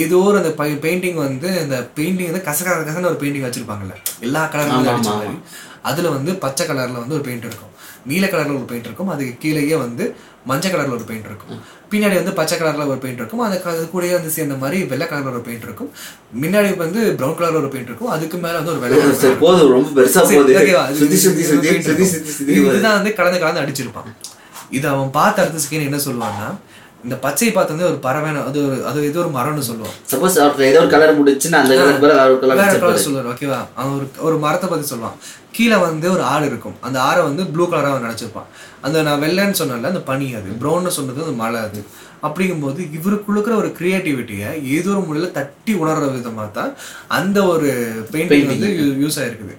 ஏதோ ஒரு அந்த பெயிண்டிங் வந்து இந்த பெயிண்டிங் வந்து கச கச கசன்னு ஒரு பெயிண்டிங் வச்சிருப்பாங்கல்ல. எல்லா கலர்ல அடிச்ச மாதிரி. அதுல வந்து பச்சை கலர்ல வந்து ஒரு பெயிண்ட் இருக்கும். நீல கலர்ல ஒரு பெயிண்ட் இருக்கும். அதுக்கு கீழேயே வந்து மஞ்சள் கலர்ல ஒரு பெயிண்ட் இருக்கும். பின்னாடி வந்து பச்சை கலர்ல ஒரு பெயிண்ட் இருக்கும். அதுக்கு அது கூடயே வந்து சேர்ந்த மாதிரி வெள்ளை கலர்ல ஒரு பெயிண்ட் இருக்கும். முன்னாடி வந்து பிரவுன் கலர்ல ஒரு பெயிண்ட் இருக்கும். அதுக்கு மேல வந்து ஒரு வெள்ளை போதும். ரொம்ப பெருசா சரி, போகுது. ஓகேவா? இது- சுத்தி சுத்தி இது சுத்தி paint சுத்தி இருக்கும். சுத்தி சுத்தி. இது- வருது. இதுதான் வந்து கலந்து கலந்து அடிச்சிருப்பான். இது அவன் பார்த்த அடுத்த செகண்ட் என்ன சொல்லுவான்னா இந்த பச்சை பார்த்து வந்து ஒரு பறவை அது ஒரு அது ஏதோ ஒரு மரம்னு சொல்லுவான். சப்போஸ் அவருக்கு ஏதோ ஒரு கலர் முடிச்சுன்னா அந்த கலர் சொல்லுவார் ஓகேவா அவன் ஒரு ஒரு மரத்தை பத்தி சொல்லுவான். கீழே வந்து ஒரு ஆடு இருக்கும். அந்த ஆடை வந்து ப்ளூ கலரா அவன் நினைச்சிருப்பான். அந்த நான் வெள்ளைன்னு சொன்னல அந்த பனி அது. ப்ரௌன்னு சொன்னது அந்த மலை அது. அப்படிங்கும்போது இவருக்குள்ள ஒரு கிரியேட்டிவிட்டியை ஏதோ ஒரு முறையில் தட்டி உணர்ற விதமாக தான் அந்த ஒரு பெயிண்டிங் வந்து யூஸ் ஆயிருக்குது.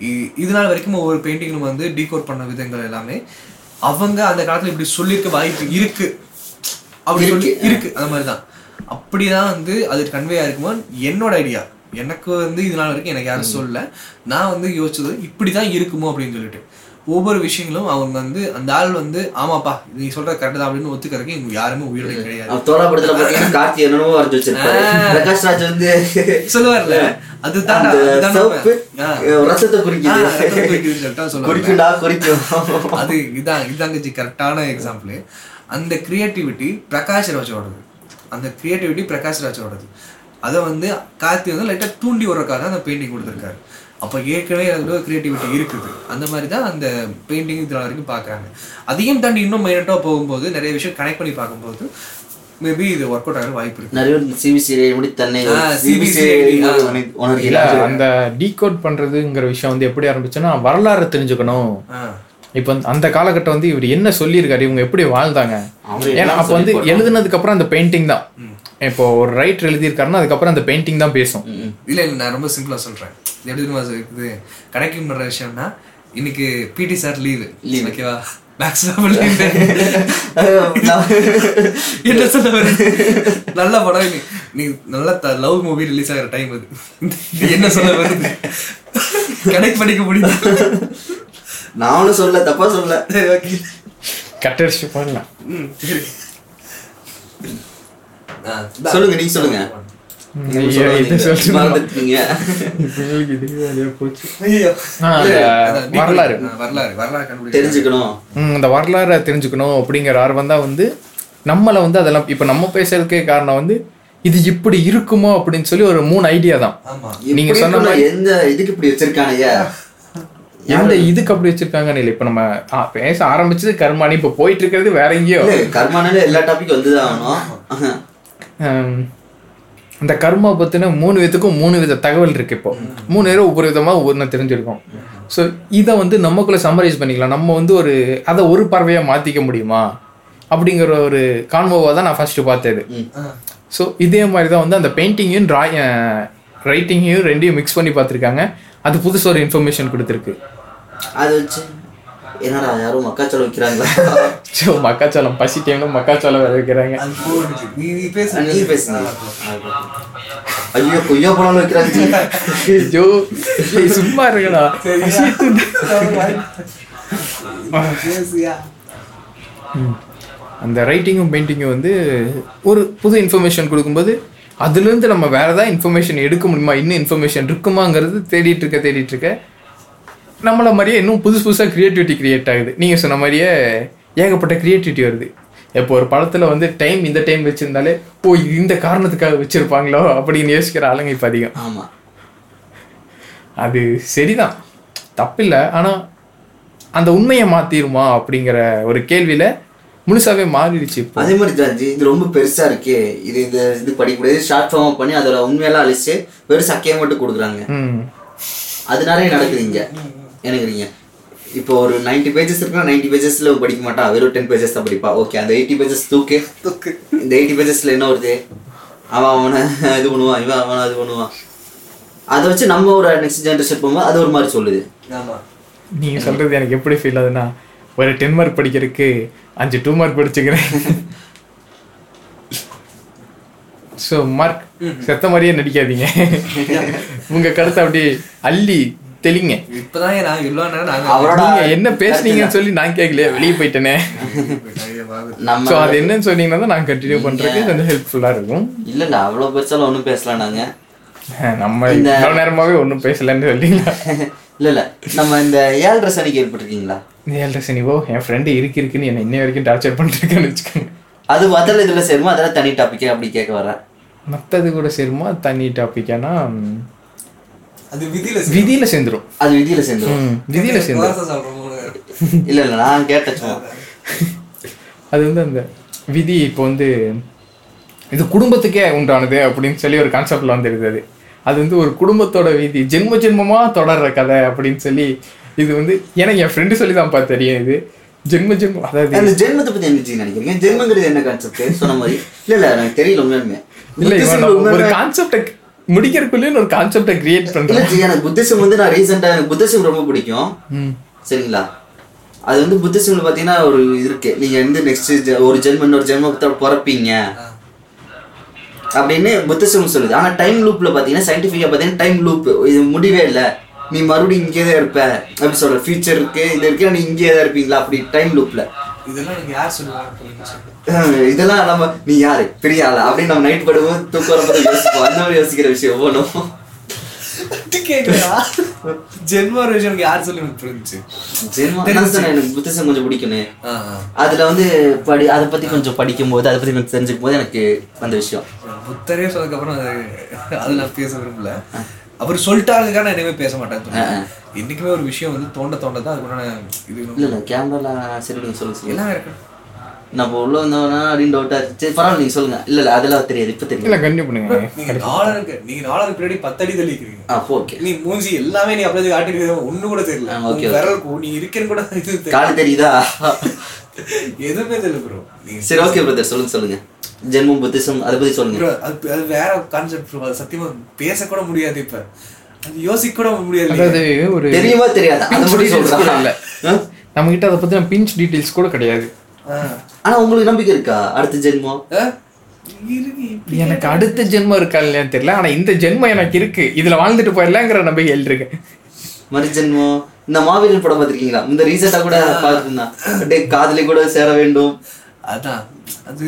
இ- இது நாள் வரைக்கும் ஒவ்வொரு பெயிண்டிங்கும் வந்து டீகோட் பண்ண விதங்கள் எல்லாமே அவங்க அந்த காலத்துல இப்படி சொல்லியிருக்க வாய்ப்பு இருக்கு. அப்படி சொல்லி இருக்கு அந்த மாதிரி தான் அப்படிதான் வந்து அது கன்வே ஆயிருக்குமோ? என்னோட ஐடியா எனக்கு வந்து இது நாள் வரைக்கும் எனக்கு யாரும் சொல்லல. நான் வந்து யோசிச்சது இப்படிதான் இருக்குமோ அப்படின்னு சொல்லிட்டு. ஒவ்வொரு விஷயங்களும் அவங்க வந்து அந்த ஆள் வந்து ஆமாப்பா நீ சொல்ற கரெக்ட் தான் அப்படின்னு ஒத்துக்கிறதுக்கு இங்க யாருமே உயிரோட கிடையாது. தோலா படத்துல பாத்தீங்கன்னா கார்த்தி என்னென்னமோ வரைஞ்சு வச்சிருப்பாரு. பிரகாஷ் ராஜ் வந்து சொல்லுவார்ல அதுதான். ரசத்தை குறிக்கும். அது இதான் இதாங்க கரெக்டான எக்ஸாம்பிள் அந்த கிரியேட்டிவிட்டி பிரகாஷ் ராஜோடது. அந்த கிரியேட்டிவிட்டி பிரகாஷ் ராஜோடது. அதை வந்து கார்த்தி வந்து லைட்டாக தூண்டி விடுறதுக்காக அந்த பெயிண்டிங் கொடுத்துருக்காரு. அப்போ ஏற்கனவே அதில் ஒரு கிரியேட்டிவிட்டி இருக்குது. அந்த மாதிரி தான் அந்த பெயிண்டிங் இது வரைக்கும் பார்க்குறாங்க. அதையும் தாண்டி இன்னும் மைனட்டாக போகும்போது நிறைய விஷயம் கனெக்ட் பண்ணி பார்க்கும்போது மேபி இது ஒர்க் அவுட் ஆகிற வாய்ப்பு இருக்கு. நிறைய சிபிசிஐ முடி தன்னை. இல்ல உணர்கிறார் அந்த டீகோட் பண்றதுங்கிற விஷயம் வந்து எப்படி ஆரம்பிச்சுன்னா வரலாறு தெரிஞ்சுக்கணும். இப்போ அந்த காலகட்டம் வந்து இவர் என்ன சொல்லியிருக்காரு இவங்க எப்படி வாழ்ந்தாங்க? ஏன்னா அப்போ வந்து எழுதுனதுக்கு அப்புறம் அந்த பெயிண்டிங் தான். இப்போ ஒரு ரைட்டர் எழுதியிருக்காருன்னா அதுக்கப்புறம் அந்த பெயிண்டிங் தான் பேசும். இல்ல இல்ல நான் ரொம்ப சிம்பிளா சொல்றேன். இது எப்படி இருக்குது? கணக்கு பண்ற விஷயம்னா இன்னைக்கு பிடி சார் லீவு ஓகேவா மேக்ஸிமம் லீவு என்ன சொல்ல நல்ல படம் நீ நீ நல்ல லவ் மூவி ரிலீஸ் ஆகிற டைம் அது. என்ன சொல்ல வருது கனெக்ட் பண்ணிக்க முடியும் நானும் சொல்ல தப்பா சொல்ல கட்டரிச்சு பண்ணலாம் ம் சரி. ஆ, சொல்லுங்க நீங்க சொல்லுங்க. வரலாறு. தெரிஞ்சுக்கணும். இந்த வரலாறை தெரிஞ்சுக்கணும் அப்படிங்கிற ஆர்வம் தான் வந்து நம்மளை வந்து அதெல்லாம் இப்போ நம்ம பேசுறதுக்கே காரணம் வந்து இது இப்படி இருக்குமோ அப்படின்னு சொல்லி ஒரு மூணு ஐடியா தான். நீங்க சொன்ன எந்த இதுக்கு இப்படி வச்சிருக்கானுங்க? எந்த இதுக்கு அப்படி வச்சிருக்காங்கன்னு இல்லை இப்போ நம்ம பேச ஆரம்பிச்சது கர்மானி இப்போ போயிட்டு இருக்கிறது வேற எங்கேயோ. கர்மானால எல்லா டாபிக் வந்துதான் ஆகணும். இந்த கர்மா பத்தின மூணு விதத்துக்கும் மூணு வித தகவல் இருக்கு இப்போ. மூணு பேரும் ஒவ்வொரு விதமா ஒவ்வொன்று தெரிஞ்சிருக்கோம். ஸோ இதை வந்து நமக்குள்ள சம்மரைஸ் பண்ணிக்கலாம். நம்ம வந்து ஒரு அதை ஒரு பார்வையா மாத்திக்க முடியுமா? அப்படிங்கிற ஒரு கான்வோவாக தான் நான் ஃபர்ஸ்ட் பார்த்தது. ஸோ இதே மாதிரி தான் வந்து அந்த பெயிண்டிங்கையும் ட்ராய் ரைட்டிங்கையும் ரெண்டையும் மிக்ஸ் பண்ணி பார்த்துருக்காங்க. அது புதுசு ஒரு இன்ஃபர்மேஷன் கொடுத்துருக்கு. அதை வச்சு என்னடா யாரும் மக்காச்சோளம் வைக்கிறாங்களா? ஸோ மக்காச்சோளம் பசி டைம்ல மக்காச்சோளம் வேற வைக்கிறாங்க. அது போடுச்சு. நீ நீ பேசு. நீ பேசுங்க ஐயோ கொய்யா பழம் வைக்கிறாங்க. ஐயோ சும்மா இருக்கடா. அந்த ரைட்டிங்கும் பெயிண்டிங்கும் வந்து ஒரு புது இன்ஃபர்மேஷன் கொடுக்கும்போது அதுலேருந்து நம்ம வேற ஏதாவது இன்ஃபர்மேஷன் எடுக்க முடியுமா? இன்னும் இன்ஃபர்மேஷன் இருக்குமாங்கிறது தேடிட்டு இருக்க தேடிட்டு இருக்க. நம்மள மாதிரியே இன்னும் புதுசு புதுசாக க்ரியேட்டிவிட்டி கிரியேட் ஆகுது. நீங்கள் சொன்ன மாதிரியே ஏகப்பட்ட க்ரியேட்டிவிட்டி வருது. இப்போ ஒரு படத்தில் வந்து டைம் இந்த டைம் வச்சிருந்தாலே ஓ இது இந்த காரணத்துக்காக வச்சிருப்பாங்களோ அப்படின்னு யோசிக்கிற ஆளுங்க இப்போ அதிகம். ஆமா. அது சரிதான். தப்பில்லை. ஆனால் அந்த உண்மையை மாத்திருமா அப்படிங்கிற ஒரு கேள்வியில முழுசாவே மாறிடுச்சு அதே மாதிரி ஜார்ஜி இது ரொம்ப பெருசா இருக்கே. இது இந்த இது படிக்க முடியாது ஷார்ட் ஃபார்மா பண்ணி அதோட உண்மையெல்லாம் அழிச்சு வெறும் சக்கையை மட்டும் கொடுக்குறாங்க. ம். அது நிறைய நடக்குது இங்க. எனக்குறீங்க இப்போ ஒரு 90 பேஜஸ் இருக்குன்னா 90 பேஜஸ்ல படிக்க மாட்டான் வெறும் டென் பேஜஸ் தான் படிப்பா. ஓகே அந்த எயிட்டி பேஜஸ் தூக்கு. தூக்கு. இந்த எயிட்டி பேஜஸ்ல என்ன வருது? அவன் அவனை இது பண்ணுவான் இவன் அவனை அது பண்ணுவான். அதை வச்சு நம்ம ஒரு நெக்ஸ்ட் ஜென்ரேஷன் போகும்போது அது ஒரு மாதிரி சொல்லுது. ஆமா. நீங்க சொல்றது எனக்கு எப்படி ஃபீல் ஆகுதுன்னா ஒரு டென் மார்க் படிக்கிறதுக்கு அஞ்சு டூ மார்க் படிச்சுக்கிறேன். ஸோ மார்க் செத்த மாதிரியே நடிக்காதீங்க. உங்க கருத்தை அப்படியே அள்ளி தெளிங்க. இப்பதான் நான் இவ்வளவு நேரம் அவரோட நீங்க என்ன பேசுனீங்கன்னு சொல்லி நான் கேட்கலையே வெளியே போயிட்டேனே. ஸோ அது என்னன்னு சொன்னீங்கன்னா தான் நான் கண்டினியூ பண்றதுக்கு கொஞ்சம் ஹெல்ப்ஃபுல்லா இருக்கும். இல்ல இல்ல அவ்வளவு பெருசாலும் ஒண்ணும் பேசலாம் நாங்க. நம்ம இவ்வளோ நேரமாவே ஒன்றும் பேசலன்னு சொல்லிங்களா இல்ல இல்ல. நம்ம இந்த ஏழரை சனி கேள்விப்பட்டிருக்கீங்களா ஏழரை சனிவோ என் ஃப்ரெண்டு இருக்கு இருக்குன்னு என்னை இன்னை வரைக்கும் டார்ச்சர் பண்ணிருக்கேன்னு வச்சுக்கோங்க. அது அதில் இதுல சேருமா? அதெல்லாம் தனி டாபிக்கே அப்படி கேட்க வரேன் மற்றது கூட சேருமா? தனி டாபிக்கானா அது விதியில விதியில சேர்ந்துரும். அது விதியில சேர்ந்துரும். விதியில சேர்ந்துரும். இல்ல இல்ல நான் கேட்டேன் அது வந்து அந்த விதி இப்போ வந்து இது குடும்பத்துக்கே உண்டானது அப்படின்னு சொல்லி ஒரு கான்செப்ட்ல வந்துடுது அது. அது வந்து ஒரு குடும்பத்தோட விதி ஜென்ம ஜென்மமா தொடர்ற கதை அப்படின்னு சொல்லி இது வந்து எனக்கு என் ஃப்ரெண்டு சொல்லி தான் பார்த்து தெரியும் இது. ஜென்ம ஜென்மம் அதாவது அந்த ஜென்மத்தை பத்தி என்ன ஜி நினைக்கிறீங்க? ஜென்மங்கிறது என்ன கான்செப்ட் சொன்ன மாதிரி. இல்ல இல்ல எனக்கு தெரியல உண்மையுமே இல்ல ஒரு கான்செப்டை முடிக்கிறதுக்குள்ளேயும் ஒரு கான்செப்டை கிரியேட் ஜி, எனக்கு புத்திசம் வந்து நான் ரீசெண்டா எனக்கு புத்திசம் ரொம்ப பிடிக்கும். ம். சரிங்களா? அது வந்து புத்திசம்ல பாத்தீங்கன்னா ஒரு இருக்கு. நீங்க வந்து நெக்ஸ்ட் ஒரு ஜென்மம் இன்னொரு ஜென்மத்தோட பிறப்பீங்க. அப்படின்னு புத்திசம் சொல்லுது. ஆனா டைம் லூப்ல பாத்தீங்கன்னா சயின்டிபிக்கா பாத்தீங்கன்னா டைம் லூப் இது முடிவே இல்ல. நீ மறுபடியும் இங்கே தான் இருப்ப. அப்படி சொல்ற ஃபியூச்சர் இருக்கு இது இருக்கு நீ இங்கே தான் இருப்பீங்களா? அப்படி டைம் லூப்ல இதெல்லாம் நம்ம நீ யாரு? பெரிய ஆளா அப்படின்னு நம்ம நைட் படுவோம் தூக்கம் வரும்போது யோசிப்போம். அந்த மாதிரி யோசிக்கிற விஷயம் கேக்குறா ஜென்ம எனக்கு யார் சொல்லி எனக்கு சொன்னேன், எனக்கு புத்திசம் கொஞ்சம் ஆ. அதுல வந்து படி அதை பத்தி கொஞ்சம் படிக்கும் போது அதை பத்தி எனக்கு தெரிஞ்சுக்கும் போது எனக்கு வந்த விஷயம். புத்தரே சொன்னதுக்கு அப்புறம் அது நான் பேச விரும்பல. அவர் சொல்லிட்டாருக்காக நான் இனிமே பேச மாட்டேன் சொன்னேன். என்னைக்குமே ஒரு விஷயம் வந்து தோண்ட தோண்ட தான் அதுக்குண்டான இது இல்ல இல்ல கேமரால சரி சொல்லுங்க சொல்லுங்க எல்லாம் இருக்கு. நம்ம உள்ள வந்தோம்னா அப்படின்னு டவுட்டா சரி பரவாயில்ல நீங்க சொல்லுங்க. இல்ல இல்ல அதெல்லாம் தெரியாது இப்ப தெரியும் இல்ல கண்டிப்பா பண்ணுங்க நீங்க நாலருக்கு நீங்க நாலருக்கு பின்னாடி பத்தடி தள்ளிக்கிறீங்க. ஆ ஓகே நீ மூஞ்சி எல்லாமே நீ அப்படியே காட்டிருக்க ஒண்ணு கூட தெரியல. ஆ, உன் okay, விரல் கூ- நீ இருக்கேன்னு கூட இது தெரியல. காடு தெரியுதா? எதுவுமே தெரியல ப்ரோ நீங்க சரி ஓகே பிரதர் சொல்லுங்க சொல்லுங்க. ஜென்மம் புத்திசம் அதை பத்தி சொல்லுங்க. அது வேற கான்செப்ட் ப்ரோ அது சத்தியமா பேச கூட முடியாது இப்ப. யோசிக்க கூட முடியாது அதாவது ஒரு தெரியுமா தெரியாதா? அதை மட்டும் இல்ல. நம்ம கிட்ட அதை பத்தின பிஞ்ச் டீடைல்ஸ் கூட கிடையாது. ஆனா உங்களுக்கு நம்பிக்கை இருக்கா அடுத்த ஜென்மம்? எனக்கு அடுத்த ஜென்மம் இருக்கா இல்லையான்னு தெரியல. ஆனா இந்த ஜென்மம் எனக்கு இருக்கு. இதுல வாழ்ந்துட்டு போயிடலாங்கிற நம்பிக்கை இருக்கு. மறு ஜென்மம் இந்த மாவீரன் படம் பார்த்திருக்கீங்களா? இந்த ரீசெண்டா கூட பார்த்துருந்தான் அப்படியே காதலி கூட சேர வேண்டும். அதான் அது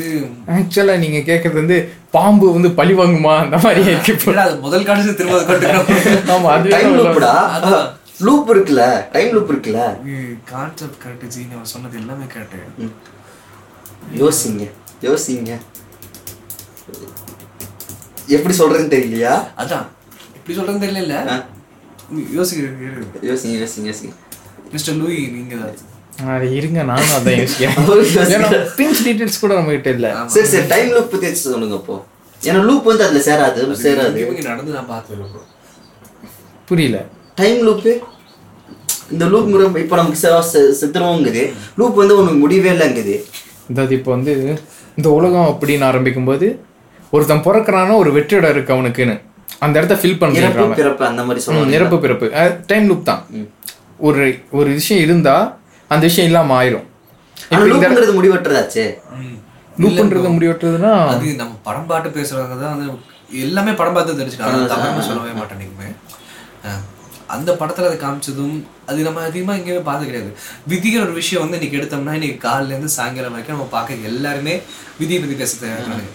ஆக்சுவலா நீங்க கேக்குறது வந்து பாம்பு வந்து பழி வாங்குமா? அந்த மாதிரி இருக்கு அது முதல் காலேஜ் திரும்ப அதை கொண்டு ஆமா அது டைம் லூப்டா லூப் இருக்குல்ல? டைம் லூப் இருக்குல்ல? கான்செப்ட் கரெக்ட் ஜி நம்ம சொன்னது எல்லாமே கரெக்ட் யோசிங்க யோசிங்க. எப்படி சொல்றதுன்னு தெரியலையா? அதான். எப்படி சொல்றதுன்னு தெரியல. யோசிக்கிறேன் யோசிங்க யோசிங்க யோசிங்க. மிஸ்டர் லூயி நீங்க தான். அது இருங்க நானும் அதான் யோசிக்கிறேன். பிஞ்ச் டீடைல்ஸ் கூட நம்ம கிட்ட இல்ல. சரி சரி டைம் லூப் பத்தி வச்சு சொல்லுங்க அப்போ. ஏன்னா லூப் வந்து அதுல சேராது சேராது. இவங்க நடந்து நான் பார்த்தது bro. புரியல. டைம் லூப்பு இந்த லூப் முறை இப்போ நமக்கு செ- செ- செத்துருவோங்குது லூப் வந்து உனக்கு முடியவே இல்லைங்குது. அதாவது இப்போ வந்து இந்த உலகம் அப்படின்னு ஆரம்பிக்கும் போது ஒருத்தன் பிறக்கிறானா ஒரு வெற்றியோட இருக்கு அவனுக்குன்னு. அந்த இடத்த ஃபில் பண்ணிடுறாங்க பிறப்பு அந்த மாதிரி நிரப்பு பிறப்பு. டைம் லூப் தான். ஒரு ஒரு விஷயம் இருந்தா அந்த விஷயம் இல்லாம ஆயிரும். முடிவற்றதாச்சே லூப்ன்றது முடிவெட்டுறதுன்னா அது நம்ம படம் பாட்டு பேசுறவங்க தான் வந்து எல்லாமே படம் பார்த்து தெரிஞ்சுக்கலாம் தமிழ்னு சொல்லவே மாட்டேன் நீங்க அந்த படத்துல அதை காமிச்சதும் அது நம்ம அதிகமா எங்கேயுமே பார்த்து கிடையாது. விதிங்கிற ஒரு விஷயம் வந்து இன்னைக்கு எடுத்தோம்னா இன்னைக்கு காலையில இருந்து சாயங்காலம் வரைக்கும் நம்ம பார்க்க எல்லாருமே விதியை பத்தி பேச தயாராகிறாங்க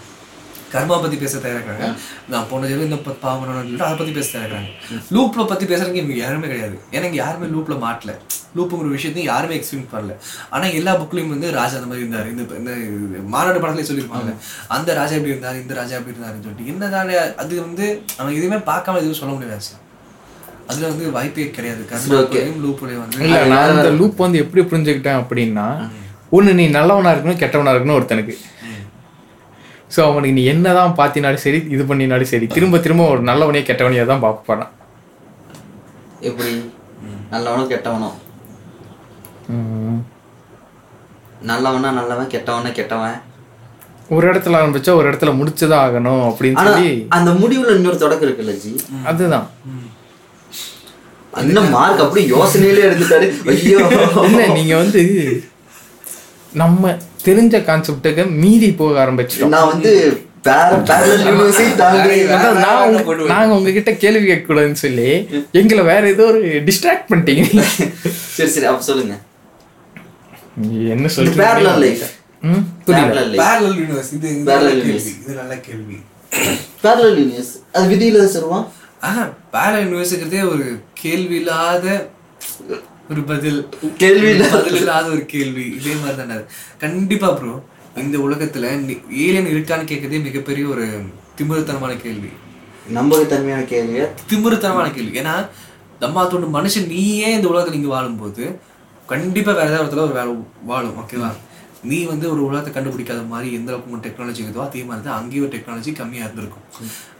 கர்மா பத்தி பேச தயாராகிறாங்க. நான் போன ஜென்மம் இந்த பாவம் அதை பத்தி பேச தயாராகிறாங்க. லூப்ல பத்தி பேசுறதுக்கு இவங்க யாருமே கிடையாது. ஏன்னா இங்க யாருமே லூப்ல மாட்டல. லூப்புங்கிற விஷயத்தையும் யாருமே எக்ஸ்பீரியன்ஸ் பண்ணல. ஆனா எல்லா புக்லயும் வந்து ராஜா அந்த மாதிரி இருந்தாரு. இந்த இந்த இது மாநாடு படத்துல சொல்லியிருப்பாங்க அந்த ராஜா எப்படி இருந்தாரு? இந்த ராஜா எப்படி இருந்தாருன்னு சொல்லிட்டு. என்னதான அது வந்து நம்ம எதுவுமே பார்க்காம எதுவும் சொல்ல முடியாது அதுல வந்து வாய்ப்பே கிடையாது. கர்மாக்குள்ளேயும் லூப்புலையும் வந்து இல்ல நான் இந்த லூப் வந்து எப்படி புரிஞ்சுக்கிட்டேன் அப்படின்னா ஒண்ணு நீ நல்லவனா இருக்கணும் கெட்டவனா இருக்கணும் ஒருத்தனுக்கு. சோ அவனுக்கு நீ என்னதான் பாத்தினாலும் சரி இது பண்ணினாலும் சரி திரும்ப திரும்ப ஒரு நல்லவனே கெட்டவனையே தான் பார்க்க எப்படி? நல்லவனோ கெட்டவனோ நல்லவனா நல்லவன் கெட்டவனா கெட்டவன். ஒரு இடத்துல ஆரம்பிச்சா ஒரு இடத்துல முடிச்சுதான் ஆகணும் அப்படின்னு சொல்லி அந்த முடிவுல இன்னொரு தொடக்கம் இருக்குல்ல ஜி? அதுதான். இன்னும் மார்க் அப்படி யோசனையிலே இருந்துட்டாரு ஐயோ. இல்ல நீங்க வந்து நம்ம தெரிஞ்ச கான்செப்டுக்கு மீறி போக ஆரம்பிச்சிட்டோம். நான் வந்து நாங்க உங்ககிட்ட கேள்வி கேட்க கூடாதுன்னு சொல்லி எங்களை வேற ஏதோ ஒரு டிஸ்ட்ராக்ட் பண்ணிட்டீங்க. சரி சரி அப்ப சொல்லுங்க. என்ன பேரலல் சொல்றீங்க லைஃப் ம், புரியல. பேரலல் universe இது இது Parallel நல்ல. கேள்வி இது நல்ல கேள்வி. பேரலல் யூனிவர்ஸ் அது விதியில சொல்லுவான் ஆஹ் universeங்கிறதே ஒரு கேள்வி இல்லாத ஒரு பதில். கேள்வி. பதில் இல்லாத ஒரு கேள்வி. இதே மாதிரி தானே. கண்டிப்பா ப்ரோ இந்த உலகத்துல ஏலியன் இருக்கான்னு கேட்கறதே மிகப்பெரிய ஒரு திமிருத்தனமான கேள்வி. நம்பகத்தன்மையான கேள்விய? திமிருத்தனமான கேள்வி. ஏன்னா நம்ம தோண்டு மனுஷன் நீயே இந்த உலகத்துல இங்க வாழும்போது கண்டிப்பா வேற ஏதாவது இடத்துல ஒரு வேலை வாழும் ஓகேவா நீ வந்து ஒரு உலகத்தை கண்டுபிடிக்காத மாதிரி எந்த அளவுக்கு டெக்னாலஜி இருக்குதோ அதே மாதிரி தான் அங்கேயும் ஒரு டெக்னாலஜி கம்மியா இருந்திருக்கும்.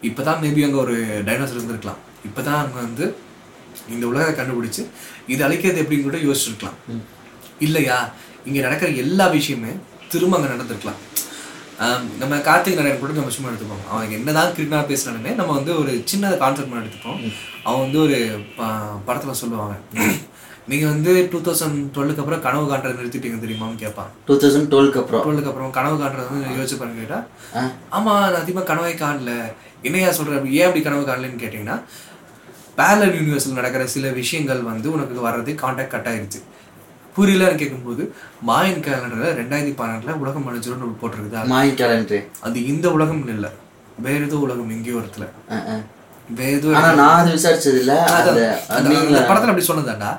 இப்பதான் மேபி அங்க ஒரு டைனோசர் இருந்திருக்கலாம். இப்பதான் அங்க வந்து இந்த உலகத்தை கண்டுபிடிச்சு இது அழிக்கிறது எப்படின்னு கூட யோசிச்சிருக்கலாம். இல்லையா? இங்க நடக்கிற எல்லா விஷயமே திரும்ப அங்க நடந்திருக்கலாம். நம்ம கார்த்திக் நாராயண் கூட நம்ம சும்மா எடுத்துப்போம். அவன் என்னதான் கிரிக்கெட் பேசினாலுமே நம்ம வந்து ஒரு சின்ன கான்செப்ட் மாதிரி எடுத்துப்போம். அவன் வந்து ஒரு படத்துல சொல்லுவாங்க. நீங்க வந்து டூ தௌசண்ட் டுவெல்லுக்கு அப்புறம் கனவு காண்றதை நிறுத்திட்டீங்க தெரியுமான்னு கேட்பான். டூ தௌசண்ட் டுவெல்க்கு அப்புறம்? டுவெல்லுக்கு அப்புறம் கனவு காண்றது வந்து யோசிச்சு பாருங்க கேட்டா. ஆமா நான் அதிகமாக கனவே காணல. என்னையா சொல்ற? அப்படி ஏன் அப்படி கனவு காணலன்னு கேட்டிங்கன்னா பேரலல் யூனிவர்ஸில் நடக்கிற சில விஷயங்கள் வந்து உனக்கு வர்றது கான்டாக்ட் கட் ஆயிருச்சு. புரியலன்னு கேட்கும்போது மாயன் கேலண்டரில் ரெண்டாயிரத்தி பன்னெண்டுல உலகம் அழிஞ்சிரும்னு ஒரு போட்டிருக்குதா? மாய் கேலண்டர் அது இந்த உலகம் இல்லை. வேற ஏதோ உலகம் எங்கேயோ இடத்துல வேற ஏதோ நான் அது விசாரிச்சது இல்ல அந்த படத்துல அப்படி சொன்னதாண்டா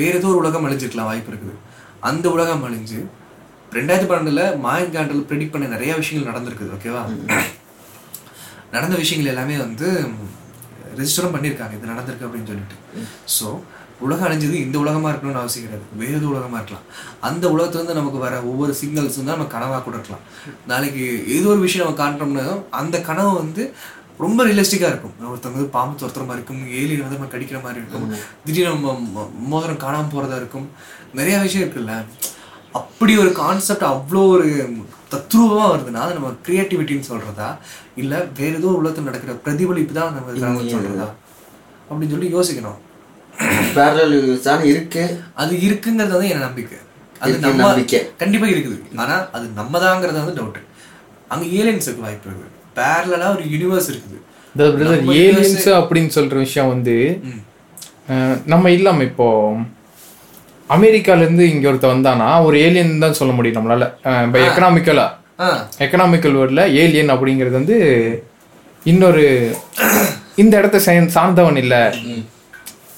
வேற ஏதோ ஒரு உலகம் அழிஞ்சிருக்கலாம் வாய்ப்பு இருக்குது. அந்த உலகம் அழிஞ்சு ரெண்டாயிரத்தி பன்னெண்டுல மாயன் கேண்டல் ப்ரெடிக்ட் பண்ண நிறைய விஷயங்கள் நடந்திருக்குது ஓகேவா நடந்த விஷயங்கள் எல்லாமே வந்து ரெஜிஸ்டரும் பண்ணியிருக்காங்க. இது நடந்திருக்கு அப்படின்னு சொல்லிட்டு. ஸோ உலகம் அழிஞ்சது இந்த உலகமா இருக்கணும்னு அவசியம் கிடையாது. வேறு எது உலகமா இருக்கலாம். அந்த உலகத்துல இருந்து நமக்கு வர ஒவ்வொரு சிக்னல்ஸும் தான் நம்ம கனவா கூட இருக்கலாம். நாளைக்கு ஏதோ ஒரு விஷயம் நம்ம காண்றோம்னா அந்த கனவு வந்து ரொம்ப ரியலிஸ்டிக்கா இருக்கும். ஒருத்தவங்க வந்து பாம்பு துரத்துற மாதிரி இருக்கும். ஏலியன் வந்து நம்ம கடிக்கிற மாதிரி இருக்கும். திடீர்னு நம்ம மோதிரம் காணாம போறதா இருக்கும். நிறைய விஷயம் இருக்குல்ல. அப்படி ஒரு கான்செப்ட் அவ்வளோ ஒரு தத்ரூபமா வருதுன்னா அது நம்ம கிரியேட்டிவிட்டின்னு சொல்றதா? இல்ல வேற ஏதோ உலகத்தில் நடக்கிற பிரதிபலிப்பு தான் நம்ம சொல்றதா? அப்படின்னு சொல்லி யோசிக்கணும். பேரல் தான் இருக்கு. அது இருக்குங்கிறது வந்து என் நம்பிக்கை. அது நம்ம நம்பிக்கை. கண்டிப்பா இருக்குது. ஆனா அது நம்மதாங்கிறது வந்து டவுட் அங்க ஏலியன்ஸ் இருக்கு வாய்ப்பு இருக்குது. பேரலா ஒரு யூனிவர்ஸ் இருக்குது. ஏலியன்ஸ் அப்படின்னு சொல்ற விஷயம் வந்து நம்ம இல்லாம இப்போ அமெரிக்கால இருந்து இங்க ஒருத்த வந்தானா ஒரு ஏலியன் தான் சொல்ல முடியும் நம்மளால. இப்போ எக்கனாமிக்கலா ஆ. எக்கனாமிக்கல் வேர்டில் ஏலியன் அப்படிங்கிறது வந்து இன்னொரு இந்த இடத்த சார்ந்தவன் இல்ல.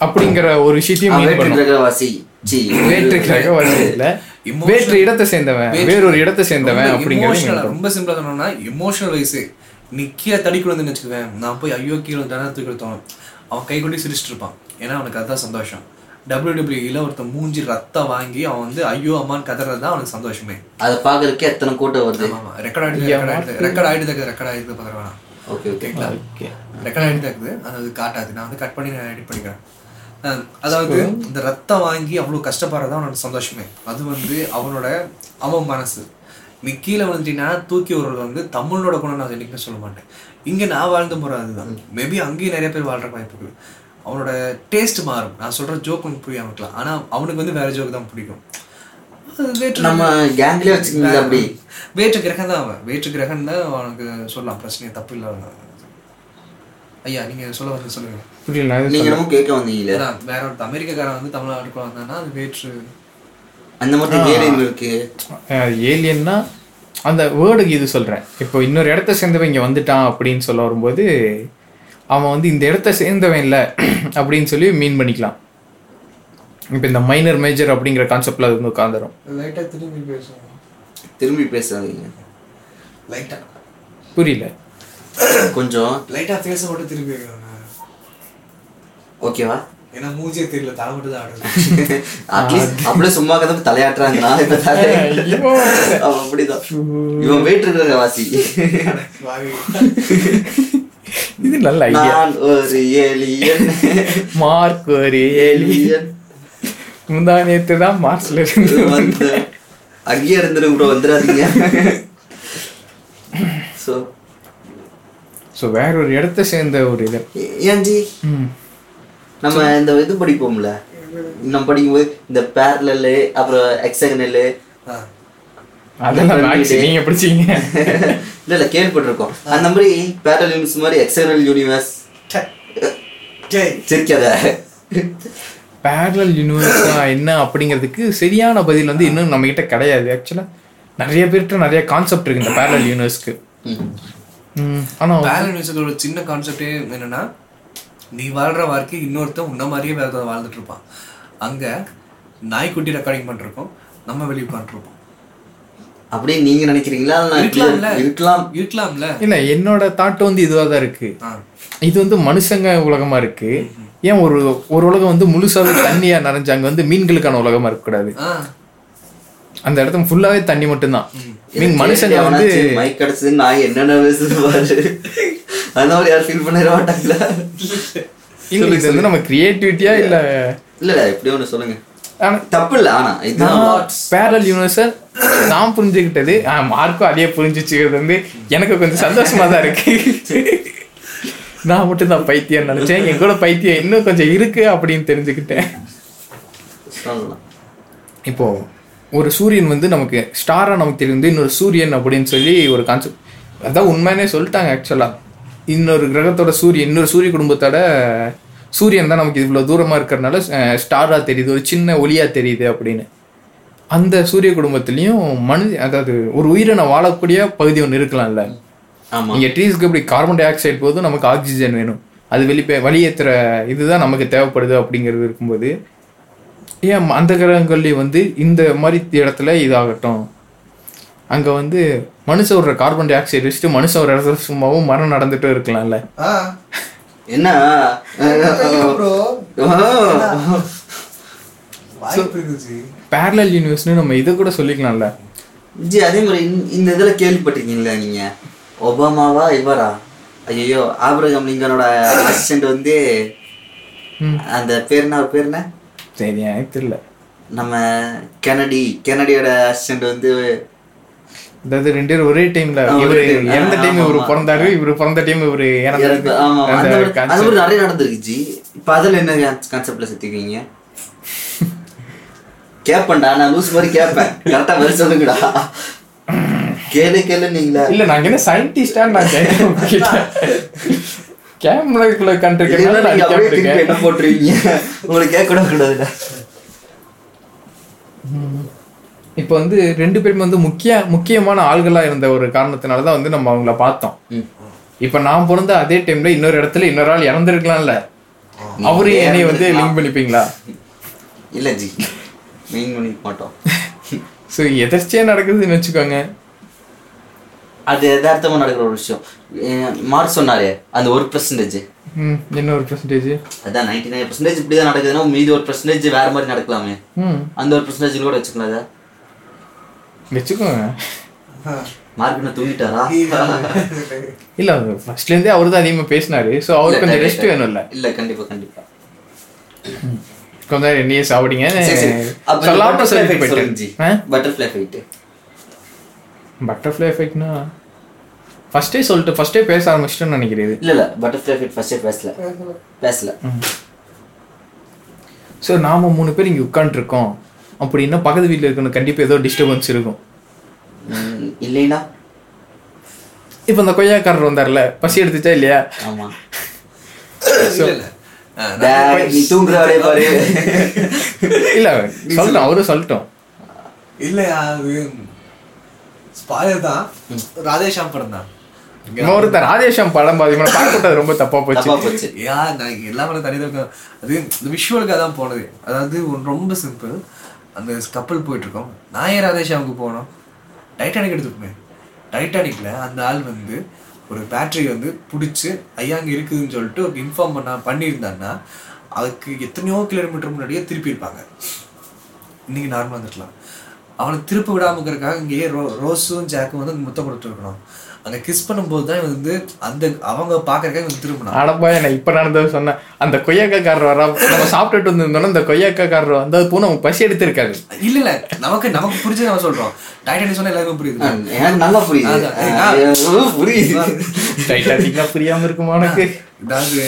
அப்படிங்கிற ஒரு விஷயத்தையும் வேற்று கிரகவாசி. இல்ல. வேற்று இடத்தை சேர்ந்தவன் வேறொரு இடத்தை சேர்ந்தவன் அப்படிங்கிறது ஆ, ரொம்ப சிம்பிளா சொன்னோம்னா எமோஷனல் வயசு நீ கீழே தடிக்கு வந்து வச்சுக்குவேன் நான் போய் ஐயோ கீழே வந்து தூக்கி தோணும் அவன் கை கொண்டு சிரிச்சிட்டு இருப்பான். ஏன்னா அவனுக்கு அதுதான் சந்தோஷம். டபிள்யூடபிள்யூல ஒருத்தன் மூஞ்சி ரத்தம் வாங்கி அவன் வந்து ஐயோ அம்மான்னு கதறது தான் அவனுக்கு சந்தோஷமே. அதை பாக்குறதுக்கு எத்தனை கூட்டம் வருது? ஆமா ரெக்கார்ட் ஆயிடுது ரெக்கார்ட் ஆயிடுது. ரெக்கார்ட் ஆயிடுது ரெக்கார்ட் ஆயிடுது ஓகே ஓகேங்களா? ஓகே. ரெக்கார்ட் ஆயிட்டு இருக்குது. அது அது காட்டாது. நான் வந்து கட் பண்ணி நான் எடிட் பண்ணிக்கிறேன். அதாவது இந்த ரத்தம் வாங்கி அவ்வளோ கஷ்டப்படுறது அவனோட சந்தோஷமே. அது வந்து அவனோட அவன் மனசு. நீ கீழே வந்துட்டீங்கன்னா தூக்கி விடுறது வந்து தமிழோட குணம் நான் என்னைக்குமே சொல்ல மாட்டேன். இங்கே நான் வாழ்ந்த முறை அதுதான். மேபி அங்கேயும் நிறைய பேர் வாழ்ற வாய்ப்பு இருக்குது அவனோட டேஸ்ட் மாறும். நான் சொல்ற ஜோக் உனக்கு புரியாம இருக்கலாம். ஆனா அவனுக்கு வந்து வேற ஜோக் தான் பிடிக்கும். வேற்று நம்ம கேங்லயே வச்சுக்கீங்களா அப்படி. வேற்று கிரகம் தான் அவன். வேற்று கிரகம் தான் அவனுக்கு சொல்லலாம். பிரச்சனை தப்பு இல்லை ஐயா நீங்க சொல்ல வந்து சொல்லுங்க. புரியல நீங்க என்னமோ கேட்க வந்தீங்களே அதான் வேற ஒரு அமெரிக்காக்காரன் வந்து தமிழ்நாட்டுக்குள்ள வந்தான்னா அது வேற்று அந்த மாதிரி ஏலியன் இருக்கு. ஏலியன்னா அந்த வேர்டுக்கு இது சொல்றேன். இப்போ இன்னொரு இடத்த சேர்ந்தவன் இங்க வந்துட்டான் அப்படின்னு சொல்ல வரும்போது அவன் வந்து இந்த இடத்த சேர்ந்தவன் இல்லை அப்படின்னு சொல்லி மீன் பண்ணிக்கலாம். இப்போ இந்த மைனர் மேஜர் அப்படிங்கிற கான்செப்ட்ல அது வந்து உட்காந்துரும் லைட்டா திரும்பி பேசுவோம். திரும்பி பேசாதீங்க. லைட்டா புரியல. கொஞ்சம். லைட்டா பேச மட்டும் திரும்பி வைக்கிறாங்க ஓகேவா? ஏன்னா மூஞ்சே தெரியல தலை மட்டும் தான் ஆடுது. அட்லீஸ்ட் அப்படியே சும்மா கதை தலையாட்டுறாங்களா? இப்ப தலை. அவன் அப்படிதான். இவன் வேற்றுக்கிரகவாசி. இது நல்ல ஐடியா நான் ஒரு ஏலியன் மார்க் ஒரு ஏலி ஏலியன் முந்தா நேத்து தான் மார்ச்ல இருந்து வந்து அங்கேயே இருந்துரு ப்ரோ வந்துடாதீங்க. ஸோ ஸோ வேற ஒரு இடத்த சேர்ந்த ஒரு இது. ஏன்ஜி. நம்ம இந்த இது படிப்போம்ல. நம்ம படிக்கும்போது இந்த பேரலு அப்புறம் எக்ஸகனலு நீங்க படிச்சீங்க. இல்ல இல்ல கேள்விப்பட்டிருக்கோம். அந்த மாதிரி பேரல் யூனிவர்ஸ் மாதிரி எக்ஸகனல் யூனிவர்ஸ் சிரிக்காத. பேரலல் யூனிவர்ஸா என்ன அப்படிங்கிறதுக்கு சரியான பதில் வந்து இன்னும் நம்ம கிட்ட கிடையாது ஆக்சுவலா நிறைய பேர்கிட்ட நிறைய கான்செப்ட் இருக்கு இந்த பேரலல் யூனிவர்ஸ்க்கு ம். ஆனா பேலன் மியூசிக்கோட சின்ன கான்செப்டே என்னன்னா நீ வாழ்ற வாழ்க்கை இன்னொருத்தன் உன்ன மாதிரியே வேற வாழ்ந்துட்டு இருப்பான். அங்க நாய்க்குட்டி ரெக்கார்டிங் பண்ணிருக்கோம். நம்ம வெளியே பண்ணிருப்போம் அப்படி நீங்க நினைக்கிறீங்களா? இருக்கலாம். இருக்கலாம்ல. இல்ல என்னோட தாட் வந்து இதுவா தான் இருக்கு. இது வந்து மனுஷங்க உலகமா இருக்கு. ஏன் ஒரு ஒரு உலகம் வந்து முழுசாவே தண்ணியா நிறைஞ்சு அங்க வந்து மீன்களுக்கான உலகமா இருக்கக்கூடாது ஆ. அந்த இடத்துல ஃபுல்லாவே தண்ணி மட்டும்தான். மீன் மனுஷங்க வந்து மைக் கிடைச்சது நான் என்னென்ன பேசுது பாரு. அந்த மாதிரி யாரும் ஃபீல் பண்ணிட மாட்டாங்களா? இல்ல இது வந்து நம்ம கிரியேட்டிவிட்டியா இல்ல? இல்ல இல்ல இப்படி ஒண்ணு சொல்லுங்க. தப்பு இல்ல ஆனா இதுதான் பேரல் யூனிவர்சல் நான் புரிஞ்சுக்கிட்டது மார்க்கும் அதே புரிஞ்சுச்சுக்கிறது வந்து எனக்கு கொஞ்சம் சந்தோஷமா தான் இருக்கு. நான் மட்டும் தான் பைத்தியம் நினைச்சேன். என் கூட பைத்தியம் இன்னும் கொஞ்சம் இருக்கு அப்படின்னு தெரிஞ்சுக்கிட்டேன். இப்போ ஒரு சூரியன் வந்து நமக்கு ஸ்டாரா நமக்கு தெரியும் இன்னொரு சூரியன் அப்படின்னு சொல்லி ஒரு கான்செப்ட் அதான் உண்மையானே சொல்லிட்டாங்க ஆக்சுவலா இன்னொரு கிரகத்தோட சூரியன் இன்னொரு சூரிய குடும்பத்தோட சூரியன் தான் நமக்கு இவ்வளோ தூரமா இருக்கிறதுனால ஸ்டாரா தெரியுது ஒரு சின்ன ஒளியா தெரியுது அப்படின்னு. அந்த சூரிய குடும்பத்திலையும் மனித அதாவது ஒரு உயிரினம் வாழக்கூடிய பகுதி ஒன்று இருக்கலாம்ல. ஆமா. இங்க ட்ரீஸ்க்கு இப்படி கார்பன் டை ஆக்சைடு போதும் நமக்கு ஆக்சிஜன் வேணும். அது வெளிப்பே வெளியேற்றுற இதுதான் நமக்கு தேவைப்படுது அப்படிங்கிறது இருக்கும்போது ஏன் அந்த கிரகங்கள்லேயும் வந்து இந்த மாதிரி இடத்துல இதாகட்டும். அங்க வந்து மனுஷன் விடுற கார்பன் டை ஆக்சைடு வச்சுட்டு மனுஷன் ஒரு இடத்துல சும்மாவும் மரம் நடந்துட்டு இருக்கலாம்ல. என்ன? பேரலல் யூனிவர்ஸ்னு நம்ம இதை கூட சொல்லிக்கலாம்ல. ஜி அதே மாதிரி இந்த- இதுல கேள்விப்பட்டிருக்கீங்களா நீங்க? ஒபாமாவா இவரா ஐயோ ஆபிரகாம் லிங்கனோட அசிஸ்டன்ட் வந்து. அந்த பேர் என்ன பேர் என்ன? சரி எனக்கு தெரியல. நம்ம கெனடி கெனடியோட அசிஸ்டன்ட் வந்து அதாவது ரெண்டு பேரும் ஒரே டைம்ல இவரு இறந்த டைம் இவரு. பிறந்தாரு? இவரு பிறந்த டைம் இவரு இறந்து- இறந்தாரு நிறைய நடந்திருக்கு ஜி. இப்ப அதுல என்ன கான்செப்ட்ல சுத்திக்குவீங்க? கேப்பேன்டா நான் லூஸ் மாதிரி கேட்பேன் கரெக்டா பதில் சொல்லுங்கடா. கேளு கேளு நீங்களா. இல்ல நாங்க என்ன சயின்டிஸ்டா நான் கேமராக்குள்ள கேட்டிருக்கேன். என்ன போட்டுருவீங்க? உங்களுக்கு கேட்க கூட கூடாதுடா இப்போ வந்து ரெண்டு பேரும் வந்து முக்கிய முக்கியமான ஆள்களா இருந்த ஒரு காரணத்தினால தான் வந்து நம்ம அவங்கள பார்த்தோம். இப்போ நான் பிறந்த அதே டைம்ல இன்னொரு இடத்துல இன்னொரு ஆள் இறந்துருக்கலாம்ல. அவரு என்னைய வந்து லிங்க் பண்ணிப்பீங்களா? இல்ல ஜி. மெயின் பண்ணிக்க மாட்டோம். ஸோ எதர்ச்சியா நடக்குதுன்னு வச்சுக்கோங்க. அது யதார்த்தமா நடக்கிற ஒரு விஷயம். மார்க் சொன்னாரே அந்த ஒரு பர்சன்டேஜ் என்ன ஒரு பர்சன்டேஜ் அதான் நைன்டி நைன் பர்சன்டேஜ் இப்படிதான் நடக்குதுன்னா மீதி ஒரு பர்சன்டேஜ் வேற மாதிரி நடக்கலாமே. அந்த ஒரு பர்சன்டேஜ் கூட வச்சுக்கலாம் வச்சுக்கோங்க. மார்க் என்ன தூங்கிட்டாரா? இல்ல ஃபர்ஸ்ட்ல இருந்தே அவரு தான் அதிகமா பேசினாரு. ஸோ அவருக்கு கொஞ்சம் ரெஸ்ட் வேணும்ல. இல்ல கண்டிப்பா கண்டிப்பா. சாப்பிடுங்க. சரி, சரி. அப்ப இந்த சொல்லாம. போயிட்டேன் butterfly effect. பட்டர்ஃப்ளை எஃபெக்ட்னா ஃபர்ஸ்டே சொல்லிட்டு ஃபர்ஸ்டே பேச ஆரம்பிச்சிட்டேன்னு நினைக்கிறேன் இது. இல்ல இல்ல. effect first ஏ பேசல. பேசல. ஸோ நாம மூணு பேர் இங்க உட்காந்துருக்கோம் அப்படின்னா பக்கத்து வீட்டில் இருக்கணும். கண்டிப்பா ஏதோ டிஸ்டர்பன்ஸ் இருக்கும். இல்லைனா? இப்போ இந்த கொய்யாக்காரர் வந்தார்ல பசி எடுத்துச்சா இல்லையா? ஆமா. இல்ல சொல்லட்டும் அவரும் சொல்லட்டும். இல்லையா அது ஸ்பாயர் தான். ராதேஷாம் படம் தான். ஒருத்தர் ராதேஷம் படம் பாதிமா பார்க்கக்கூடாது ரொம்ப தப்பா போச்சு. தப்பா போச்சு. யா நான் எல்லா படம் தனியாக அது இந்த விஷுவலுக்காக தான் போனது. அதாவது ஒரு ரொம்ப சிம்பிள் அந்த கப்பல் போயிட்டுருக்கோம். நான் ஏன் ராதேஷாமுக்கு போனோம்? டைட்டானிக் எடுத்துப்போமே டைட்டானிக்கில் அந்த ஆள் வந்து ஒரு பேட்டரி வந்து பிடிச்சி ஐயா அங்கே இருக்குதுன்னு சொல்லிட்டு ஒரு இன்ஃபார்ம் பண்ண பண்ணியிருந்தான்னா அதுக்கு எத்தனையோ கிலோமீட்டர் முன்னாடியே திருப்பியிருப்பாங்க. இன்றைக்கி நார்மலாக வந்துடலாம். அவனை திருப்ப விடாம இருக்கிறதுக்காக இங்கேயே ரோ ரோஸும் ஜாக்கும் வந்து முத்தம் கொடுத்துருக்கணும். அங்க கிஸ் பண்ணும்போது தான் வந்து அந்த அவங்க பாக்குறதுக்காக இவன் திரும்பினான். ஆனப்பா நான் இப்ப நடந்தது சொன்னேன் அந்த கொய்யாக்காரர் வரா நம்ம சாப்பிட்டுட்டு வந்திருந்தோம்னா அந்த கொய்யாக்காரர் வந்து அது பூ நமக்கு பசி எடுத்திருக்காது. இல்ல இல்ல நமக்கு நமக்கு புரிஞ்சு நம்ம சொல்றோம். டைட்டானிக் சொன்னா எல்லாருக்கும் புரியுது. எனக்கு நல்லா புரியுது. புரியுது. டைட்டானிக்லாம் புரியாம இருக்குமா உனக்கு? அதாவது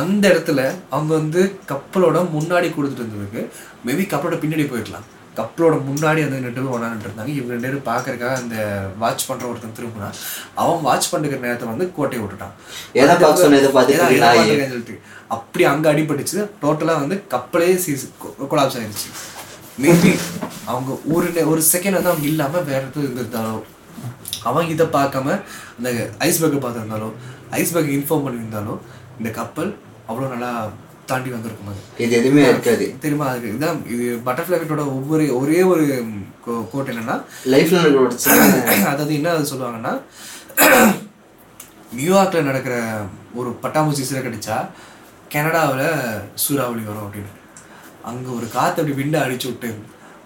அந்த இடத்துல அவங்க வந்து கப்பலோட முன்னாடி கொடுத்துட்டு இருந்ததுக்கு மேபி கப்பலோட பின்னாடி போயிருக்கலாம் கப்பலோட முன்னாடி வந்து ரெண்டு பேரும் ஒன்றா இருந்தாங்க இவங்க ரெண்டு பேரும் பார்க்கறதுக்காக அந்த வாட்ச் பண்ற ஒருத்தன் திரும்பினா அவன் வாட்ச் பண்ணிக்கிற நேரத்தை வந்து கோட்டையை விட்டுட்டான். சொல்லிட்டு அப்படி அங்க அடிபட்டுச்சு. டோட்டலா வந்து கப்பலே சீஸ் கொலாப்ஸ் ஆயிருச்சு. மேபி அவங்க ஒரு ஒரு செகண்ட் வந்து அவங்க இல்லாம வேற இடத்துல இருந்திருந்தாலோ அவன் இதை பார்க்காம அந்த ஐஸ்பர்க்கை பார்த்துருந்தாலோ ஐஸ்பர்க் இன்ஃபார்ம் பண்ணியிருந்தாலோ இந்த கப்பல் அவ்வளோ நல்லா தாண்டி வந்திருக்கும் அது. இது எதுவுமே இருக்காது. தெரியுமா அதுக்கு இதான் இது பட்டர்ஃப்ளை எஃபெக்டோட ஒவ்வொரு ஒரே ஒரு கோட் என்னன்னா லைஃப்ல அதாவது என்ன அது சொல்லுவாங்கன்னா நியூயார்க்ல நடக்கிற ஒரு பட்டாம்பூச்சி சிறக்கடிச்சா கனடாவில் சூறாவளி வரும் அப்படின்னு. அங்கே ஒரு காற்று அப்படி விண்டை அடிச்சு விட்டு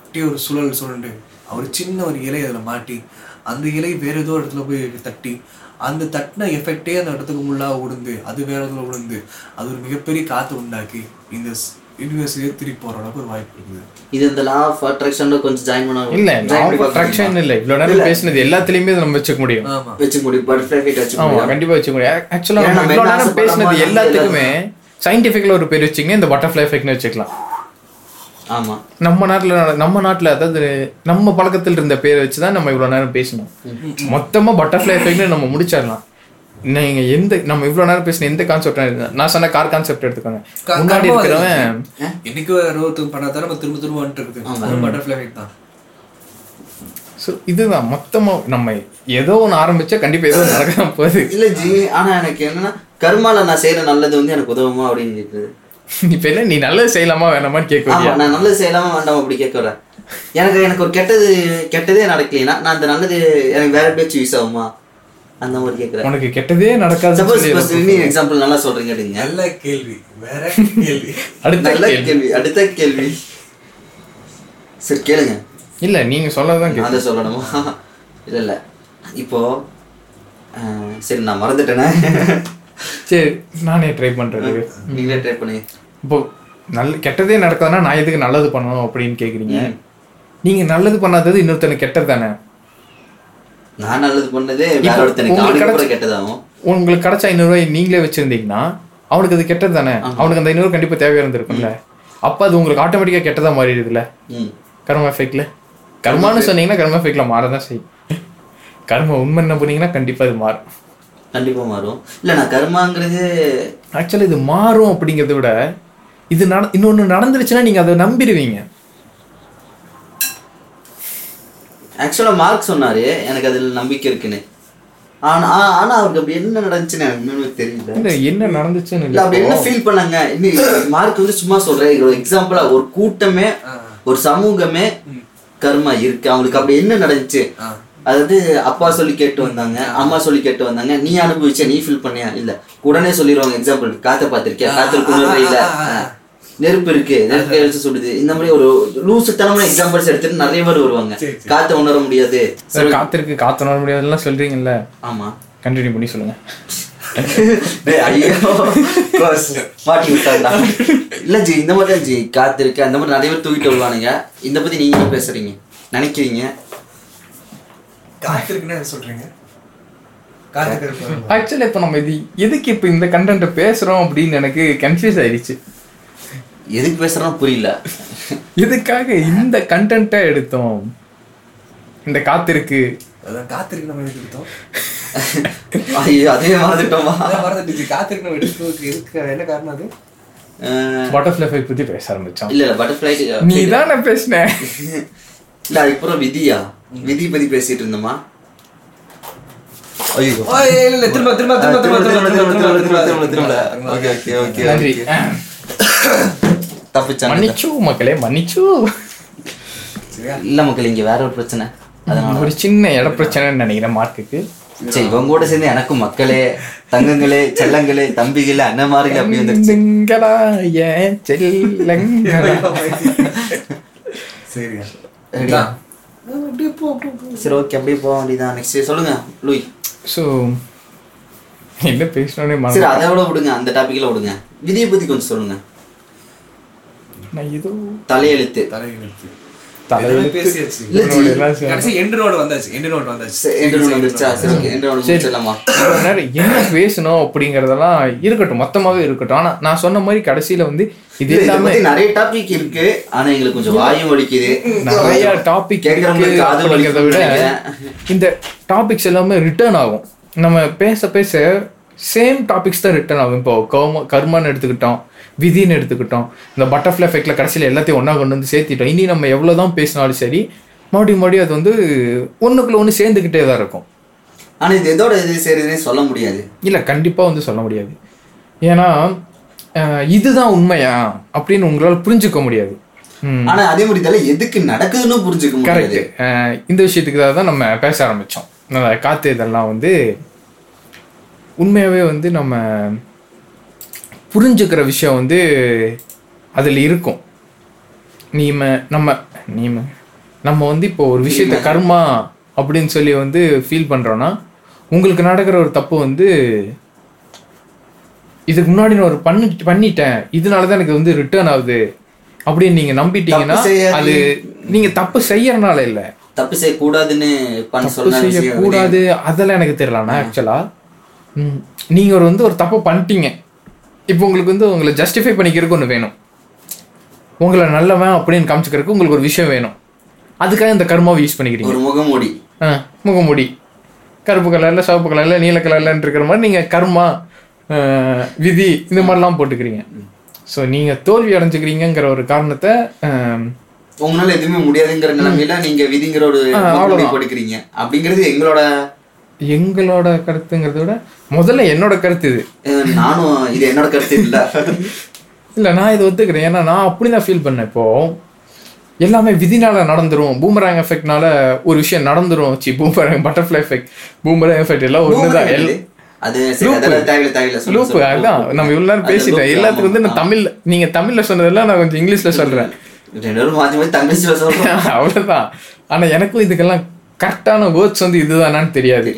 அப்படியே ஒரு சுழல் சுழண்டு ஒரு சின்ன ஒரு இலை அதில் மாட்டி அந்த இலை வேற ஏதோ இடத்துல போய் தட்டி அந்த தட்டின எஃபெக்டே அந்த இடத்துக்கு முள்ளா உளுந்து அது வேற இடத்துல உளுந்து அது ஒரு மிகப்பெரிய காற்று உண்டாக்கி இந்த யூனிவர்ஸிலே திருப்பி போற அளவுக்கு ஒரு வாய்ப்பு இருக்குது. இது இந்த லா ஆஃப் அட்ராக்ஷன்ல கொஞ்சம் ஜாயின் பண்ண இல்ல பண்ணி பார்க்க அட்ராக்ஷன் இல்ல. இவ்வளவு நேரம் பேசினது எல்லாத்துலயுமே நம்ம வச்சுக்க முடியும். ஆமா. வச்சுக்க முடியும். பட்டர்ஃப்ளை எஃபெக்ட் வச்சுக்க முடியும். கண்டிப்பா வச்சுக்க முடியும். ஆக்சுவலா நம்ம இவ்வளவு நேரம் பேசினது எல்லாத்துக்குமே சயின்டிபிக்ல ஒரு பேர் வச்சிங்கன்னா இந்த பட்டர்ஃப்ளை எஃபெக்ட்னு வச்சுக்கலாம். ஆமா. நம்ம நாட்டுல நட- நம்ம நாட்டுல அதாவது நம்ம பழக்கத்தில் இருந்த பேரை வச்சுதான் நம்ம இவ்வளவு நேரம் பேசணும். மொத்தமா பட்டர்ஃப்ளை எஃபெக்ட்னு நம்ம முடிச்சிடலாம். நீங்க எந்த நம்ம இவ்வளவு நேரம் பேசின எந்த கான்செப்ட் நான் சொன்ன கார் கான்செப்ட் எடுத்துக்கோங்க. முன்னாடி இருக்கிறவன் என்னைக்கு ரோத்துக்கு பண்ணாதான் நம்ம திரும்ப திரும்ப வந்துட்டு இருக்குது. பட்டர்ஃப்ளை எஃபெக்ட் தான். So இதுதான். மொத்தமா நம்ம ஏதோ ஒண்ணு ஆரம்பிச்சா கண்டிப்பா ஏதோ நடக்கதான் போகுது. இல்ல ஜி ஆனா எனக்கு என்னன்னா கர்மால நான் செய்யற நல்லது வந்து எனக்கு உதவுமா அப்படின்னு கேக்குது. இப்ப என்ன நீ நல்லது செய்யலாமா வேணாமான்னு கேட்க நான் நல்லது செய்யலாமா வேண்டாம் அப்படி கேட்க வரேன் எனக்கு எனக்கு ஒரு கெட்டது கெட்டதே நடக்கலைன்னா நான் அந்த நல்லது எனக்கு வேற எப்படியாச்சும் யூஸ் ஆகுமா? அந்த மாதிரி கேட்கறேன். உனக்கு கெட்டதே நடக்காது சப்போஸ் நீ எக்ஸாம்பிள் நல்லா சொல்றீங்க எடுங்க. நல்ல கேள்வி வேற கேள்வி. அடுத்த நல்ல கேள்வி. அடுத்த கேள்வி. சரி கேளுங்க. இல்ல நீங்க சொல்லதான் அதை சொல்லணுமா? இல்ல இல்ல. இப்போ அஹ், சரி நான் மறந்துட்டேனே. சரி நானே ட்ரை பண்றது நீங்களே ட்ரை பண்ணி இப்போ நல்ல கெட்டதே நடக்காதுன்னா நான் எதுக்கு நல்லது பண்ணணும் அப்படின்னு கேக்குறீங்க? நீங்க நல்லது பண்ணாதது இன்னொருத்தனுக்கு கெட்டது தானே? நான் நல்லது பண்ணதே கெட்டதாகும். உங்களுக்கு கிடைச்ச ஐநூறு ரூபாய் நீங்களே வச்சிருந்தீங்கன்னா அவனுக்கு அது கெட்டது தானே? அவனுக்கு அந்த ஐநூறு கண்டிப்பா தேவையா இருந்திருக்கும்ல? அப்ப அது உங்களுக்கு ஆட்டோமேட்டிக்கா கெட்டதா மாறிடுதுல? கர்மா எஃபெக்ட்ல கர்மான்னு சொன்னீங்கன்னா கர்மா எஃபெக்ட்ல மாறதான் செய்யும். கர்மா உண்மை என்ன பண்ணீங்கன்னா கண்டிப்பா இது மாறும். கண்டிப்பா மாறும். இல்ல நான் கர்மாங்கிறது ஆக்சுவலி இது மாறும் அப்படிங்கிறத விட இது நட இன்னொன்னு நடந்துருச்சுன்னா நீங்க அதை நம்பிடுவீங்க ஆக்சுவலா மார்க் சொன்னாரு எனக்கு அதுல நம்பிக்கை இருக்குன்னு. ஆனா ஆ- ஆனா அவருக்கு அப்படி என்ன நடந்துச்சுன்னு எனக்கு இன்னும் தெரியல. இல்ல என்ன நடந்துச்சுன்னு இல்ல அப்படி என்ன ஃபீல் பண்ணாங்க? இன்னும் மார்க் வந்து சும்மா சொல்றேன் ஒரு எக்ஸாம்பிளா ஒரு கூட்டமே ஒரு சமூகமே கர்மா இருக்கு. அவங்களுக்கு அப்படி என்ன நடந்துச்சு? அதாவது அப்பா சொல்லி கேட்டு வந்தாங்க அம்மா சொல்லி கேட்டு வந்தாங்க. நீ அனுபவிச்ச நீ ஃபீல் பண்ணியா? இல்ல. உடனே சொல்லிடுவாங்க எக்ஸாம்பிள் காத்த பாத்திருக்கியா காத்துல குளிர இல்ல. நெருப்பு இருக்கு. நெருப்பு எழுத்து சுடுது. இந்த மாதிரி ஒரு லூசுத்தனமான எக்ஸாம்பிள்ஸ் எடுத்துட்டு நிறைய பேர் வருவாங்க. காத்த உணர முடியாது. சார் காத்திருக்கு. காத்து உணர முடியாதுலாம் சொல்றீங்கல்ல. ஆமா. கண்டினியூ பண்ணி சொல்லுங்க. இல்ல ஜி இந்த மாதிரி தான் ஜி. காத்து இருக்கு. அந்த மாதிரி நிறைய பேர் தூக்கிட்டு வருவானுங்க. இந்த பத்தி நீங்க என்ன பேசுறீங்க? நினைக்கிறீங்க? காத்திருக்குன்னா காத்திருக்க ஆக்சுவலி இப்போ நம்ம இது எதுக்கு இப்போ இந்த கண்டென்ட்டை பேசுறோம் அப்படின்னு எனக்கு கன்ஃபியூஸ் ஆயிடுச்சு. எதுக்கு பேசுறோம் புரியல. எதுக்காக இந்த கண்டென்ட்டை எடுத்தோம்? இந்த காத்திருக்கு. அதான் காத்திருக்கு நம்ம எடுத்துக்கிட்டோம் ஐயோ அதே மறந்துட்டோமா? மறந்துட்டு காத்திருக்கு நம்ம எடுத்துக்கிறதுக்கு எதுக்கு என்ன காரணம் அது? பட்டர்ஃப்ளை ஃபை பத்தி பேச ஆரம்பிச்சோம். இல்ல இல்ல பட்டர்ஃப்ளை நீ தானே பேசின? இல்ல அதுக்கப்புறம் விதியா? விதி பத்தி பேசிட்டு இருந்தோமா திரும்ப திரும்ப திரும்ப திரும்ப திரும்ப திரும்ப திரும்ப திரும்ப திரும்ப ஓகே ஓகே ஓகே நன்றி தப்பிச்சாங்க மன்னிச்சு மக்களே மன்னிச்சு இல்ல மக்கள் இங்க வேற ஒரு பிரச்சனை அதனால ஒரு சின்ன இட பிரச்சனைன்னு நினைக்கிறேன் மார்க்குக்கு சரி இவங்க கூட சேர்ந்து எனக்கும் மக்களே தங்கங்களே செல்லங்களே தம்பிகளே அண்ணமார்களே அப்படி வந்துருச்சு திங்களா ஏன் செல்லங்களா? அப்படியே போ சரி ஓகே அப்படியே போக வேண்டியதான் நெக்ஸ்ட் சொல்லுங்க லூய். ஸோ என்ன பேசணும்னே சரி அதை விட விடுங்க அந்த டாபிக்ல விடுங்க. விதியை பத்தி கொஞ்சம் சொல்லுங்க. நான் ஏதோ தலையெழுத்து. தலையெழுத்து. என்ன பேசணும் அப்படிங்கறதெல்லாம் இருக்கட்டும் மொத்தமாவே இருக்கட்டும். ஆனா நான் சொன்ன மாதிரி கடைசியில வந்து இது எல்லாமே நிறைய டாபிக் இருக்கு. ஆனா எங்களுக்கு கொஞ்சம் வாயும் வலிக்குது. நிறைய டாபிக் அப்படிங்கிறத விட இந்த டாபிக்ஸ் எல்லாமே ரிட்டர்ன் ஆகும். நம்ம பேச பேச சேம் டாபிக்ஸ் தான் ரிட்டர்ன் ஆகும். இப்போ கர்ம கர்மான்னு எடுத்துக்கிட்டோம். விதின்னு எடுத்துக்கிட்டோம். இந்த பட்டர்ஃப்ளை எஃபெக்ட்ல கடைசியில் எல்லாத்தையும் ஒண்ணா கொண்டு வந்து சேர்த்திட்டோம். இனி நம்ம எவ்வளவுதான் பேசினாலும் சரி மறுபடியும் மறுபடியும் அது வந்து ஒண்ணுக்குள்ள ஒன்று சேர்ந்துக்கிட்டே தான் இருக்கும். ஆனா இது எதோட இது சேருதுன்னே சொல்ல முடியாது. இல்லை கண்டிப்பாக வந்து சொல்ல முடியாது. ஏன்னா இதுதான் உண்மையா அப்படின்னு உங்களால் புரிஞ்சுக்க முடியாது. ம். ஆனா அதே மாதிரி இதெல்லாம் எதுக்கு நடக்குதுன்னு புரிஞ்சுக்க முடியாது. கரெக்ட் இந்த விஷயத்துக்கு தான் நம்ம பேச ஆரம்பித்தோம் காற்று இதெல்லாம் வந்து உண்மையாகவே வந்து நம்ம புரிஞ்சுக்கிற விஷயம் வந்து அதில் இருக்கும். நீம நம்ம நீம நம்ம வந்து இப்போ ஒரு விஷயத்த கர்மா அப்படின்னு சொல்லி வந்து ஃபீல் பண்ணுறோன்னா உங்களுக்கு நடக்கிற ஒரு தப்பு வந்து இதுக்கு முன்னாடி நான் ஒரு பண்ணி பண்ணிட்டேன். இதனால தான் எனக்கு வந்து ரிட்டர்ன் ஆகுது அப்படின்னு நீங்க நம்பிட்டீங்கன்னா. அது நீங்க தப்பு செய்யறனால இல்ல. தப்பு செய்யக்கூடாதுன்னு தப்பு செய்யக்கூடாது. அதெல்லாம் எனக்கு தெரியலண்ணா ஆக்சுவலா நீங்க ஒரு வந்து ஒரு தப்பு பண்ணிட்டீங்க. இப்போ உங்களுக்கு வந்து உங்களை ஜஸ்டிஃபை பண்ணிக்கிறதுக்கு ஒன்று வேணும். உங்களை நல்லவன் அப்படின்னு காமிச்சுக்கிறதுக்கு உங்களுக்கு ஒரு விஷயம் வேணும். அதுக்காக இந்த கர்மாவை யூஸ் பண்ணிக்கிறீங்க. ஒரு முகமூடி. ஆ முகமுடி. கருப்பு கலர்ல சிவப்பு கலர்ல நீல கலர்லன்னு இருக்கிற மாதிரி நீங்க கர்மா விதி இந்த மாதிரிலாம் போட்டுக்கிறீங்க. ஸோ நீங்க தோல்வி அடைஞ்சுக்கிறீங்கங்கிற ஒரு காரணத்தை உங்களால எதுவுமே முடியாதுங்கிற நிலைமையில நீங்க விதிங்கிற ஒரு போட்டுக்கிறீங்க. அப்படிங்கிறது எங்களோட எங்களோட கருத்துங்கிறத விட முதல்ல என்னோட கருத்து இது. நானும் இது என்னோட கருத்து இல்ல. இல்லை நான் இதை ஒத்துக்கிறேன். ஏன்னா நான் அப்படி தான் ஃபீல் பண்ணேன். இப்போ எல்லாமே விதினால நடந்துரும். பூமராங் எஃபெக்ட்னால ஒரு விஷயம் நடந்துரும். C boomerang butterfly effect boomerang effect எல்லாம் ஒன்று தான். அதான் நம்ம இவ்வளவு நேரம் பேசிட்டேன் எல்லாத்துக்கும் வந்து நான் ஆமா. தமிழ்ல நீங்க தமிழ்ல சொன்னதெல்லாம் நான் கொஞ்சம் இங்கிலீஷ்ல சொல்றேன். ரெண்டு பேரும் மாத்தி மாத்தி தங்கச்சியில சொல்றோம். அவ்வளவுதான். ஆனா எனக்கும் இதுக்கெல்லாம் கரெக்டான வேர்ட்ஸ் வந்து இதுதானான்னு தெரியாது.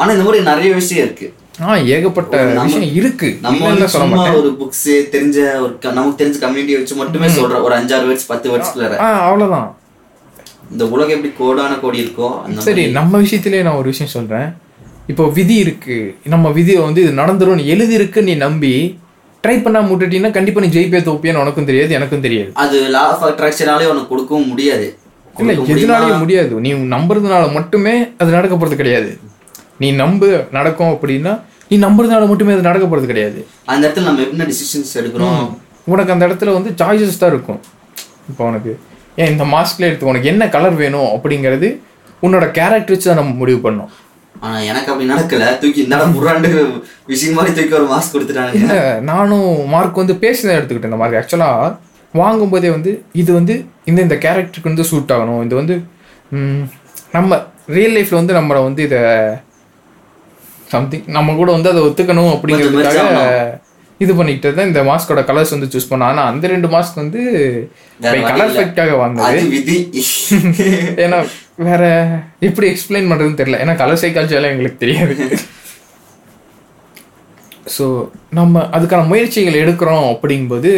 ஆனா இந்த மாதிரி நிறைய விஷயம் இருக்கு. ஆ ஏகப்பட்ட விஷயம் இருக்கு. நம்ம சொல்ல மாட்டேன். ஒரு புக்ஸ் தெரிஞ்ச ஒரு நமக்கு தெரிஞ்ச கம்யூனிட்டியை வச்சு மட்டுமே சொல்றோம் ஒரு அஞ்சாறு வேர்ட்ஸ் பத்து ஆ அவ்வளவுதான். இந்த உலகம் எப்படி கோடான கோடி இருக்கோ சரி நம்ம விஷயத்திலே நான் ஒரு விஷயம் சொல்றேன். இப்போ விதி இருக்கு. நம்ம விதியை வந்து இது நடந்துரும் எழுதி இருக்கு நீ நம்பி ட்ரை பண்ணாம விட்டுட்டீங்கன்னா கண்டிப்பா நீ ஜெயிப்பே தோப்பியான்னு உனக்கும் தெரியாது எனக்கும் தெரியாது. அது லா ஆஃப் அட்ராக்ஷனாலே உனக்கு கொடுக்கவும் முடியாது. இல்ல எதுனாலையும் முடியாது. நீ நம்புறதுனால மட்டுமே அது நடக்க போறது கிடையாது. நீ நம்பு நடக்கும் அப்படின்னா நீ நம்புறதுனால மட்டுமே அது நடக்க போறது கிடையாது. அந்த இடத்துல நம்ம என்ன டிசிஷன்ஸ் எடுக்கிறோம்? உனக்கு அந்த இடத்துல வந்து சாய்ஸஸ் தான் இருக்கும். இப்போ உனக்கு ஏன் இந்த மாஸ்க்ல எடுத்து உனக்கு என்ன கலர் வேணும் அப்படிங்கிறது உன்னோட கேரக்டர் வச்சு தான் நம்ம முடிவு பண்ணோம். எனக்கு அப்படி நடக்கல. தூக்கி இந்த புறாண்டு விஷயம் மாதிரி தூக்கி ஒரு மாஸ்க் கொடுத்துட்டாங்க நானும் மார்க் வந்து பேசினதை எடுத்துக்கிட்டேன். இந்த மார்க். ஆக்சுவலாக வாங்கும்போதே வந்து இது வந்து இந்த இந்த கேரக்டருக்கு வந்து சூட் ஆகணும். இது வந்து நம்ம ரியல் லைஃப்ல வந்து நம்மளை வந்து இதை சம்திங் நம்ம கூட வந்து அதை ஒத்துக்கணும் அப்படிங்கிறதுக்காக இது பண்ணிக்கிட்டு தான் இந்த மாஸ்கோட கலர்ஸ் வந்து சூஸ் பண்ணோம். ஆனா அந்த ரெண்டு மாஸ்க் வந்து கலர். எஃபெக்டாக வாங்கினது ஏன்னா வேற எப்படி எக்ஸ்பிளைன் பண்றதுன்னு தெரியல. ஏன்னா கலர் சைக்காலஜி எல்லாம் எங்களுக்கு தெரியாது. ஸோ நம்ம அதுக்கான முயற்சிகள் எடுக்கிறோம் அப்படிங்கும்போது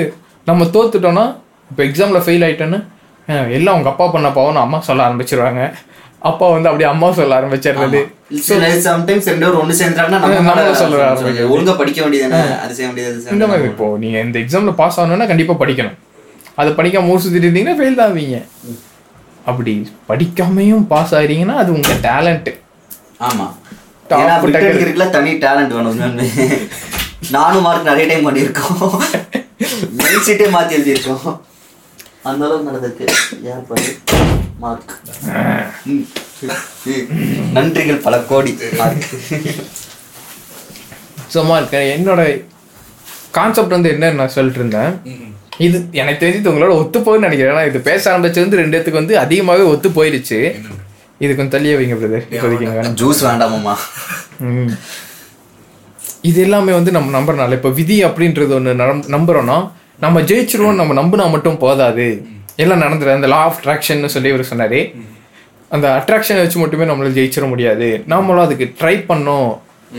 நம்ம தோத்துட்டோம்னா இப்போ எக்ஸாமில் ஃபெயில் ஆயிட்டோன்னு அஹ், எல்லாம் அவங்க அப்பா பண்ண பாவம்னு அம்மா சொல்ல ஆரம்பிச்சிருவாங்க. அப்பா வந்து அப்படியே அம்மா சொல்ல ஆரம்பிச்சிடுறது. சம்டைம்ஸ் ரெண்டு பேரும் ஒண்ணு சேர்ந்துட்டாங்கன்னா நம்ம சொல்ல சொல்ல ஆரம்பிக்கும். ஒழுங்கா படிக்க வேண்டியதானே அது செய்ய வேண்டியது அது செய்ய இந்த மாதிரி வேண்டியது. இப்போ நீங்க இந்த எக்ஸாம்ல பாஸ் ஆகணும்னா கண்டிப்பா படிக்கணும். அதை படிக்காம ஊர் சுத்திட்டு இருந்தீங்கன்னா ஃபெயில் தான் ஆவீங்க. அப்படி படிக்காமையும் பாஸ் ஆகிறீங்கன்னா அது உங்க டேலண்ட் ஆமா. Top ஏன்னா taker. பிரிட்டனுக்கு தனி டேலண்ட் வேணும். நானும் மார்க் நிறைய டைம் பண்ணியிருக்கோம். மெயின் சீட்டே மாத்தி எழுதியிருக்கோம். அந்த அளவுக்கு நடந்திருக்கு. யார் பாரு? மார்க் ம். நன்றிகள் பல கோடி. மார்க் சும்மா இருக்கேன் என்னோட கான்செப்ட் வந்து என்ன நான் சொல்லிட்டு இருந்தேன். இது எனக்கு தெரிஞ்சு இது உங்களோட ஒத்து போகுதுன்னு நினைக்கிறேன். ஏன்னா இது பேச ஆரம்பிச்சது வந்து ரெண்டு இடத்துக்கு வந்து அதிகமாகவே ஒத்து போயிருச்சு. இது கொஞ்சம் தள்ளியே வைங்க பிரதர். ஜூஸ் வேண்டாமாமா ம். இது எல்லாமே வந்து நம்ம நம்புறனால. இப்போ விதி அப்படின்றது ஒன்று நம்புறோம்னா நம்ம ஜெயிச்சிருவோம் நம்ம நம்பினா மட்டும் போதாது. எல்லாம் நடந்துரு அந்த லா ஆஃப் அட்ராக்ஷன் சொல்லி இவர் சொன்னாரு. அந்த அட்ராக்ஷனை வச்சு மட்டுமே நம்மளால ஜெயிச்சிட முடியாது. நாமளும் அதுக்கு ட்ரை பண்ணோம்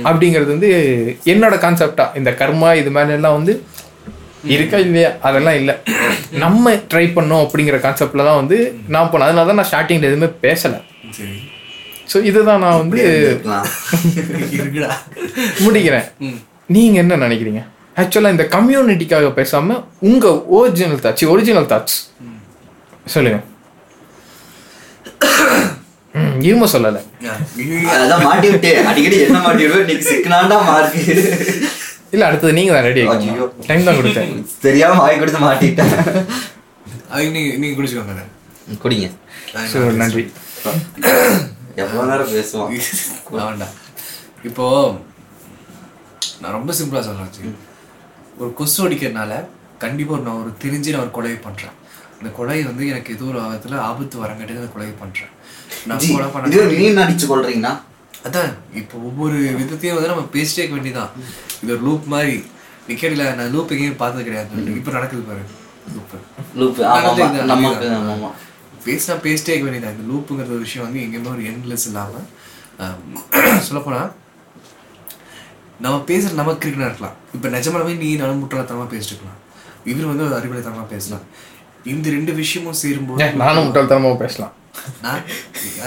அப்படிங்கிறது வந்து என்னோட கான்செப்டா இந்த கர்மா இது மாதிரி எல்லாம் வந்து இருக்கா இல்லையா? அதெல்லாம் இல்லை. நம்ம ட்ரை பண்ணோம் அப்படிங்கிற கான்செப்ட்ல தான் வந்து நான் போனேன். அதனால தான் நான் ஸ்டார்டிங்ல எதுவுமே பேசலை. ஸோ இதுதான் நான் வந்து முடிக்கிறேன். நீங்க என்ன நினைக்கிறீங்க? ஆக்சுவலா இந்த கம்யூனிட்டிக்காக பேசாம உங்க ஒரிஜினல் தாட்ஸ் ஒரிஜினல் தாட்ஸ் சொல்லுங்க. ம், இரும சொல்லல. அதான் மாட்டி விட்டு அடிக்கடி என்ன மாட்டி விடுவேன் இன்னைக்கு சிக்கனாண்டா மார்க் இல்ல அடுத்தது நீங்க தான் ரெடி ஐயோ. டைம் தான் கொடுத்தேன். தெரியாம வாய் கொடுத்து மாட்டிட்டேன். அதுக்கு நீங்க நீங்க குடிச்சுக்கோங்க. குடிங்க. ஸோ நன்றி. எவ்வளவு நேரம் வேண்டாம் இப்போ நான் ரொம்ப சிம்பிளா சொல்றேன். ஜி. ஒரு கொசு அடிக்கிறதுனால கண்டிப்பா ஒரு நான் ஒரு தெரிஞ்சு நான் ஒரு கொலை பண்றேன். அந்த கொலை வந்து எனக்கு ஏதோ ஒரு விதத்துல ஆபத்து வரங்காட்டி அந்த கொலை பண்றேன். நான் ஜி, கொலை பண்ண இது மீன் அடிச்சு கொள்றீங்கன்னா அதான் இப்போ ஒவ்வொரு விதத்தையும் வந்து நம்ம பேசிட்டே இருக்க வேண்டியதான் இது ஒரு லூப் மாதிரி. கேட்கல நான் லூப் எங்கேயும் பார்த்தது கிடையாது. இப்போ நடக்குது பாரு. லூப் லூப் பேசினா பேசிட்டே இருக்க வேண்டியதான் இந்த லூப்புங்கிற ஒரு விஷயம் வந்து எங்கேயுமே ஒரு எண்ட்லெஸ் இல்லாமல் சொல்லப்போனால் நம்ம பேசுற நமக்கு இருக்குன்னு இருக்கலாம். இப்போ நிஜமாலுமே நீ நானும் முட்டாளத்தனமா பேசிட்டு இருக்கலாம் இவர் வந்து ஒரு அறிவுரைத்தனமா பேசலாம். இந்த ரெண்டு விஷயமும் சேரும்போது நானும் முட்டாள்தனமா பேசலாம். நான்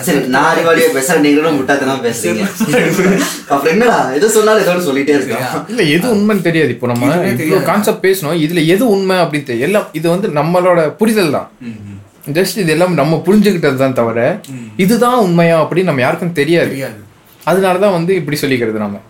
சரி நான் அறிவாளியா பேசுறேன் நீங்களும் முட்டாத்தனமா பேசுறீங்க. அப்புறம் என்னடா எது சொன்னாலும் ஏதோ சொல்லிட்டே இருக்கான் இல்ல எது உண்மைன்னு தெரியாது. இப்போ நம்ம. கான்செப்ட் பேசணும் இதுல எது உண்மை அப்படின்னு தெரியும் எல்லாம் இது வந்து நம்மளோட புரிதல் தான். ஜஸ்ட் இது எல்லாம் நம்ம புரிஞ்சுக்கிட்டது தான் தவிர இதுதான் உண்மையா அப்படின்னு நம்ம யாருக்கும் தெரியாது. அதனால தான் வந்து இப்படி சொல்லிக்கிறது நம்ம